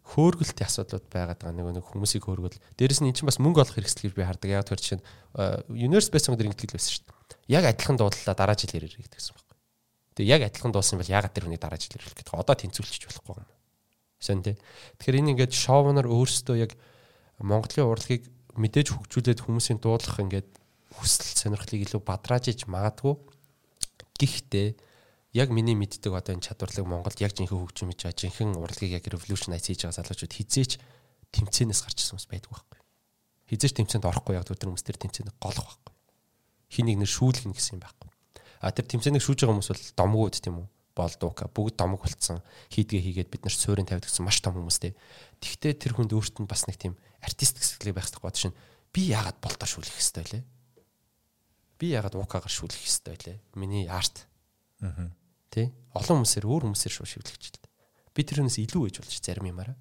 хөөргөлтийн асуудлууд байгаад байгаа нэг нэг хүмүүсийг хөөргөл. Дээрэс нь эн чинь бас мөнгө олох хэрэгсэл гэж би хардаг. Яг тэр чинь Universe Space Song дээр ингэдэг л байсан шүү дээ. Яг адилхан дуудлаа дараа жил ирэх гэдэгсэн байна. Тэгээ яг адилхан дуусан бол ягаад тэр хүний дараа жил ирэх гэдэг. Одоо тэнцвүүлчих болохгүй юм. Сэн тий. Тэгэхээр энэ ингээд шоунаар өөрсдөө яг Монголын урлагийг мэдээж хөгжүүлээд хүмүүсийн дуудлах ингээд хүсэл сонирхлыг илүү бадрааж иж магадгүй. Гэхдээ яг миний мэддэг одоо энэ чадварлаг Монголд яг жинхэнэ хөгжим хийж байгаа жинхэнэ урлагийг яг revolutionize хийж байгаа залуучууд хизээч тэмцээнээс гарч ирсэн хүмүүс байдаг байхгүй. Хизээч тэмцээнд орохгүй яг тэр хүмүүс тэр тэмцээнд голох байхгүй. Хин нэг нэр шүүлгэн гэсэн юм байхгүй. А тэр тэмцээнийг шүүж байгаа хүмүүс бол домгууд тийм үү болдуука бүгд домог болцсон хийдгээ хийгээд бид нар суурин тавьдагсан маш том хүмүүс те. Тэгвэл тэр хүнд өөрт нь бас нэг тийм артист гэсгэлээ байх хэрэгтэй гоо шин би яагаад болдоо шүүлэх хэвтэй лээ. Би яагаад укагаар шүүлэх хэвтэй лээ. Миний арт. Аа. Тэ? Олон хүмүүсээр өөр хүмүүсээр шуу шивлэгч л. Би тэр хүнээс илүү ээж болж зарим юмараа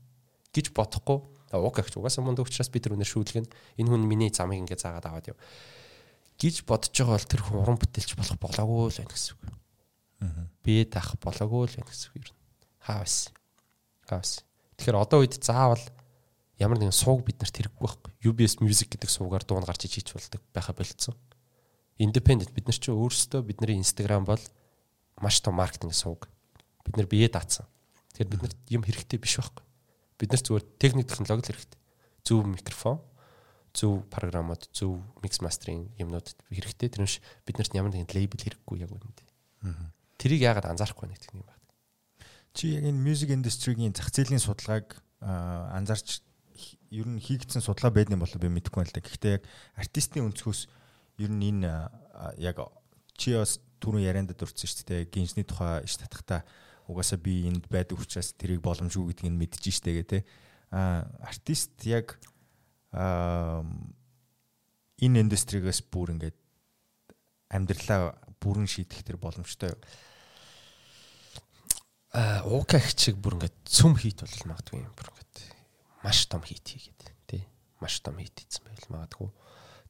гэж бодохгүй уука гэж угаасаа мунд учраас би тэр үнээр шүүлгэн энэ хүн миний замыг ингээ заагаад аваад яв гэж бодож байгаа бол тэр хүн уран бүтээлч болох болоогүй л байна гэсэн үг бие таах болоогүй л байна гэсэн үг юм. Хаа бас. Хаа бас. Тэгэхээр одоо үед заавал ямар нэгэн сууг бид нарт хэрэггүй байхгүй. UBS Music гэдэг суугаар дуун гарч ичиж болдог байха болцсон. Independent бид нар чи өөрсдөө бидний Instagram бол маш том маркетинг сууг. Бид нар бие даацсан. Тэгэхээр бид нарт юм хэрэгтэй биш байхгүй. Бид нар зүгээр техник технологи л хэрэгтэй. Зөв микрофон, зөв програмууд, зөв микс мастеринг юмнууд хэрэгтэй. Тэрнэш бид нарт ямар нэгэн лейбл хэрэггүй яг. Аа Тэрийг яагаад анзаарахгүй нэг тийм байна. Чи яг энэ music industry-гийн зах зээлийн судалгааг анзаарч ер нь хийгдсэн судалгаа байдсан болов би мэдэхгүй байна л да. Гэхдээ яг артистийн өнцгөөс ер нь энэ яг чи бас түрүүн ярианд дурдсан шүү дээ. Гинжний тухай иш татахта угаасаа би энд байдаг учраас тэрийг боломжгүй гэдгийг мэдчихэж штэ гэ тэ. А артист яг а энэ индустригээс бүр ингээд амьдралаа бүрэн шийдэх тэр боломжтой юу? уука их чиг бүр ингээд цөм хийт бол магадгүй юм бүр ингээд маш том хийт хийгээд тий маш том хийт хийсэн байл магадгүй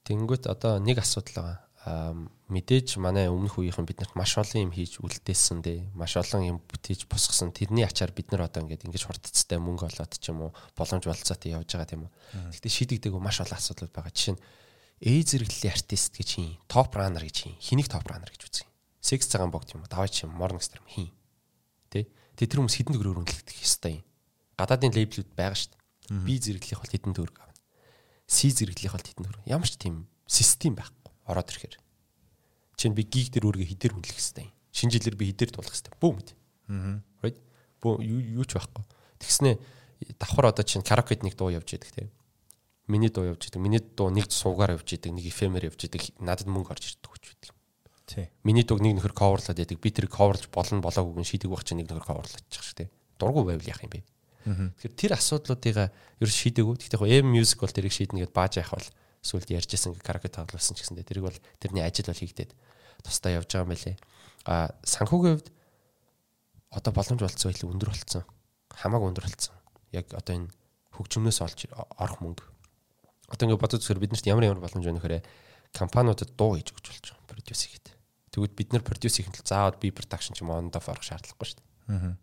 тэнгүүт одоо нэг асуудал байгаа мэдээж манай өмнөх үеийнхэн биднэрт маш олон юм хийж үлдээсэн дээ маш олон юм бүтээж босгосон тэрний ачаар бид нар одоо ингээд ингэж хурдцтай мөнгө олоод ч юм уу боломж болцоотой явж байгаа тийм үү гэхдээ шийдэгдээгүй маш олон асуудал байгаа жишээ нь эй зэрэглэлийн артист гэж хин топ раннер гэж хин хэнийг топ раннер гэж үзье секс цагаан богд юм даваач юм морнгстер юм хин Тэгээ тэр хүмүүс хідэн төгрөгөөр үнэлэгдэх ёстой юм. Гадаадын лейблүүд байгаа шүү дээ. Би зэрэглэх бол хідэн төгрөг авна. Си зэрэглэх бол хідэн төгрөг. Ямар ч тийм систем байхгүй. Ороод ирэхээр. Чинь би гиг дээр өөргөө хідээр үнэлэх ёстой юм. Шинэ жилээр би хідээр тулах ёстой. Бүү мэд. Аа. Right? Бүү юу ч байхгүй. Тэгснэ давхар одоо чинь караокед нэг дуу явж идэг тийм. Миний дуу явж идэг. Миний дуу нэг суугаар явж идэг, нэг эфемер явж идэг. Надад мөнгө орж ирдэг гэж байдаг. Тий. Миний дуг нэг нөхөр коверлаад байдаг. Би тэр коверлж болно болоогүй шийдэг байх чинь нэг нөхөр коверлаачих шүү дээ. Дургу байвал яах юм бэ? Тэгэхээр тэр асуудлуудыг ер нь шийдэггүй. Гэхдээ яг M music бол тэрийг шийднэ гэд бааж явах бол сүлд ярьжсэн каракет тоглуулсан ч гэсэндээ тэрийг бол тэрний ажил бол хийгдээд тусдаа явж байгаа юм байлээ. А санхүүгийн хувьд одоо боломж болцсон илүү өндөр болцсон. Хамаагүй өндөр болцсон. Яг одоо энэ хөгжмнөөс олж орох мөнгө. Одоо ингээд бодож үзэхээр биднэрт ямар ямар боломж байна гэхээр компаниудад дуу хийж өгч болж байгаа продюс хийгээд. Тэгвэл бид нар продюс хийх нь заавал би production ч юм он доф орох шаардлагагүй шүү дээ. Аа.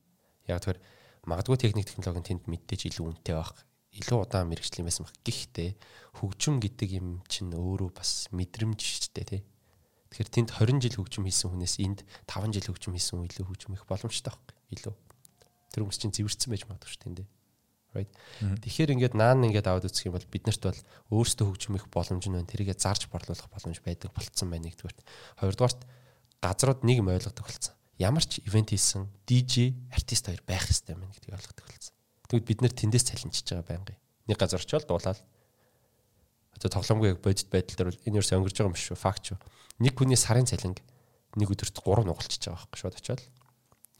Яг тэгэхээр магадгүй техник технологийн тэнд мэдээж илүү үнэтэй байх. Илүү удаан мэрэгчлэн байсан баг. Гэхдээ хөгжим гэдэг юм чинь өөрөө бас мэдрэмж шүү дээ тий. Тэгэхээр тэнд 20 жил хөгжим хийсэн хүнээс энд 5 жил хөгжим хийсэн хүн илүү хөгжим их боломжтой байхгүй. Илүү. Тэр хүмүүс чинь зэвэрсэн байж магадгүй шүү дээ. Right. Тэгэхээр ингээд наан ингээд аваад үзэх юм бол биднэрт бол өөрсдөө хөгжим их боломж нь байна. Тэрийгэ зарж борлуулах боломж байдаг болцсон байна нэгдүгээрт. Хоёрдугаарт газрууд нэг юм ойлгодог болсон. Ямар ч ивент хийсэн DJ артист хоёр байх хэрэгтэй юм гэдгийг ойлгодог болсон. Тэгвэл бид нэр тэндээс цалинжиж байгаа байнгын. Нэг газар очиод дуулаад одоо тоглоомгүй бодит байдал дээр бол энэ юу сонгорж байгаа юм шүү факт шүү. нэг хүний сарын цалинг нэг өдөрт 3 нугалчихж байгаа байхгүй шууд очиод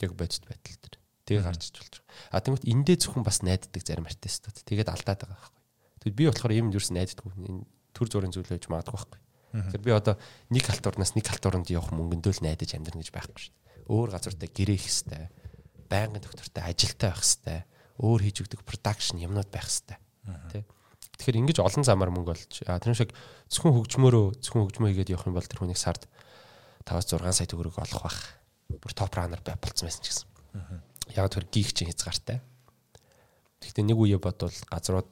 яг бодит байдал дээр. Тэгээ гарч иж болж байгаа. А тэгмэд эндээ зөвхөн бас найддаг зарим артистууд. Тэгээд алдаад байгаа байхгүй. Тэгэд би болохоор юм юурс найддаг. Төр зургийн зүйл байж магадгүй байхгүй. Тэгэхээр би одоо нэг халтуурнаас нэг халтууранд явах мөнгөндөө л найдаж амьдрна гэж байхгүй шүү. Өөр газартай гэрээ их хэвээр байнгын доктортой ажилтаа байх хэвээр өөр хийж өгдөг продакшн юмнууд байх хэвээр. Тэ. Тэгэхээр ингэж олон замаар мөнгө олж тэр шиг зөвхөн хөгжмөөрөө зөвхөн хөгжмөө хийгээд явах юм бол тэр хүнийг сард 5-6 сая төгрөг олох байх. Бүр топ ранер бай болцсон байсан ч гэсэн. Яг тэр гих чинь хязгаартай. Гэхдээ нэг үе бодвол газрууд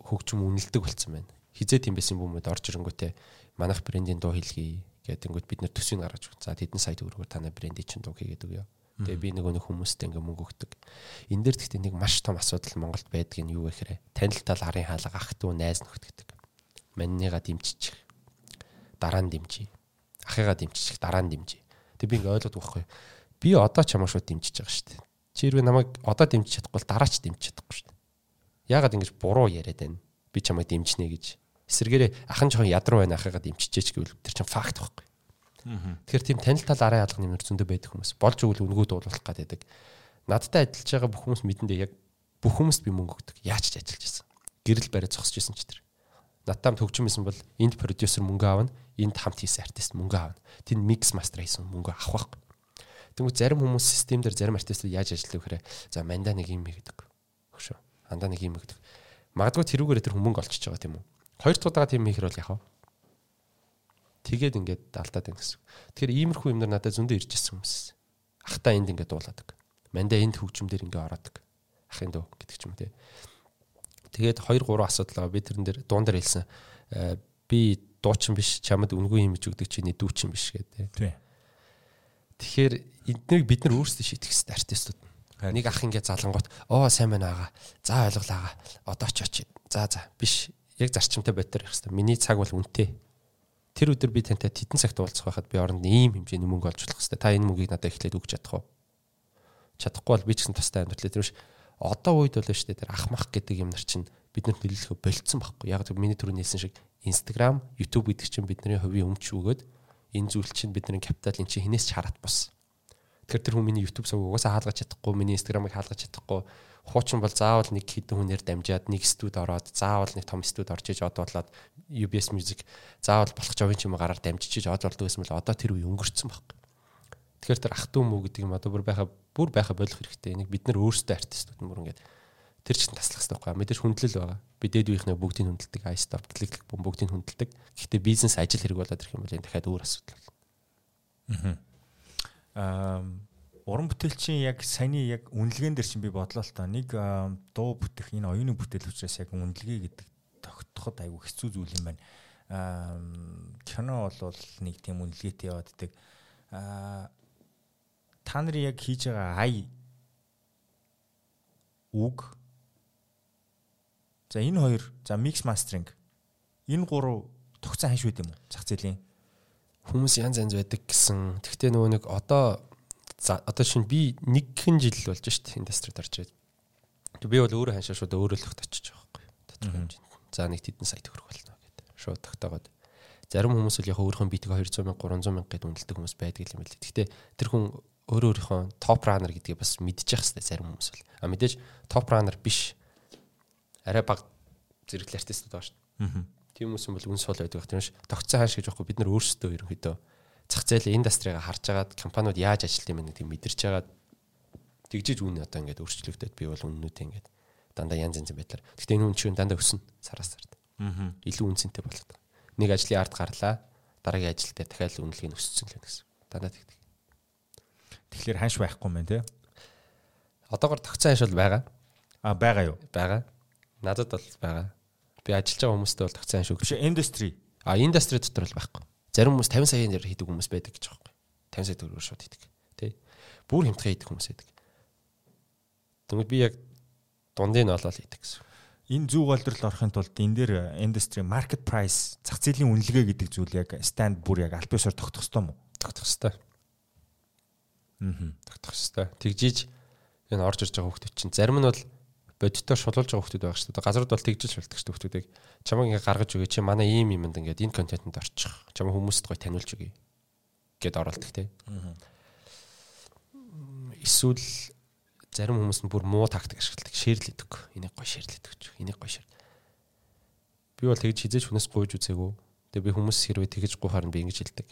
хөгжим үнэлдэг болцсон байна. Хизээ тийм байсан бүүмэд орж ирэнгүүтээ манайх брендийн дуу хэлхий гэдэг бид нэр төсвийг гаргаж өгч. За тэдэн сая төгрөгөөр танай брендийн чинь дуу хийгээд өгөө. Тэгээ би нөгөө нэг хүмүүст ингээ мөнгө өгдөг. Энд дээр гэхдээ нэг маш том асуудал Монголд байдаг нь юу вэ гэхээр танил тал арын хаалга ах トゥ найз нөхд гэдэг. Манныга дэмжиж дараа нь дэмжиж ахыгаа дэмжиж дараа нь дэмжиж. Тэг би ингээ ойлгоод байхгүй. Би одоо чамаа шууд дэмжиж байгаа шүү дээ. Чи хэрвээ намайг одоо дэмжиж чадахгүй бол дараа ч дэмжиж чадахгүй шүү дээ. Яагаад ингэж буруу яриад байна? Би чамайг дэмжнэ гэж. Эсвэргээрээ ахын жоохон ядруу байна ахыгаа дэмжижээч гэвэл тэр чинь факт байхгүй. Тэгэхээр тийм танил тал арай алга нэмэр зөндөө байдаг хүмүүс. Болж өгөл үнгүүд уулуулах гэдэг. Надтай ажиллаж байгаа бүх хүмүүс мэдэндээ яг бүх хүмүүст би мөнгө өгдөг. Яаж ч ажиллаж байсан. Гэрэл бариад зогсож байсан ч тэр. Надтай төгжим байсан бол энд продюсер мөнгө аавна, энд хамт хийсэн артист мөнгө аавна. Тэнд микс мастер хийсэн мөнгө авах байхгүй. Тэгвэл зарим хүмүүс систем дээр зарим артистууд яаж ажиллах вэ гэхээр за манда нэг юм хийдэг. Хөшөө. Андаа нэг юм хийдэг. Магадгүй тэрүүгээр тэр хүмүүс олчихж байгаа тийм үү? Хоёр дахь удаага тийм хийхэр бол яхав Тэгээд ингээд алдаад байна гэсэн. Тэгэхээр иймэрхүү юм нар надад зөндөө ирж ирсэн хүмүүс. Ахта энд ингээд дуулаадаг. Мандаа энд хөгжмөөр ингээд ороодаг. Ахын дөө гэдэг ч юм те. Тэгээд 2 3 асуудал байгаа. Би тэрэн дээр дуун дээр хэлсэн. «Э, би дуучин биш, чамд үнгүй юм өгдөг чиний дүүчин биш гэдэг. Тий. Тэгэхээр эднийг бид нар өөрсдөө шийдэх хэрэгтэй артистууд. Нэг ах ингээд залангуут оо сайн байна аага. За ойлголаа аага. Одоо ч очие. За за биш. Яг зарчимтай бодтер явах хэрэгтэй. Миний цаг бол үнэтэй тэр өдөр би тантай тедэн цагт уулзах байхад би оронд ийм хэмжээний мөнгө олж болох хэвээр. Та энэ мөнгийг надад эхлээд өгч чадах уу? Чадахгүй бол би ч гэсэн тустай амьдрал тэрвш одоо үед бол шүү дээ тэр ахмах гэдэг юм нар чинь биднэрт нөлөөлөхө болцсон байхгүй. Яг тэр миний түрүүний хэлсэн шиг Instagram, YouTube гэдэг чинь бидний хувийн өмч өгөөд энэ зүйл чинь бидний капитал энэ чинь хинээс ч хараад бос. Тэгэхээр тэр хүн миний YouTube сувг угаасаа хаалгаж чадахгүй, миний Instagram-ыг хаалгаж чадахгүй хуучин бол заавал нэг хідэн хүнээр дамжаад нэг студ ороод заавал нэг том студ орж иж од болоод UBS Music заавал болох ч юм гараар дамжиж иж од болдог гэсэн мэл одоо тэр үе өнгөрцөн баг. Тэгэхээр тэр ах トゥ мүү гэдэг юм одоо бүр байха бүр байха болох хэрэгтэй. Нэг бид нар өөрсдөө артистууд мөр ингээд тэр чинь таслах хэрэгтэй байхгүй. Мэдээж хүндлэл байгаа. Би дээд үеийнхнээ бүгдийг хүндэлдэг, I stop гэлэг бүгдийг хүндэлдэг. Гэхдээ бизнес ажил хэрэг болоод ирэх юм бол энэ дахиад өөр асуудал байна. Аа уран бүтээлчийн яг саяны яг үнэлгээн дээр чинь би бодлоо л та нэг дуу бүтэх энэ оюуны бүтээл учраас яг үнэлгээ гэдэг тогтоход айгүй хэцүү зүйл юм байна. Аа кино бол нэг тийм үнэлгээтэй явааддаг. Аа та нарын яг хийж байгаа ай үг За энэ хоёр за mix mastering энэ гурав тогтсон ханш байд юм уу? Зах зээлийн хүмүүс янз янз байдаг гэсэн. Тэгвэл нөгөө нэг одоо За одоо шинэ би нэгхэн жил болж дээ индастрид орж ирээд. Би бол өөрөө ханшаа шууд өөрөө л өгт очиж байгаа байхгүй. За нэг тэдэн сая төгрөг болно гэдэг. Шууд тогтоогоод. Зарим хүмүүс л яг өөрийнхөө битг 200 мянга 300 мянга гэд үнэлдэг хүмүүс байдаг юм байна. Гэхдээ тэр хүн өөрөө өөрийнхөө топ ранер гэдгийг бас мэдчих хэвээр зарим хүмүүс бол. А мэдээж топ ранер биш. Арай баг зэрэглэл артистууд байгаа шүү. Тийм хүмүүс бол үн сул байдаг. Тийм ш. Тогтсон хааш гэж байхгүй бид нар өөрсдөө ерөнхийдөө зах зээлийн индастрийг харж агаад компаниуд яаж ажилт юм бэ гэдэг мэдэрч агаад тэгжиж үүнээ одоо ингээд өөрчлөгдөд би бол үннүүдээ ингээд дандаа янз янзын байдлаар. Гэхдээ энэ үн чинь дандаа өснө сараас сард. Аа. Илүү үнцэнтэй болоод. Нэг ажлын ард гарлаа. Дараагийн ажил дээр дахиад үнэлгээ нь өссөн л гэсэн. Дандаа тэгдэг. Тэгэхээр ханш байхгүй мэн тий. Одоогор тогтсон ханш бол байгаа. А байгаа юу? Байгаа. Надад бол байгаа. Би ажиллаж байгаа хүмүүстээ бол тогтсон ханш. Биш индастри. А индастри дотор л байхгүй. Зарим хүмүүс 50 саяын дээр хийдэг хүмүүс байдаг гэж байгаа юм. 50 сая төгрөгөөр шууд хийдэг. Тэ. Бүр хямдхан хийдэг хүмүүс байдаг. Тэгмэд би яг дундыг нь олоод хийдэг гэсэн. Энэ зүү голдрол орохын тулд энэ дээр индастри market price зах зээлийн үнэлгээ гэдэг зүйл яг stand бүр яг аль биесээр тогтох ёстой мó? Тогтох ёстой. Аа. Тогтох ёстой. Тэгжиж энэ орж ирж байгаа хүмүүс чинь зарим нь бол бодитоор шулуулж байгаа хүмүүс байх шүү дээ. Газрууд бол тэгжил шулдаг шүү хүмүүсийг. Чамаг ингээ гаргаж өгье чи манай ийм юмд ингээд энэ контентэнд орчих. Чамаг хүмүүст гоё таниулж өгье гэд оролдох те. Эсвэл зарим хүмүүс нь бүр муу тактик ашигладаг, шэрлэдэг. Энийг гоё шэрлэдэг ч. Энийг гоё шэр. Би бол тэгж хизээч хүнээс гойж үзээгүй. Тэгээ би хүмүүс хэрвээ тэгж гуйхаар нь би ингэж хэлдэг.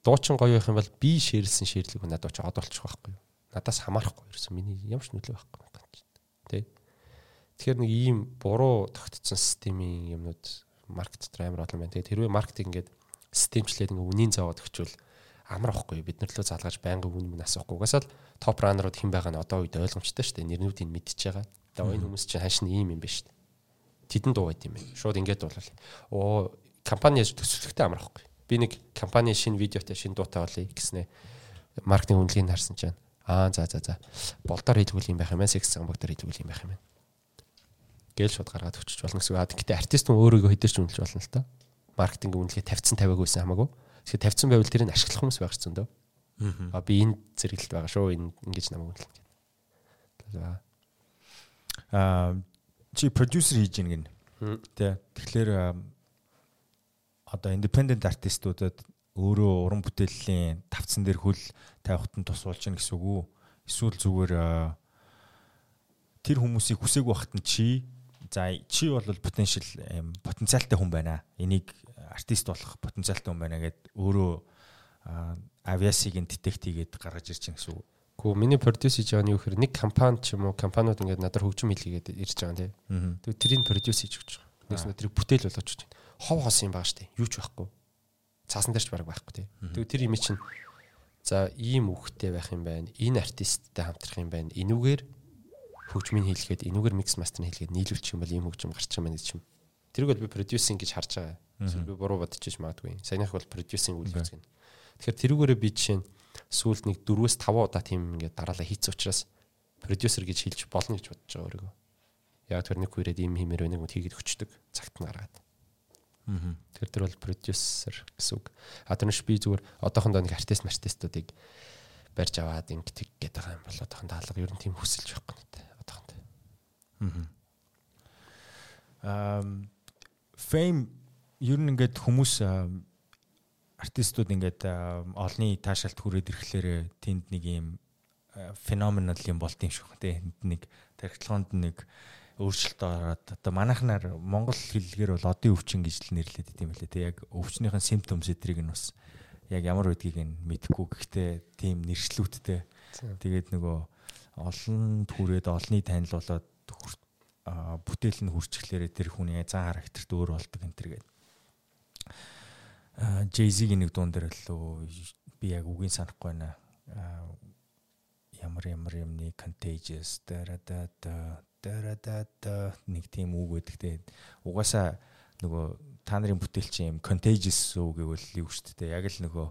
Дуучин гоё байх юм бол би шэрлсэн шэрлэг надад очиод олчих байхгүй юу? Надаас хамаарахгүй ерөөсөн миний ямар ч нөлөө байхгүй байна. Тэ. Тэгэхээр нэг ийм буруу тогтцсон системийн юмнууд маркет дотор амар олон байна. Тэгээд хэрвээ маркетинг ингээд системчлээд ингээ үнийн зоогод өгчвөл амар ахгүй бид нар лөө залгаж байнгын үн мөн асуухгүй. Угасаа л топ ранерууд хэн байгаа нь одоо үед ойлгомжтой шүү дээ. Нэрнүүдийг мэдчихэж байгаа. Тэгээ энэ хүмүүс чинь хашны ийм юм биш шүү дээ. Тэдэн дуу байт юм байна. Шууд ингээд болол. Оо компани яаж төсөлттэй амар ахгүй. Би нэг компани шинэ видеотой шинэ дуутай болъё гэснээр маркетинг үнэлгийг харсан чинь аа за за за болдоор хийлгүүл юм байх юм аа секс гамбагтаар хийлгүүл юм байх юм байна гээл шууд гаргаад өчөж болно гэсэн үг. Гэтэ артист нь өөрийгөө хэдэрч үнэлж болно л та. Маркетинг үнэлгээ тавьсан тавиагүйсэн хамаагүй. Тэгэхээр тавьсан байвал тэрийг ашиглах хүмүүс байх ч зөндөө. Аа би энэ зэрэглэлд байгаа шүү. Энэ ингэж намайг үнэлнэ. За. Аа чи продюсер хийж гин. Тэ. Тэгэхээр одоо independent артистуудад өөрөө уран бүтээлийн тавцсан дээр хөл тавихад нь тус болж гин гэсэн үг үү? Эсвэл зүгээр тэр хүмүүсийг хүсээгүй байхад нь чи За чи бол потенциал потенциалтай хүн байна. Энийг артист болох потенциалтай хүн байна гэд өөрөө авиасыг детект хийгээд гаргаж ирж байгаа гэсэн үг. Гэхдээ миний продюс хийж байгаа нь юу гэхээр нэг компани ч юм уу компаниуд ингээд надад хөгжим хийлгээд ирж байгаа тийм. Тэгээд тэрийг продюс хийж өгч байгаа. Нэгс нь тэрийг бүтээл болгож өгч байна. Хов хос юм байгаа штэ. Юу ч байхгүй. Цаасан дээр ч бараг байхгүй тийм. Тэгээд тэр юм чинь за ийм үхтэй байх юм байна. Энэ артисттай хамтрах юм байна. Энүүгээр хөгжмийн хийлгээд энүүгээр микс мастер хийлгээд нийлүүлчих юм бол ийм хөгжим гарч байгаа юм гэж юм. Тэрийг бол би продюсинг гэж харж байгаа. Би буруу бодчихж магадгүй. Саяных бол продюсинг үйл үзэх нь. Тэгэхээр тэрүүгээрээ би жишээ нь сүүлд нэг 4-өөс 5 удаа тийм ингээд дараалал хийц учраас продюсер гэж хэлж болно гэж бодож байгаа өөрийгөө. Яг тэр нэг хүрээд ийм хэмээр нэг үнд хийгээд өчтдөг. Цагт нь гаргаад. Аа. Тэгэхээр тэр бол продюсер гэсэн үг. А тэрнш би зүгээр одоохондоо нэг артист артистуудыг барьж аваад ингэдэг гэдэг юм бол одоохондоо алга ер нь тийм хүсэлж байхгүй надад. Аа фейм ер нь ингээд хүмүүс артистууд ингээд олны таашаалт хүрээд ирэхлээр тэнд нэг юм феноменал юм болт юм шиг тий нэг тархитлогонд нэг өөрчлөлт ороод одоо манайхнаар монгол хэллэгээр бол одын өвчин гэж л нэрлэдэг тийм байлээ тий яг өвчнийхэн симптомс эдрийг нь бас яг ямар байдгийг нь мэдэхгүй гэхдээ тийм нэршлүүдтэй. Тэгээд нөгөө олон түрээд олны танил болоод бүтээл нь хурцчлаарэ тэр хүний зан характерт өөр болдог энэ төр гэдэг. Jay-Z-ийн нэг дуун дээр лөө би яг үгийн санахгүй байна. Ямар ямар юм нэг contagious дарада дарада нэг тийм үг байдаг те. Угаасаа нөгөө та нарын бүтээл чинь юм contagious үг гэвэл юу шүү дээ. Яг л нөгөө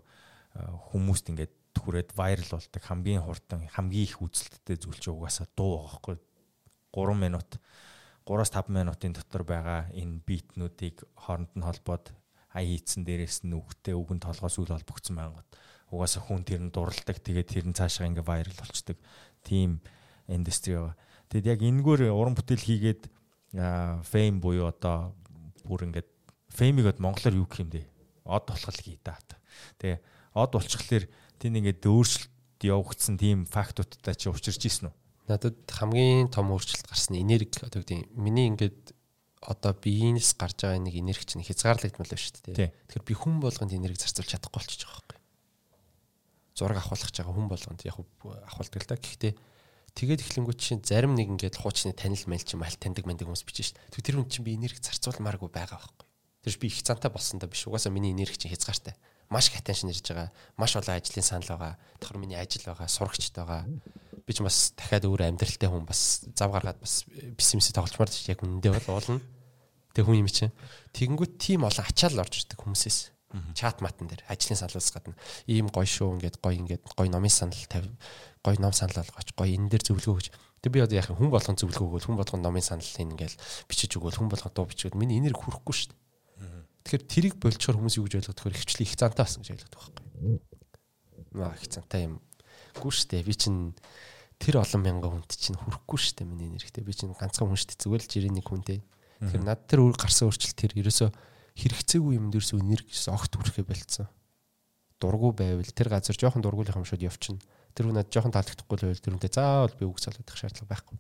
хүмүүст ингээд түрээд viral болдог хамгийн хурдан хамгийн их үзэлттэй зүйл чинь угаасаа дуу байгаа хгүй 3 минут 3-5 минутын дотор байгаа энэ битнүүдийг хооронд нь холбоод ая хийцэн дээрээс нь үгтэй үгэн толгоос үл холбогдсон байнгут угаасаа хүн тэр нь дурладаг тэгээд тэр нь цаашаа ингээ вайрал болчдөг тийм индастри байгаа. Тэгэд яг энэгээр уран бүтээл хийгээд фейм буюу одоо бүр ингээд феймийг од монголоор юу гэх юм бэ? Од болохл хий даа. Тэгээ од болчихлоор тэнд ингээд өөрчлөлт явагдсан тийм фактуудтай чи учирч ийсэн үү? Надад хамгийн том өөрчлөлт гарсан энерги одоо гэдэг миний ингээд одоо биенээс гарч байгаа нэг энерги чинь хязгаарлагдмал байна шүү дээ. Тэгэхээр би хүн болгонд энерги зарцуулж чадахгүй болчихж байгаа байхгүй. Зураг авахлах гэж байгаа хүн болгонд яг авахулдаг л та. Гэхдээ тэгээд эхлэнгүүт чинь зарим нэг ингээд хуучны танил майл чинь маль таньдаг мандаг хүмүүс бичэн шүү дээ. Тэр хүн чинь би энерги зарцуулмааргүй байгаа байхгүй. Тэр би их цантай болсон да биш. Угаасаа миний энерги чинь хязгаартай маш их attention ирж байгаа. Маш олон ажлын санал байгаа. Давхар миний ажил байгаа, сурагчд байгаа. Би ч бас дахиад өөр амьдралтай хүн бас зав гаргаад бас бисэмсээ тоглолцмаар тийш яг үнэндээ бол уулна. Тэг хүн юм чинь. Тэгэнгүүт тийм олон ачаал орж ирдэг хүмүүсээс. Чат матан дээр ажлын саналаас гадна ийм гоё шүү ингээд гоё ингээд гоё номын санал тавь гоё ном санал болгооч гоё энэ дээр зөвлөгөө өгч Тэг би одоо яг хүн болгон зөвлөгөө өгөөл хүн болгон номын санал хийн ингээл бичиж өгөөл хүн болгон дуу бичгээд миний энерги хүрэхгүй шүү дээ. Тэгэхээр тэрийг болчоор хүмүүс юу гэж ойлгоод тэгэхээр ихчлээ их цантай болсон гэж ойлгоод байгаа байхгүй. Маа их цантай юм. Гүү штэ би чинь тэр олон мянган хүнд чинь хүрэхгүй шүү дээ миний нэрхтээ. Би чинь ганцхан хүн шүү дээ. Зүгээр л жирийн нэг хүнтэй. Тэгэхээр над тэр өөр гарсан өөрчлөлт тэр ерөөсөө хэрэгцээгүй юмд ерөөсөө энерги огт хүрэхээ болцсон. Дургу байвал тэр газар жоохон дургуулах юм шууд явчихна. Тэр хүн над жоохон таалагдахгүй л байвал тэр хүнтэй заавал би үг залуудах шаардлага байхгүй.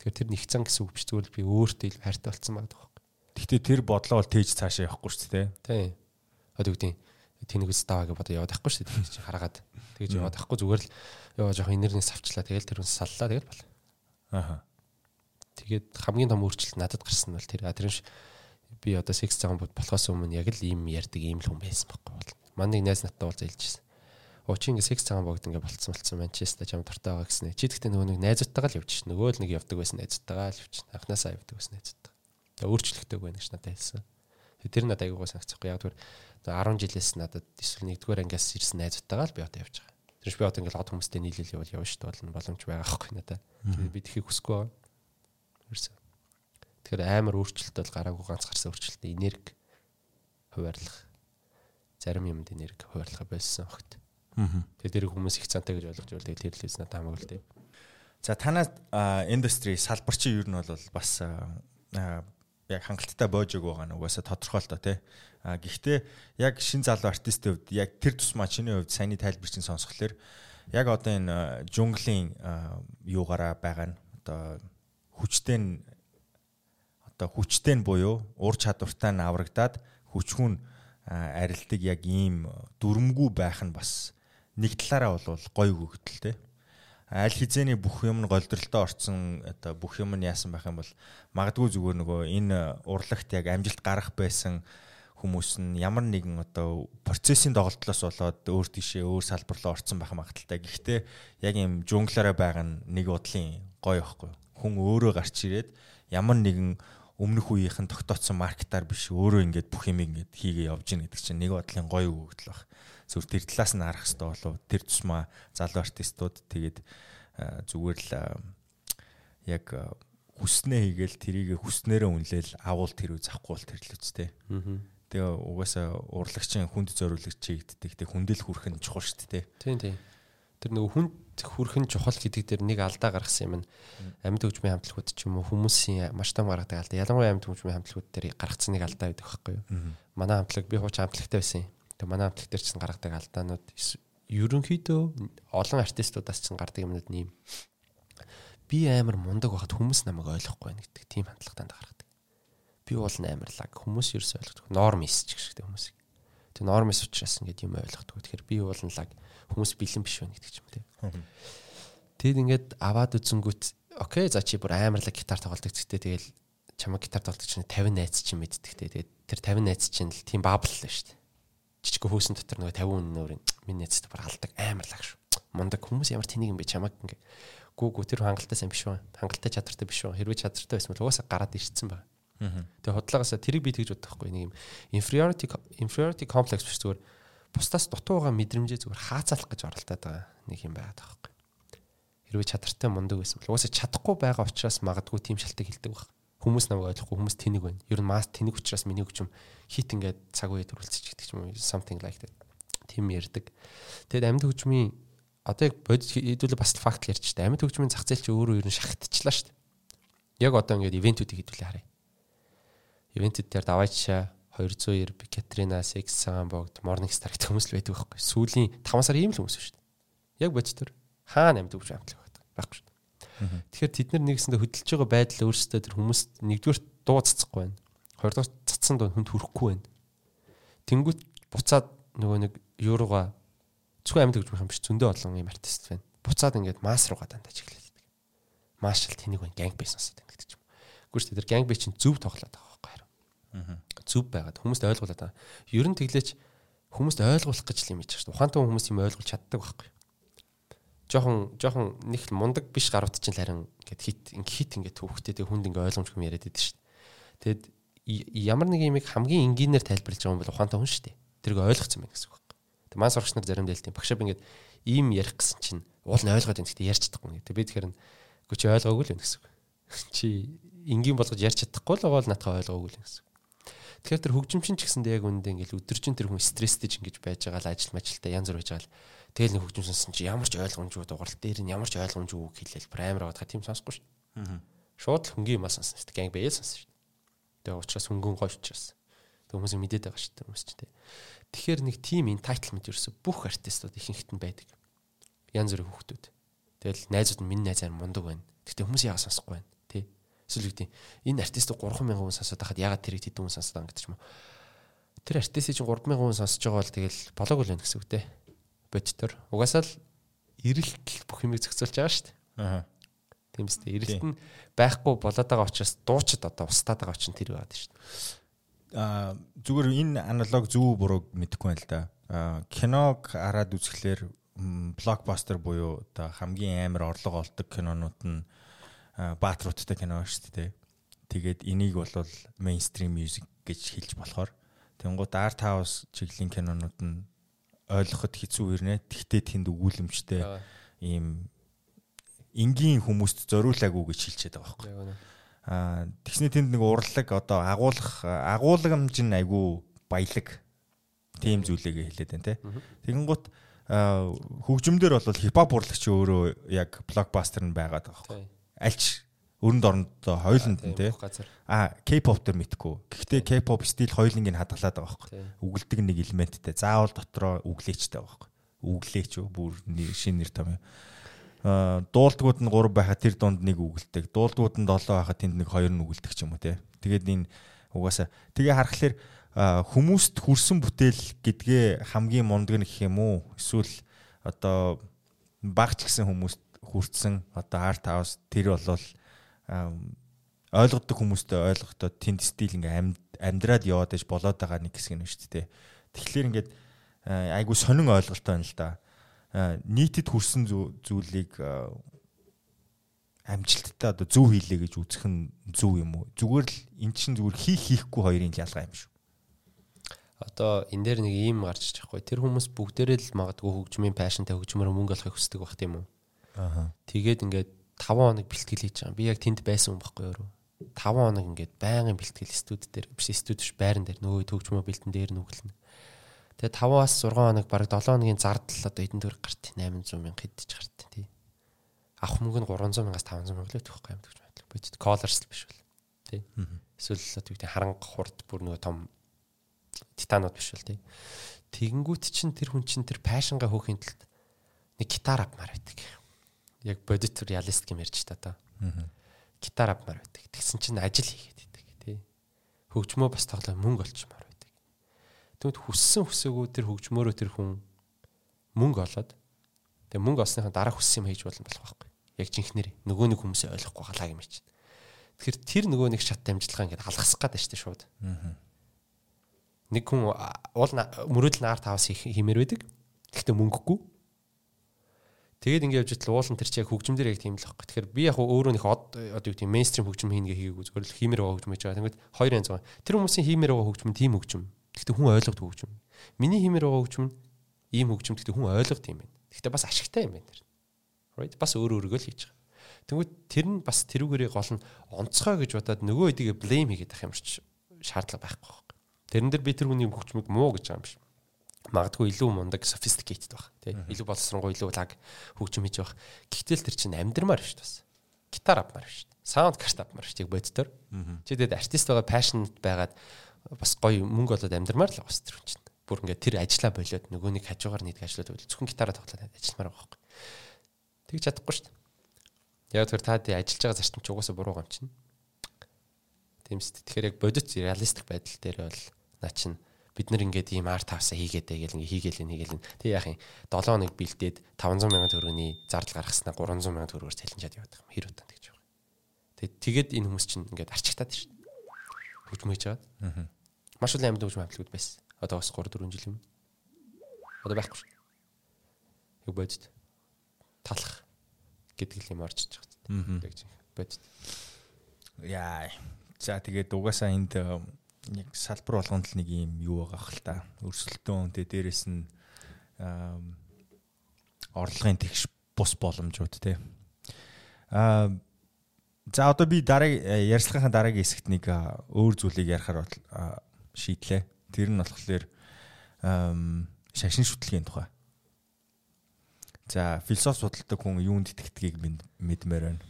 Тэгэхээр тэр нэгцэн гэсэн үг биш зүгээр л би өөртөө ил хайртай болсон байгаа даа. Гэхдээ тэр бодлоо бол тээж цаашаа явахгүй шүү дээ. Тийм. Одоо үгдийн тэнэг үс ставаа гэж бодоо яваад байхгүй шүү дээ. Тэгж хараад тэгж яваад байхгүй зүгээр л яваа жоохон энергиээс авчлаа. Тэгэл тэр хүн саллаа тэгэл бол. Аха. Тэгээд хамгийн том өөрчлөлт надад гарсан нь бол тэр тэр би одоо секс цагаан болохоос өмнө яг л ийм ярьдаг ийм л хүн байсан байхгүй бол. Манай нэг найз надтай уулзаж хэлжсэн. Оо чи ингээ секс цагаан богд ингээ болцсон болцсон Манчестер жам дуртай байгаа гэснэ. Чи гэхдээ нөгөө нэг найзуудтайгаа л ш. Нөгөө л нэг явдаг байсан найзуудтайгаа л явж. Анханасаа явдаг байсан найзууд. Тэгээ өөрчлөгдөг байна гэж надад хэлсэн. Тэр надад аягүй санагцахгүй. Яг түр 10 жилээс надад эсвэл нэгдүгээр ангиас ирсэн найзуудтайгаа л би одоо явж байгаа. Тэр би одоо ингээл од хүмүүстэй нийлэл явал явна шүү дээ боломж байгаа байхгүй надад. Тэгээд би тэхийг хүсэхгүй байгаа. Тэрсэн. Тэгэхээр амар өөрчлөлт бол гараагүй ганц гарсан өөрчлөлт энерги хуваарлах зарим юмд энерги хуваарлах байсан огт. Тэгээд тэр хүмүүс их цантай гэж ойлгож байвал тэгээд тэр л надад хамаагүй л дээ. За танаа индастри салбар чи юу нь бол бас яг хангалттай боож өг байгаа нь угаасаа тодорхой л доо тий. А гэхдээ яг шин залуу артистийн хувьд яг тэр тусмаа чиний хувьд саяны тайлбар чинь сонсхолоор яг одоо энэ жунглийн юугаараа байгаа нь одоо хүчтэй нь одоо хүчтэй нь буюу ур чадвартай нь аврагдаад хүчхүүн арилдаг яг ийм дүрмгүй байх нь бас нэг талаараа бол гоё хөгтөл те. Аль хизээний бүх юм нь голдролтой орцсон одоо бүх юм нь яасан байх юм бол магадгүй зүгээр нөгөө энэ урлагт яг амжилт гарах байсан хүмүүс нь ямар нэгэн одоо процессын доголдлоос болоод өөр тийшээ өөр салбар руу орцсон байх магадaltaй. Гэхдээ яг юм жунглаараа байгаа нь нэг бодлын гоё ихгүй. Хүн өөрөө гарч ирээд ямар нэгэн өмнөх үеийнхэн тогтооцсон маркетаар биш өөрөө ингээд бүх юм ингээд хийгээ явж гин гэдэг чинь нэг бодлын гоё өгөгдөл баг зөв тэр талаас нь харах хэрэгтэй болов тэр тусмаа залуу артистууд тэгээд зүгээр л яг хүснээ хийгээл тэрийг хүснээрээ үнэлээл агуул тэр үе захгүй бол тэр л үстэй. Тэгээ угаасаа урлагчийн хүнд зориулж чигддэг. Тэг хүндэл хүрх нь чухал шүү дээ. Тийм тийм. Тэр нөгөө хүнд хүрх нь чухал гэдэг дээр нэг алдаа гаргасан юм. Амьд хөгжмийн хамтлагууд ч юм уу хүмүүсийн маш том гаргадаг алдаа. Ялангуяа амьд хөгжмийн хамтлагууд дээр гаргацсан нэг алдаа байдаг байхгүй юу? Манай хамтлаг би хууч хамтлагтай байсан юм Тэгээ манай хамтлаг дээр чинь гаргадаг алдаанууд ерөнхийдөө олон артистуудаас чинь гардаг юмнууд нэм. Би амар мундаг байхад хүмүүс намайг ойлгохгүй байна гэдэг тийм хандлагатай гаргадаг. Би бол амарлаг хүмүүс ерөөс ойлгохгүй. Нормис ч гэх шиг хүмүүс. Тэгээ нормис учраас ингээд юм ойлгохгүй. Тэгэхээр би бол лаг хүмүүс бэлэн биш байна гэдэг ч юм те. Тэгэд ингээд аваад үзэнгүүт окей за чи бүр амарлаг гитар тоглодог гэхдээ тэгэл чамаг гитар тоглодог чинь 50 найз чинь мэддэг те. Тэгээд тэр 50 найз чинь л тийм бабл л шүү дээ жижиг хөөсөн дотор нөгөө 50 хүн нөр миний нэцтэй бүр алдаг амар лаг шүү. Мундаг хүмүүс ямар тэнийг юм бэ чамаг ингээ гүү гүү тэр хангалттай сайн биш үү? Хангалттай чадвартай биш үү? Хэрвээ чадвартай байсан бол угаасаа гараад ирсэн баг. Тэгээ худлаагаасаа тэрийг би тэгж бодохгүй нэг юм inferiority inferiority complex биш зүгээр бусдаас дутуу байгаа мэдрэмжээ зүгээр хаацаалах гэж оролдоод байгаа нэг юм байгаад байгаа байхгүй. Хэрвээ чадвартай мундаг байсан бол угаасаа чадахгүй байгаа учраас магадгүй тийм шалтгаан хилдэг баг хүмүүс намайг ойлгохгүй хүмүүс тэнэг байна. Ер нь мас тэнэг учраас миний хүчм хит ингээд цаг үе төрүүлчих гэдэг юм something like that. Тим ярддаг. Тэгэд амьд хөгжмийн одоо яг бодит хэдүүлээ бас факт ярьж штэ. Амьд хөгжмийн зах зээл чи өөрөө ер нь шахагдчихлаа штэ. Яг одоо ингээд ивентүүдийг хэдүүлээ харъя. Ивентэд дээр даваачаа 290 Катрина, Sex Sagan богд, Morning Star гэх хүмүүс л байдаг байхгүй. Сүүлийн 5 сар ийм л хүмүүс шүү дээ. Яг бодит төр хаана амьд хөгжмийн хамтлаг байдаг. Байхгүй шүү. Тэгэхээр тэд нар нэгсэндээ хөдөлж байгаа байдал өөрсдөө тэр хүмүүст нэгдүгээр дуу цацахгүй байна. Хоёрдугаар цацсан дуу хүнд хүрэхгүй байна. Тэнгүүт буцаад нөгөө нэг юурууга зөвхөн амьд гэж юм биш зөндөө олон юм артист байна. Буцаад ингээд масс руугаа дандаа чиглэлдэг. Маашл тэнийг байна гэнг бизнесд гэдэг юм. Гүрс тэр гэнг би чинь зөв тоглоод байгаа байхгүй? Зөв байгаад хүмүүст ойлгуулад байгаа. Ер нь тэглээч хүмүүст ойлгуулах гэж юм хийж байна. Ухаантай хүмүүс юм ойлгуулж чаддаг байхгүй юу? жоохон жоохон нэг мундаг биш гарууд чинь харин ингээд хит ингээд ингээд төвхтэй тэг хүнд ингээд ойлгомжгүй яриад байдаг шүү. Тэгэд ямар нэг юм хамгийн энгийнээр тайлбарлаж байгаа юм бол ухаантай хүн шүү дээ. Тэрийг ойлгоцсон байна гэсэн үг байна. Тэг маань сурагч нар заримдаа хэлтийн багшаа би ингээд ийм ярих гэсэн чинь уул нь ойлгоод байна гэхдээ ярьж чадахгүй гэдэг. Би тэгэхээр үгүй чи ойлгоогүй л байна гэсэн үг. Чи энгийн болгож ярьж чадахгүй л байгаа л натхаа ойлгоогүй л гэсэн үг. Тэгэхээр тэр хөгжимчин ч гэсэндээ яг үүндээ ингээл өдөржин тэр хүн стресстэй ч ингэж байж байгаа л ажил мажилтаа янз бүр байж байгаа л Тэгэл нэг хөгжим сонсон чи ямар ч ойлгомжгүй дуурал дээр нь ямар ч ойлгомжгүй үг хэлээл амар аваад тийм сонсохгүй шүү дээ. Шууд л хөнгөн юм сонсон шүү. Гэнг бэл сонсон шүү. Тэгээ учраас хөнгөн гоё учраас. Тэг хүмүүс мэдээд байгаа шүү хүмүүс ч тийм. Тэгэхээр нэг тим entitlement ерөөсө бүх артистууд ихэнхт нь байдаг. Янз бүрийн хүүхдүүд. Тэгэл найзууд нь миний найзаар мундаг байна. Гэхдээ хүмүүс яагаад сонсохгүй байна. Эсвэл үгдийн энэ артистыг 3000 хүн сонсоод байхад яагаад тэрийг тэдэн хүн сонсоод байгаа гэдэг ч юм уу. Тэр артистыг чинь 3000 хүн сонсож байгаа бол тэгэл болоогүй л байна гэсэн үг тий. Бодтор. Угаасаа л эрэлт бүх юмыг зохицуулж байгаа шүү дээ. Аа. Тийм үстэй. Эрэлт нь байхгүй болоод байгаа учраас дуучид одоо устдаад байгаа чинь тэр байгаад шүү дээ. Аа зүгээр энэ аналог зөв бурууг мэдэхгүй байна л да. Аа киног хараад үзэхлээр блокбастер буюу одоо хамгийн амар орлого олдог кинонууд нь баатруудтай кино шүү дээ. Тэгээд энийг бол мейнстрим мьюзик гэж хэлж болохоор тэнгууд арт хаус чиглэлийн кинонууд нь ойлгоход хэцүү ирнэ. Тэгтээ тэнд өгүүлэмжтэй ийм энгийн хүмүүст зориулаагүй гэж хэлчихэд байгаа байхгүй. Аа тэгсний тэнд нэг урлаг одоо агуулах агуулгамж нь айгүй баялаг тийм зүйлээ хэлээд байна те. Тэгэн гут хөгжмдөр бол хипхоп урлагч өөрөө яг блокбастер нь байгаад байгаа байхгүй. Альч өрөнд орондоо хоёуланд нь тий. А K-pop төр мэдхгүй. Гэхдээ K-pop стил хоёулангийн хадгалаад байгаа байхгүй. Үгэлдэг нэг элементтэй. Заавал дотроо үглээчтэй байгаа байхгүй. Үглээч үү бүр шинэ нэр том юм. А дуулдгууд нь 3 байхад тэр дунд нэг үгэлдэг. Дуулдгууд нь 7 байхад тэнд нэг 2 нь үгэлдэг ч юм уу тий. Тэгээд энэ угаасаа тэгээ харахаар хүмүүст хүрсэн бүтээл гэдгээ хамгийн мундаг нь гэх юм уу? Эсвэл одоо багч гэсэн хүмүүст хүрсэн одоо арт хаус тэр болвол ойлгодог хүмүүстээ ойлгохдоо тэнд стил ингээм амьдраад яваад иж болоод байгаа нэг хэсэг нь шүү дээ. Тэгэхээр ингээд айгу сонин ойлголттой байна л да. нийтэд хүрсэн зүйлийг амжилттай одоо зөв хийлээ гэж үзэх нь зөв юм уу? Зүгээр л эн чинь зүгээр хийх хийхгүй хоёрын ялгаа юм шүү одоо энэ дээр нэг ийм гарч иж байхгүй тэр хүмүүс бүгдээрээ л магадгүй хөгжмийн пашнтай хөгжмөр мөнгө олохыг хүсдэг байх тийм үү аа тэгээд ингээд 5 хоног бэлтгэл хийж байгаа. Би яг тэнд байсан юм байхгүй юу? 5 хоног ингээд байнгын бэлтгэл студ дээр биш студ биш байран дээр нөгөө төгжмөө бэлтэн дээр нүгэлнэ тэгээ 5-аас 6 хоног бараг 7 хоногийн зардал одоо эдэн төгрөг гарт 800 мянга хэдэж гарт тий. Авах мөнгө нь 300 мянгаас 500 мянга л төгөх юм гэж бодлоо бид колорс л биш бол тий. Эсвэл одоо тийм харанга хурд бүр нөгөө том титанууд биш бол тий. Тэгэнгүүт чин тэр хүн чин тэр пашингаа хөөхин тулд нэг гитар авмаар байдаг. Яг бодит реалист гэм ярьж та та. Гитар авмаар байдаг. Тэгсэн чин ажил хийгээд байдаг тий. Хөгжмөө бас тоглоо мөнгө олчмаар байдаг. Тэгвэл хүссэн хүсээгүй тэр хөгжмөөрөө тэр хүн мөнгө олоод тэгээ мөнгө олсныхаа дараа хүссэн юм хийж болно болох байхгүй. Яг жинхнэр нөгөө нэг хүмүүсээ ойлгохгүй галаа юм чинь. Тэгэхээр тэр нөгөө нэг шат амжилтгаа ингээд алгасах гээд байна шүү дээ шууд. Аа нэг хүн уул мөрөөдөл наар тавас хиймээр байдаг. Гэхдээ мөнгөгүй. Тэгээд ингээд явж итэл уулын тэр чи яг хөгжмдөр яг тийм л байхгүй. Тэгэхээр би яг өөрөө нэг од одоо юу гэдэг мейнстрим хөгжим хийнгээ хийгээгүй зүгээр л хиймээр байгаа хөгжим хийж байгаа. Тэгмэд хоёр янз байгаа. Тэр хүмүүсийн хиймээр байгаа хөгжим тийм хөгжим. Гэхдээ хүн ойлгодог хөгжим. Миний хиймээр байгаа хөгжим ийм хөгжим гэхдээ хүн ойлгодог юм байна. Гэхдээ бас ашигтай юм байна тэр. Right? Бас өөр өөргөө л хийж байгаа. Тэгмэд тэр нь бас тэрүүгээрээ гол нь онцгой гэж бодоод нөгөө хэдийгэ блейм хийгээд ах юм шиг шаардлага байхгүй. Тэрэн дээр би тэр хүний хөгжмөд муу гэж байгаа юм биш. Магадгүй илүү мундаг sophisticated байх тий. Илүү боловсронгуй илүү лаг хөгжим хийж байх. Гэхдээ тэр чинь амьдрмаар биш бас. Гитар авмаар биш. Саунд карт авмаар биш. Тэг боддоор. Чи тэгээд артист байгаа passion байгаад бас гоё мөнгө олоод амьдрмаар л бас тэр чинь. Бүр ингээд тэр ажиллаа болоод нөгөө нэг хажуугаар нийт ажиллаад байл зөвхөн гитараа тоглоод ажилламаар байгаа байхгүй. Тэгж чадахгүй шүү дээ. Яг тэр та тий ажиллаж байгаа зарчим ч угаасаа буруу юм чинь. Тэмс тэгэхээр яг бодит реалистик байдал дээр бол наа чин бид нар ингээд ийм арт тавсаа хийгээд байгээл ингээ хийгээл нь хийгээл нь тэг яах юм 7 хоног бэлдээд 500 сая төгрөгийн зардал гаргаснаа 300 сая төгрөгөөр цалинжаад яваад байгаа юм хэр утаа гэж байгаа. Тэг тэгээд энэ хүмүүс чинь ингээд арчигтаад шүү дээ. Хөгжмөж жаад. Аа. Маш олон амьд хөгжмөн амтлагууд байсан. Одоо бас 3 4 жил юм. Одоо байхгүй. Юу бодит талах гэдэг юм орж иж байгаа. Чинь бодит. Яа. За тэгээд угаасаа энд яг салбар болгонд л нэг юм юу байгаа хэл та. Өрсөлдөөн тэгээ дээрэс нь орлогын тэгш бус боломжууд те. Аа за одоо би дараагийн э, ярилцлагын дараагийн хэсэгт нэг өөр зүйлийг ярихаар шийдлээ. Тэр нь болохоор шашин шүтлгийн тухай. За философи судалдаг хүн юунд итгэдгийг мэдмээр байна.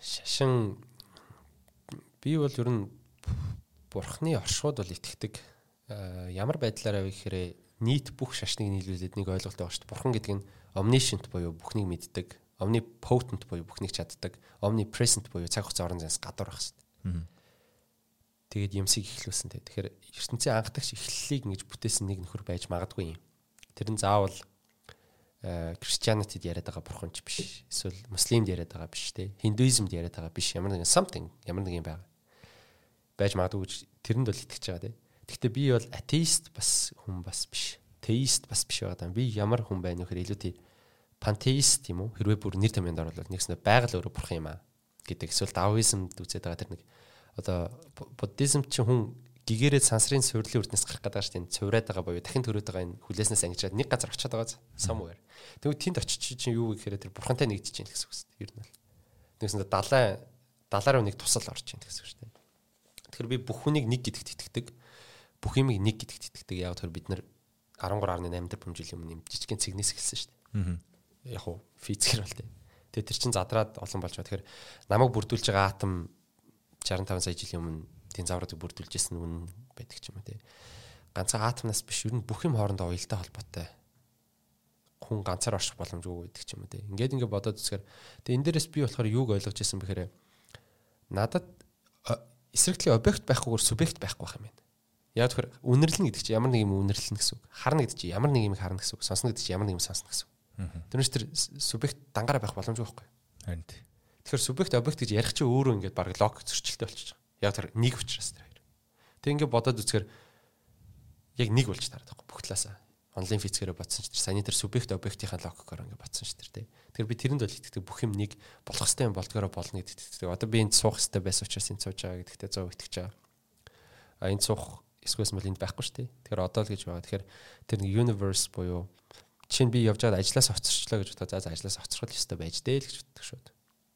Шашин би бол ер нь бурхны оршууд бол итгэдэг. Ямар байдлаараа вэ гэхээр нийт бүх шашныг нийлүүлээд нэг ойлголт байгаа шүү дээ. Бурхан гэдэг нь omniscient буюу бүхнийг мэддэг, omnipotent буюу бүхнийг чаддаг, omnipresent буюу цаг хугацаа орон зайнаас гадуур байх шүү дээ. Тэгээд юмсыг ихлүүлсэн те. Тэгэхээр ертөнцийн анхдагч эхлэлийг ингэж бүтээсэн нэг нөхөр байж магадгүй юм. Тэр нь заавал Christianity-д яриад байгаа бурхан ч биш. Эсвэл муслимд яриад байгаа биш те. Hinduism-д яриад байгаа биш. Ямар нэгэн something, ямар нэг юм байгаа. Байж магадгүй гэж тэрэнд бол итгэж байгаа те. Гэхдээ би бол атеист бас хүн бас биш. Теист бас биш байгаа даа. Би ямар хүн байна вэ гэхээр илүү тий пантеист юм уу? Хэрвээ бүр нэр томьёонд оруулаад нэгснэ байгаль өөрөө бурхан юм аа гэдэг. Эсвэл даоизмд үзээд байгаа тэр нэг одоо буддизм чи хүн гэгээрээ сансрын суйрлын үрднээс гарах гэдэг чинь цувраад байгаа боيو дахин төрөөд байгаа энэ хүлээснээс ангижаад нэг газар очиад байгаа somewhere. Тэгвэл тэнд очиж чинь юу гэхээр тэр бурхантай нэгдэж чинь гэсэн үг шүү дээ. Ер нь бол. Нэгсэндээ далай далаараа нэг тусал орж чинь гэсэн үг шүү дээ. Тэгэхээр би бүх хүнийг нэг гэдэгт итгэдэг. Бүх юмыг нэг гэдэгт итгэдэг. Яг тэр бид нар 13.8 тэрбум жилийн өмнө юм жижигхэн цэгнээс эхэлсэн шүү дээ. Яг уу физикэр бол тээ. Тэгээ тэр чин задраад олон болж байгаа. Тэгэхээр намайг бүрдүүлж байгаа атом 65 сая жилийн өмнө динозавруудыг бүрдүүлжсэн үн байдаг ч юм уу тий. Ганцхан атомнаас биш ер нь бүх юм хоорондоо уялдаа холбоотой. Хүн ганцаар орших боломжгүй гэдэг ч юм уу тий. Ингээд ингээд бодоод үзэхээр тэгээ энэ дээрээс би болохоор юуг ойлгож ирсэн бэхээр надад эсрэгтлийн объект байхгүйгээр субъект байхгүй байх юм байна. Яг тэгэхээр үнэрлэн гэдэг чинь ямар нэг юм үнэрлэн гэсэн үг. Харна гэдэг чинь ямар нэг юм харна гэсэн үг. Сонсно гэдэг чинь ямар нэг юм сонсно гэсэн үг. Тэрнээс тэр субъект дангаараа байх боломжгүй байхгүй. Харин тий. Тэгэхээр субъект объект гэж ярих чинь өөрөө ингээд баг лог зөрчилтэй болчихж байгаа. Яг тэр нэг учраас тэр хоёр. Тэг ингээд бодоод үзэхээр яг нэг болж тараад байгаа бүх талаасаа. Онлайн физикээрээ бодсон ч тэр саяны тэр субъект объектийнхаа логикоор ингээд бодсон ч тэр тий. Тэгэхээр би тэрэнд бол итгэдэг бүх юм нэг болох хэвээр болдгоороо болно гэдэгт итгэдэг. Одоо би энд суух хэвээр байсан учраас энд сууж байгаа гэдэгтээ 100 итгэж байгаа. А энд суух эсвэл бол энд байхгүй шүү дээ. Тэгэхээр одоо л гэж байгаа. Тэгэхээр тэр нэг universe буюу чинь би явж байгаад ажлаас оцорчлоо гэж бодоо. За ажлаас оцрох ёстой байж дээ л гэж боддог шүү дээ.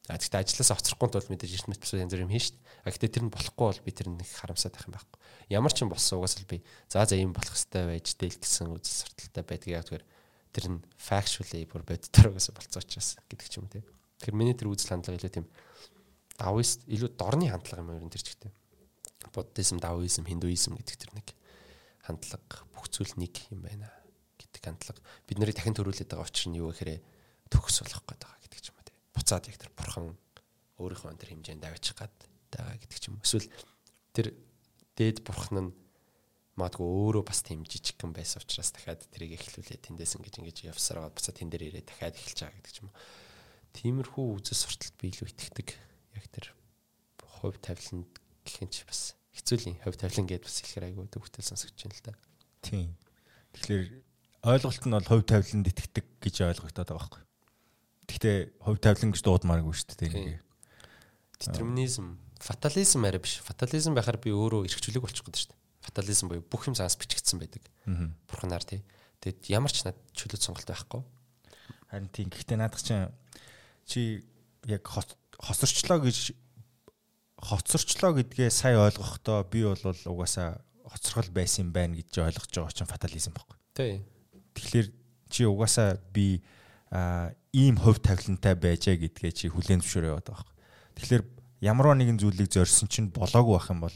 А гэхдээ ажлаас оцрохгүй бол мэдээж эрт мэтсүүд янз бүр юм хийн дээ. А гэхдээ тэр нь болохгүй бол би тэр нэг харамсаад байх юм байхгүй. Ямар ч юм болсон угаас л би за за юм болох хэвээр байж дээ л гэсэн үзэл сурталтай байдаг. Яг тэгэхээр тэр нь factually бүр боддоор угаас болцоо учраас гэдэг ч юм те. Тэгэхээр миний тэр үзэл хандлага илүү тийм даоист илүү дорны хандлага юм ер нь тэр чигтэй. Буддизм, даоизм, хиндуизм гэдэг тэр нэг хандлага бүх зүйл нэг юм байна гэдэг хандлага бид нарыг дахин төрүүлээд байгаа учир нь юу гэхээр төгс болох гээд байгаа гэдэг ч юм буцаад яг тэр бурхан өөрийнхөө тэр хэмжээнд авчих гад байгаа гэдэг ч юм. Эсвэл тэр дээд бурхан нь магадгүй өөрөө бас тийм жижигхэн байсан учраас дахиад тэрийг эхлүүлээ тэндээс ингэж ингэж явсараад буцаад тэн дээр ирээ дахиад эхэлж байгаа гэдэг юм. Тиймэрхүү үзэл сурталт би илүү итгэдэг. Яг тэр хувь тавиланд гэхин ч бас хэцүүлийн хувь тавилан гэдээ бас хэлэхээр айгүй төвхтэй сонсогдож байна л да. Тийм. Тэгэхээр ойлголт нь бол хувь тавиланд итгэдэг гэж ойлгогдоод байгаа байхгүй. Гэхдээ хувь тавилан гэж дуудмааргүй шүү дээ. Детерминизм, фатализм арай биш. Фатализм байхаар би өөрөө эрхчлөлөг болчих гээд шүү дээ. Фатализм буюу бүх юм цаас бичигдсэн байдаг. Бурханаар тий. Тэгэд ямар ч над чөлөөт сонголт байхгүй. Харин тийм. Гэхдээ наадах чинь чи яг хосорчлоо гэж хоцорчлоо гэдгээ сая ойлгохдоо би бол угаасаа хоцрол байсан юм байна гэж ойлгож байгаа чинь фатализм байхгүй. Тий. Тэгэхээр чи угаасаа би а ийм хувь тавилантай байжээ гэдгээ чи хүлээн зөвшөөрөө яваад байгаа. Тэгэхээр ямар нэгэн зүйлийг зорьсон чинь болоогүй байх юм бол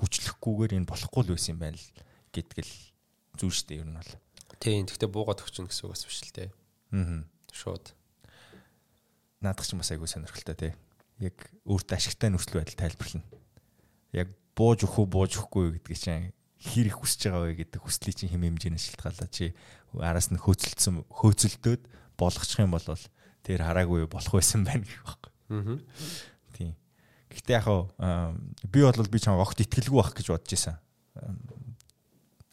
хүчлэхгүйгээр энэ болохгүй л байсан юм байна л гэдгэл зүйл шүү дээ ер нь бол. Тийм гэхдээ буугаад өгчнө гэсэн үг бас биш л дээ. Аа. Шууд. Наадах ч бас айгүй сонирхолтой тий. Яг өөртөө ашигтай нөхцөл байдал тайлбарлана. Яг бууж өгөх үү бууж өгөхгүй гэдгийг чинь хэр их хүсэж байгаа вэ гэдэг хүслийг чинь хэм хэмжээнээс шилтгаалаа чи араас нь хөөцөлдсөн хөөцөлдөөд болгочих юм бол тэр хараагүй болох байсан байна гэх байхгүй. Аа. Гэхдээ яг би бол би чам огт итгэлгүй байх гэж бодож исэн.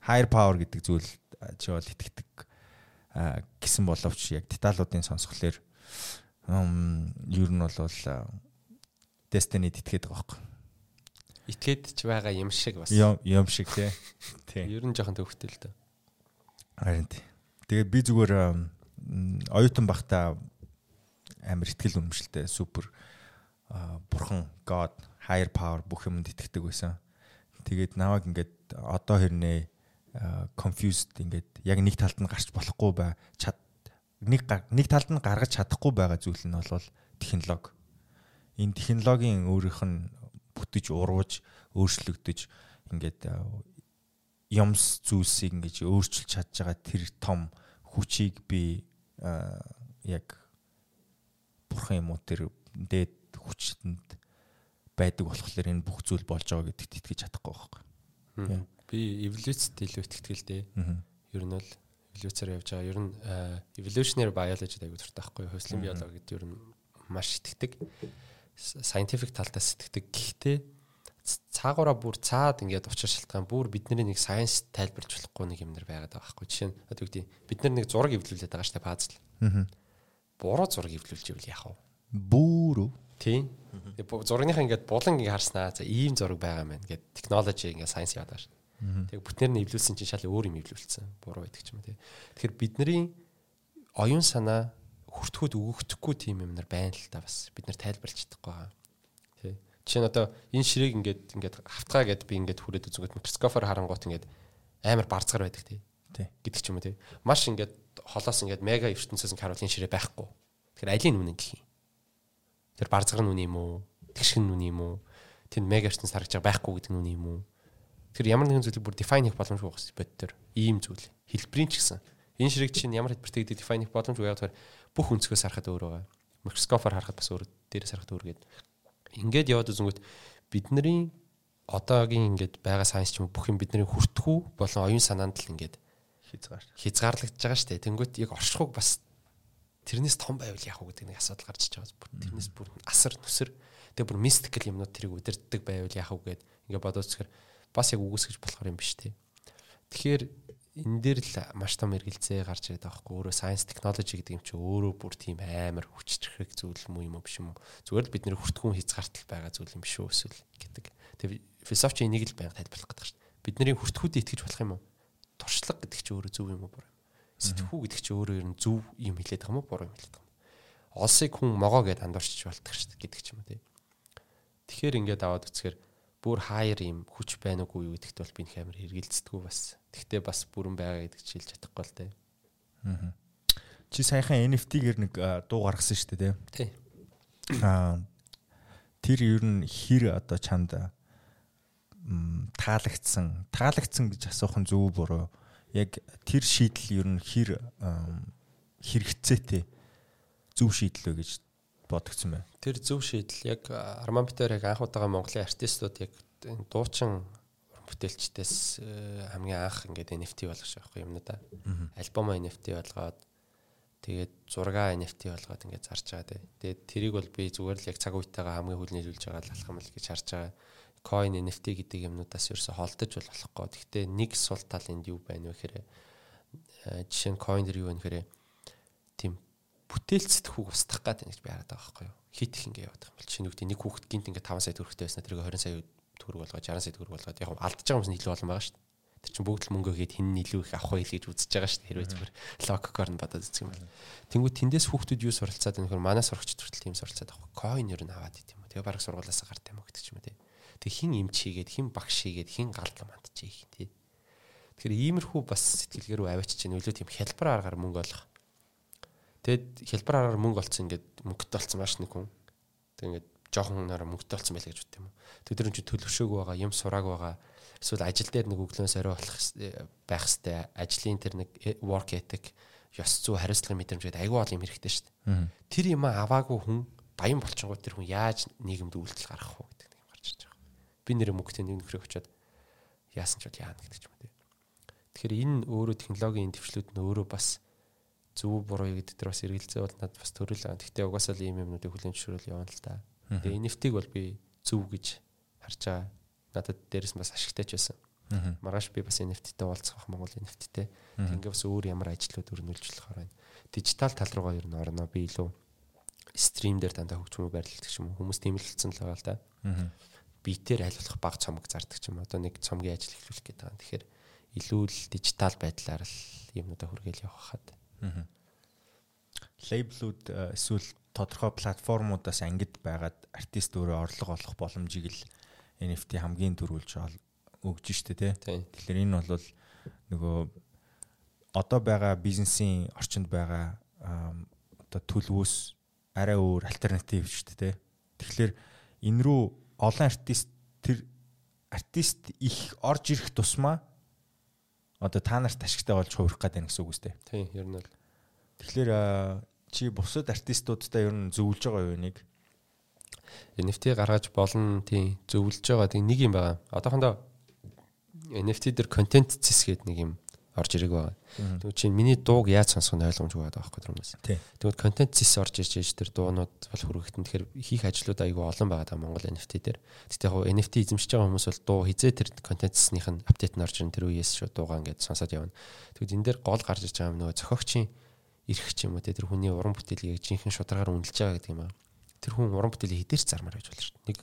Higher power гэдэг зүйл чи бол итгэдэг гэсэн боловч яг деталуудын сонсхолоор ер нь бол Destiny-д итгээд байгаа байхгүй. Итгээд ч байгаа юм шиг бас. Юм шиг тий. Тий. Ер нь жоохон төвхтэй л дээ. Харин тий. Тэгээд би зүгээр оюутан бахта амар ихтгэл үнэмшилтэй супер бурхан god higher power бүх юмд итгэдэг байсан. Тэгээд намайг ингээд одоо хэрнээ confused ингээд яг нэг талд нь гарч болохгүй бай чад нэг нэг талд нь гаргаж чадахгүй байгаа зүйл нь бол технологи. Энэ технологийн өөрийнх нь бүтэж урууж өөрчлөгдөж ингээд юмс зүйлсийг ингэж өөрчилж чадж байгаа тэр том хүчийг би яг бурхан юм уу тэр дээд хүчтэнд байдаг болохоор энэ бүх зүйл болж байгаа гэдэгт итгэж чадахгүй байхгүй. Би эволюцид илүү итгэдэг л дээ. Ер нь бол эволюцаар явж байгаа. Ер нь evolutionary biology аягүй дуртай байхгүй. Хөгслийн биологи гэдэг ер нь маш итгэдэг. Scientific талтаас итгэдэг. Гэхдээ цаагаараа бүр цаад ингээд учир шалтгаан бүр бидний нэг science тайлбарч болохгүй нэг юм нэр байгаад байгаа байхгүй. Жишээ нь одоо үгдий бид нар нэг зураг эвлүүлээд байгаа штэ пазл. Аа. Буруу зураг эвлүүлж ивэл яах вэ? Бүр үү? Тийм. Зурагныхаа ингээд булан ингээд харснаа за ийм зураг байгаа юм байна. Ингээд технологи ингээд science яваад штэ. Тэгээ бүтнээр нь эвлүүлсэн чинь шал өөр юм эвлүүлсэн. Буруу байдаг ч юм тий. Тэгэхээр бидний оюун санаа хүртгүүд өгөгдөхгүй тийм юм нар байна л та бас бид нар тайлбарлаж чадахгүй байгаа. Тий. Жишээ нь одоо энэ ширийг ингээд ингээд хавтгаа гэд би ингээд хүрээд үзэнгөт микроскопоор харангуут ингээд амар барцгар байдаг тий. гэдэг ч юм уу тий. Маш ингээд холоос ингээд мега ертөнцөөс нь харуул энэ ширээ байхгүй. Тэгэхээр алийн үнэн гэх юм. Тэр барцгар нь үнэн юм уу? Тэгшгэн нь үнэн юм уу? Тэнд мега ертөнц харагдаж байгаа байхгүй гэдэг нь үнэн юм уу? Тэр ямар нэгэн зүйлийг бүр define хийх боломжгүй байх бод төр. Ийм зүйл. Хэлбэрийн ч гэсэн. Энэ ширэг чинь ямар хэлбэртэй гэдэг define хийх боломжгүй яг тэгэхээр бүх өнцгөөс харахад өөр байгаа. Микроскопоор харахад бас өөр дээрээс харахад өөр гэдэг Ингээд яваад үзэнгүүт бидний одоогийн ингээд байгаа сайенс ч юм бүх юм бидний хүртэх үү болон оюун санаанд л ингээд хязгаар хязгаарлагдж байгаа шүү дээ. Тэнгүүт яг оршихуг бас тэрнээс том байвал яах вэ гэдэг нэг асуудал гарч иж байгаа. Тэрнээс бүр асар нүсэр тэгээ бүр мистикл юмнууд тэрийг удирддаг байвал яах вэ гэд ингээд бодоод үзэхээр бас яг үгүйсгэж болохоор юм биш тий. Тэгэхээр энэ дээр л маш том эргэлзээ гарч ирээд байгаа хгүй өөрөө science technology гэдэг юм чи өөрөө бүр тийм амар хүчрэх зүйл юм уу биш юм уу зүгээр л бид нэр хүртгүүн хязгаартал байгаа зүйл юм биш үү эсвэл гэдэг. Тэгээ философич энийг л байнга тайлбарлах гэдэг шүү дээ. Бидний хүртгүүдэд итгэж болох юм уу? Туршлага гэдэг чи өөрөө зөв юм уу буруу? Сэтгхүү гэдэг чи өөрөө ер нь зөв юм хэлээд байгаа уу буруу юм хэлээд байгаа юм? Олсыг хүн могоо гэдээ андуурчиж болдог шүү дээ гэдэг ч юм уу тий. Тэгэхээр ингээд аваад үцхээр бүр хаяр юм хүч байна уугүй юу гэдэгт бол би нэг амар хэргэлцдэггүй бас. Тэгтээ бас бүрэн байгаа гэдэг чи хэлж чадахгүй л дээ. Аа. Чи саяхан NFT-гээр нэг дуу гаргасан шүү дээ тий. Аа тэр ер нь хэр одоо чанд таалагдсан таалагдсан гэж асуух нь зөв буруу яг тэр шийдэл ер нь хэр хэрэгцээтэй зөв шийдэл вэ гэж бодогдсон байна. Тэр зөв шийдэл яг Арман Битэр яг анх удаага Монголын артистууд яг дуучин бүтээлчдээс э, хамгийн анх ингээд NFT болгож байгаа юм юм да. Альбом NFT болгоод тэгээд зураг NFT болгоод ингээд зарж байгаа дээ. Тэгээд тэрийг бол би зүгээр л яг цаг үетэйгээ хамгийн хүлний зүйлж байгаа л алах юм л гэж харж байгаа. Coin NFT гэдэг юмнуудаас ерөөсө холдож бол болохгүй. Гэхдээ нэг сул тал энд юу байна вэ гэхээр э, жишээ нь coin дэр юу вэ гэхээр тийм бүтээлцэд хүүг устгах гэдэг гэж би хараад байгаа байхгүй юу. Хит их ингэ яваад байгаа юм бол чинь үгдий нэг хүүхэд гинт ингээ 5 сая төгрөгтэй байсан тэрийг 20 сая төгрөг болгоод 60 сая төгрөг болгоод яг алдаж байгаа юмс нь илүү олон байгаа шүү дээ. Тэр чинь бүгд л мөнгө гээд хин нь илүү их авах байл гэж үзэж байгаа шүү дээ. Хэрвээ зүгээр логикоор нь бодоод үзэх юм бол. Тэнгүү тэндээс хүүхдүүд юу суралцаад байна гэхээр манай сурагч төртөл тийм суралцаад авах. Coin ер нь аваад идэм юм. Тэгээ бараг сургуулаас гарт юм гэдэг ч юм уу тий. Тэг хин эмч хийгээд хин багш хийгээд хин гарлам мандчих тий. Тэгэхээр иймэрхүү бас сэтгэлгээр рүү аваач чинь нөлөө тийм хялбар аргаар мөнгө олох Тэгэд хэлбэр араар мөнгө олцсон ингээд мөнгөтэй олцсон маш нэг хүн. Тэг ингээд жоохон наар мөнгөтэй олцсон байлаа гэж бодсон юм. Тэг тэр чинь төлөвшөөг байгаа, юм сурааг байгаа. Эсвэл ажил дээр нэг өглөөс орой болох байх хэвээр ажлын тэр нэг э, work ethic ёс зүй хариуцлагын мэдрэмжэд айгүй ол юм хэрэгтэй шүү дээ. Тэр юм аваагүй хүн баян болчихгоо тэр хүн яаж нийгэмд үйлдэл гаргах вэ гэдэг юм гарч ирж байгаа. Би нэр мөнгөтэй нэг нөхрөө очиод яасан ч бол яана гэдэг ч юм уу. Тэгэхээр энэ өөрөө технологийн төвчлүүд нь өөрөө бас зөв буруу гэдэг дээр бас эргэлзээ бол надад бас төрөл байгаа. Гэхдээ угаасаа л ийм юмнуудыг хүлэн зөвшөөрөл явна л та. Тэгээ NFT-г бол би зөв гэж харж байгаа. Надад дээрэс бас ашигтай ч байсан. Маргааш би бас NFT-тэй уулзах Монгол NFT-тэй. Ингээ бас өөр ямар ажлууд өрнүүлж болохоор байна. Дижитал тал руугаа ер нь орно. Би илүү стрим дээр дандаа хөгжмөө байрладаг юм. Хүмүүс тийм л байгаа л да. Битээр аль болох баг цомог зардаг юм. Одоо нэг цомгийн ажил эхлүүлэх гээд байгаа. Тэгэхээр илүү л дижитал байдлаар л юмудаа хүргээл явах хаад лейблүүд э, эсвэл тодорхой платформудаас ангид байгаад артист өөрөө орлого олох боломжийг л NFT хамгийн дөрүүлж өгж штэ тий. Тэгэхээр энэ бол нөгөө одоо байгаа бизнесийн орчинд байгаа одоо төлөвөөс арай өөр альтернатив шүү дээ. Тэгэхээр энэ рүү олон артист тэр артист их орж ирэх тусмаа одоо та нарт ашигтай болж хувирах гэдэг нь гэсэн үг үстэй. Тийм, ер нь бол. Тэгэхээр чи бусад артистуудтай ер нь зөвлөж байгаа юу нэг NFT гаргаж болно тийм зөвлөж байгаа тийм нэг юм байгаа. Одоохондоо NFT дээр контент зэс гэдэг нэг юм орж ирэг байгаа. Тэгвэл чинь миний дууг яаж сонсох нь ойлгомжгүй байгаа байхгүй хүмүүс. Тэгвэл контент зэс орж ирж ээж тэр дуунууд бол хүрэгтэн тэгэхээр хийх ажлууд айгүй олон байгаа даа Монгол NFT дээр. Тэгтээ яг NFT эзэмшиж байгаа хүмүүс бол дуу хизээ тэр контент зэснийх нь апдейт нь орж ирэн тэр үеэс шүү дуугаа ингээд сонсоод явна. Тэгвэл энэ дээр гол гарч ирж байгаа юм нөгөө зохиогчийн ирэх ч юм уу тэр хүний уран бүтээлийг жинхэнэ шударгаар үнэлж байгаа гэдэг юм аа. Тэр хүн уран бүтээлийг хідэрч зармаар байж болно шүү дээ. Нэг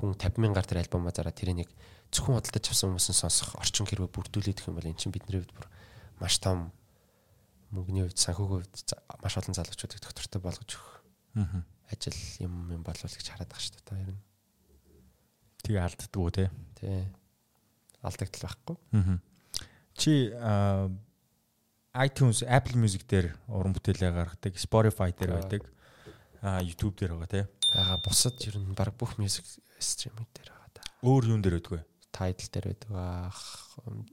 хүн 50 мянгаар тэр альбомаа зараа тэр нэг зөвхөн худалдаж авсан хүмүүс нь сонсох орчин хэрвээ бүрдүүлээд их юм бол эн чинь бидний хувьд бүр маш том мөнгөний хувьд санхүүгийн хувьд маш олон залуучуудыг доктортой болгож өгөх. Ажил юм юм болов гэж хараад байгаа шүү дээ. Ер нь. Тэгээ алддгүү те. Тий. Алдагдал байхгүй. Чи iTunes, Apple Music дээр уран бүтээлээ гаргадаг, Spotify дээр байдаг. YouTube дээр байгаа те. Бага бусад ер нь баг бүх music streaming дээр байгаа да. Өөр юун дээр байдаг вэ? Tidal дээр байдаг баах,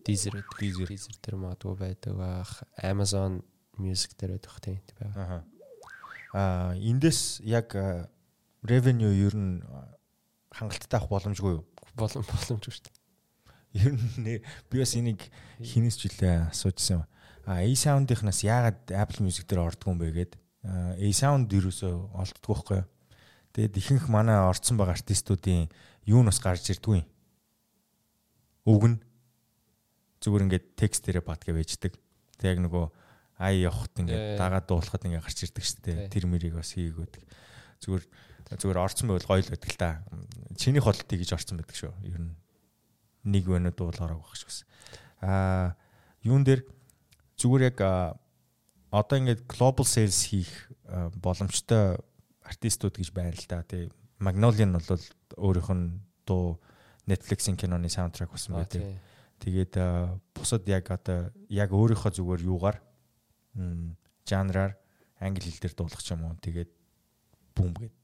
Deezer байдаг. Deezer Deezer дээр магадгүй байдаг баах, Amazon Music дээр байдаг тийм байгаа. Аа эндээс яг revenue ер нь хангалттай авах боломжгүй юу? Болом боломжгүй шүү дээ. Ер нь би бас энийг хинээс ч үлээ асуужсан. А A-Sound-ийнхнаас яагаад Apple Music дээр ордгоо юм бэ гээд A-Sound ерөөсөө олддгоо байхгүй юу? Тэгээд ихэнх манай орцсон байгаа артистуудын юу нас гарч ирдгүй юм үг нь зүгээр ингээд текст дээрээ бат гэж байждаг. Тэг яг нөгөө ай явахт ингээд дагаад дуулахад ингээд гарч ирдэг шүү дээ. Тэр мэрийг бас хийгөөдөг. Зүгээр зүгээр орцсон байвал гоё л байдаг л та. Чиний холтыг гэж орцсон байдаг шүү. Ер нь нэг өнө дуулаараа байх шүү. Аа юун дээр зүгээр яг одоо ингээд global sales хийх боломжтой артистууд гэж байна л да. Тэг Magnolia нь бол өөрийнх нь дуу Netflix-ийн киноны саундтрак болсон байдаг. Тэгээд бусад яг одоо яг өөрийнхөө зүгээр юугаар жанраар англи хэл дээр дуулах юм уу. Тэгээд бүүм гэд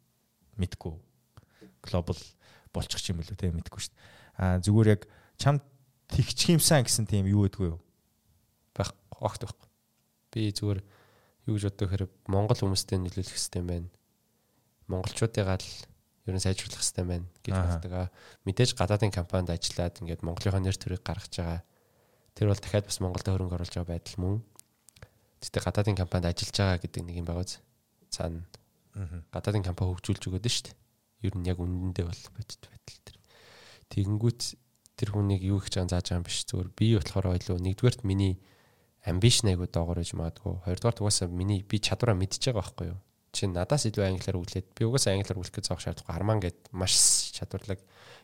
мэдгүй. Global болчих юм болоо те мэдгүй шүү дээ. Аа зүгээр яг чам тэгчих юмсан гэсэн тийм юу гэдгүй юу? Байх огт байхгүй. Би зүгээр юу гэж боддог хэрэг Монгол хүмүүстэй нөлөөлөх юм байна. Монголчуудыгаа л ер нь сайжруулах хэрэгтэй байна гэж боддог. Мэдээж гадаадын компанид ажиллаад ингээд Монголынхоо нэр төрийг гаргаж байгаа. Тэр бол дахиад бас Монголд хөрөнгө оруулж байгаа байдал мөн. Тэгтээ гадаадын компанид ажиллаж байгаа гэдэг нэг юм байгаа үз. Цаана гадаадын компани хөгжүүлж өгöd нь шүү дээ. Ер нь яг үнэндээ бол бодит байдал тэр. Тэгэнгүүт тэр хүнийг юу гэж зааж байгаа юм биш зүгээр би болохоор ойлоо нэгдүгээрт миний амбишн айгуу доогоор гэж магадгүй хоёрдугаар угаасаа миний би чадвараа мэдчихэж байгаа байхгүй юу чинь надаас илүү англиар үглээд би угаасаа англиар үглэх гэж зоох шаардлагагүй арман гэд маш чадварлаг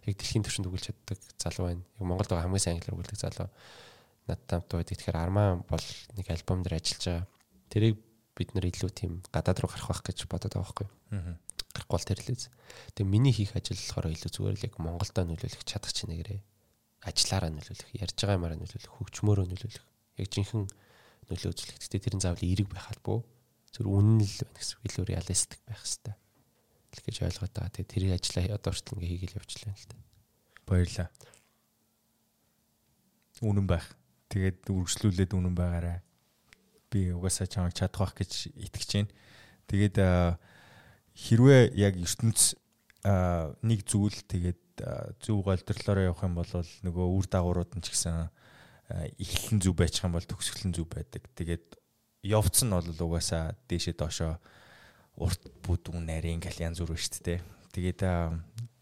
яг дэлхийн түвшинд үгэлж чаддаг залуу байна. Яг Монголд байгаа хамгийн сайн англиар үгэлдэг залуу надтай хамт байдаг. Тэгэхээр арман бол нэг альбом дээр ажиллаж байгаа. Тэрийг бид нэр илүү тийм гадаад руу гарах байх гэж бодоод байгаа байхгүй юу? Гарахгүй бол тэр лээс. Тэгээ миний хийх ажил болохоор илүү зүгээр л яг Монголдо нөлөөлөх чадах чинь нэрээ. Ажлаараа нөлөөлөх, ярьж байгаа юмараа нөлөөлөх, хөгжмөөрөө нөлөөлөх. Яг жинхэнэ нөлөө үзүүлэх. Гэтэ тэрэн заавал эерэг байхад бөө зөв үнэн л байна гэсэн илүү реалистик байх хэвээр гэж ойлгоод байгаа. Тэгээ тэрийг ажиллаа одоо хүртэл ингээ хийгээл явчихлаа л та. Баярлаа. Үнэн байх. Тэгээд үргэлжлүүлээд үнэн байгаарай. Би угаасаа чамайг чадах байх гэж итгэж байна. Тэгээд хэрвээ яг ертөнц нэг зүйл тэгээд зөв голдрлоороо явах юм бол нөгөө үр дагаврууд нь ч гэсэн эхлэн зүв байчих юм бол төгсгөлн зүв байдаг. Тэгээд явцсан нь бол угаасаа дээшээ доошоо урт бүдүүн нарийн галян зүрх шүү дээ. Тэгээд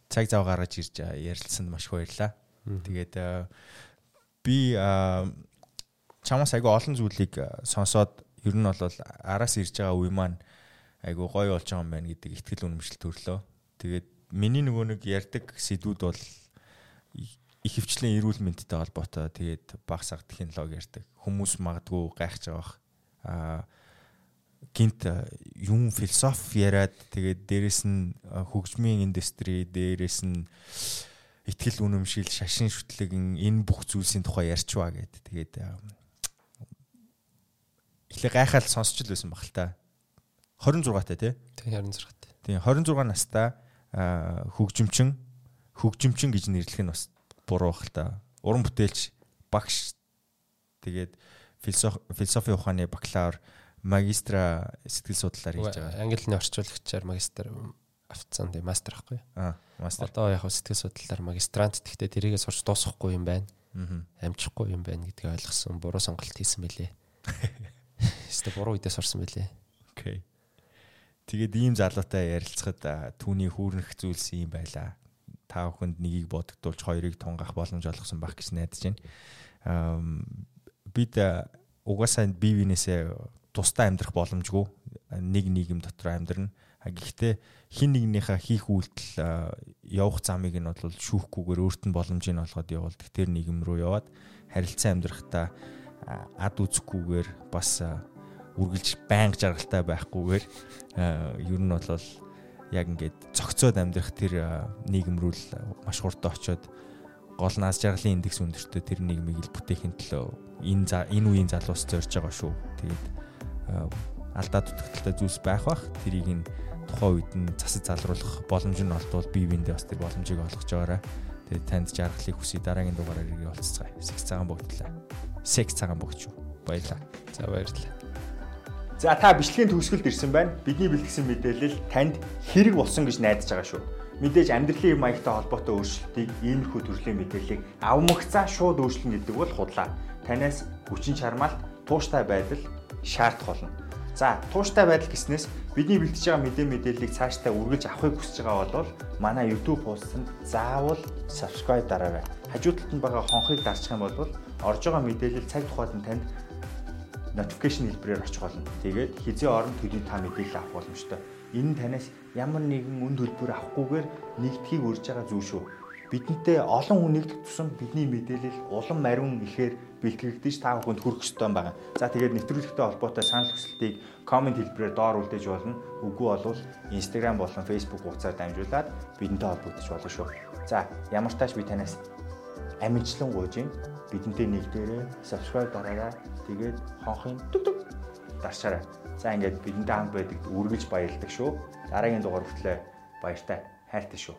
цаг зав гаргаж ирж ярилцсанд маш их баярлаа. Тэгээд би чамаас айгүй олон зүйлийг сонсоод ер нь бол араас ирж байгаа үе маань айгүй гоё болж байгаа юм байна гэдэг ихтгэл үнэмшил төрлөө. Тэгээд миний нөгөө нэг ярддаг сэдвүүд бол их хвчлэн эрүүл мэндтэй холбоотой тэгээд баг саг технологи ярддаг. Хүмүүс магадгүй гайхаж байгаа гинт юм философи яриад тэгээд дээрэс нь хөгжмийн индустри дээрэс нь ихтгэл үнэмшил шашин шүтлэгэн энэ бүх зүйлсийн тухай ярьчваа гэд тэгээд эхлээ гайхаад сонсч л байсан баг л та 26 таа тий. Тэг 26 таа. Тийм 26 настай хөгжимчин хөгжимчин гэж нэрлэх нь бас буруу бах л та. Уран бүтээлч, багш тэгээд философи ухааны бакалавр, магистра сэтгэл судлаар хийж байгаа. Английн орчуулагчаар магистр авцсан тийм мастер ахгүй. Аа, мастер. Одоо яг сэтгэл судлаар магистрант гэхдээ тэрийгээ сурч дуусгахгүй юм байна. Аа. Амжихгүй юм байна гэдгийг ойлгосон. Буруу сонголт хийсэн байлээ. Эсвэл буруу үедээ сурсан байлээ. Окей. Тэгээд ийм залуутай ярилцахад түүний хүүрнэх зүйлс юм байла. Та бүхэнд нэгийг бодогдуулж хоёрыг тунгах боломж олгосон байх гэж найдаж байна. Бид угаасаа бие биенээсээ тусдаа амьдрах боломжгүй нэг нийгэм дотор амьдрна. Гэхдээ хин нэгнийхээ хийх үйлдэл явах замыг нь бол шүүхгүйгээр өөрт нь боломжийг олгоод явуулдаг тэр нийгэм рүү яваад харилцан амьдрахтаа ад үзэхгүйгээр бас үргэлж байнга жаргалтай байхгүйгээр ер нь бол яг ингээд цогцоод амьдрах тэр нийгэм рүү маш хурдан очоод гол нас жаргалын индекс өндөртөө тэр нийгмийг л бүтээхин төлөө энэ энэ үеийн залуус зорж байгаа шүү. Тэгээд алдаа дутагдaltaй зүйлс байх бах тэрийг нь тухайн үед нь засаж залруулах боломж нь олдвол бие биендээ бас тэр боломжийг олгож байгаарай. Тэгээд танд жаргалыг хүсье дараагийн дугаараар ирээ болцгаая. Секс цагаан богдлаа. Секс цагаан богч юу. Баярлаа. За баярлалаа. За та бичлэгийн төгсгөлд ирсэн байна. Бидний бэлтгэсэн мэдээлэл танд хэрэг болсон гэж найдаж байгаа шүү. Мэдээж амьдралын маягтай холбоотой өөрчлөлтийг иймэрхүү төрлийн мэдээллийг авмагцаа шууд өөрчлөн гэдэг бол худлаа. Танаас хүчин чармаалт, тууштай байдал шаардах болно. За, тууштай байдал гэснээс бидний бэлтэж байгаа мэдээ мэдээллийг цаашдаа үргэлж авахыг хүсэж байгаа бол манай YouTube хуудсанд заавал subscribe дараарай. Хажуу талд нь байгаа хонхыг дарчих юм бол орж байгаа мэдээлэл цаг тухайд нь танд notification хэлбэрээр очих болно. Тэгээд хизээ орон төдий та мэдээлэл авах боломжтой. Энэ нь танаас ямар нэгэн үн төлбөр авахгүйгээр нэгдхийг урьж байгаа зүйл шүү. Бидэнтэй олон хүн нэгдэх тусам бидний мэдээлэл улам мариун ихээр бэлтгэгдэж та бүхэнд хүрэх ёстой юм байна. За тэгээд нэвтрүүлэгтэй холбоотой санал хүсэлтийг комент хэлбэрээр доор үлдээж болно. Үгүй болвол Instagram болон Facebook хуудасаар дамжуулаад бидэнтэй холбогдож болно шүү. За ямар тааш би танаас амжилтлан гуйж байна. Бидэнтэй нэгдээрээ subscribe дараарай. Тэгээд хонхын дүг дүг дарчаарай. За ингээд бидэнтэй хамт байдаг үргэлж баярлдаг шүү. Дараагийн дугаар хүртэл баяртай хайртай шүү.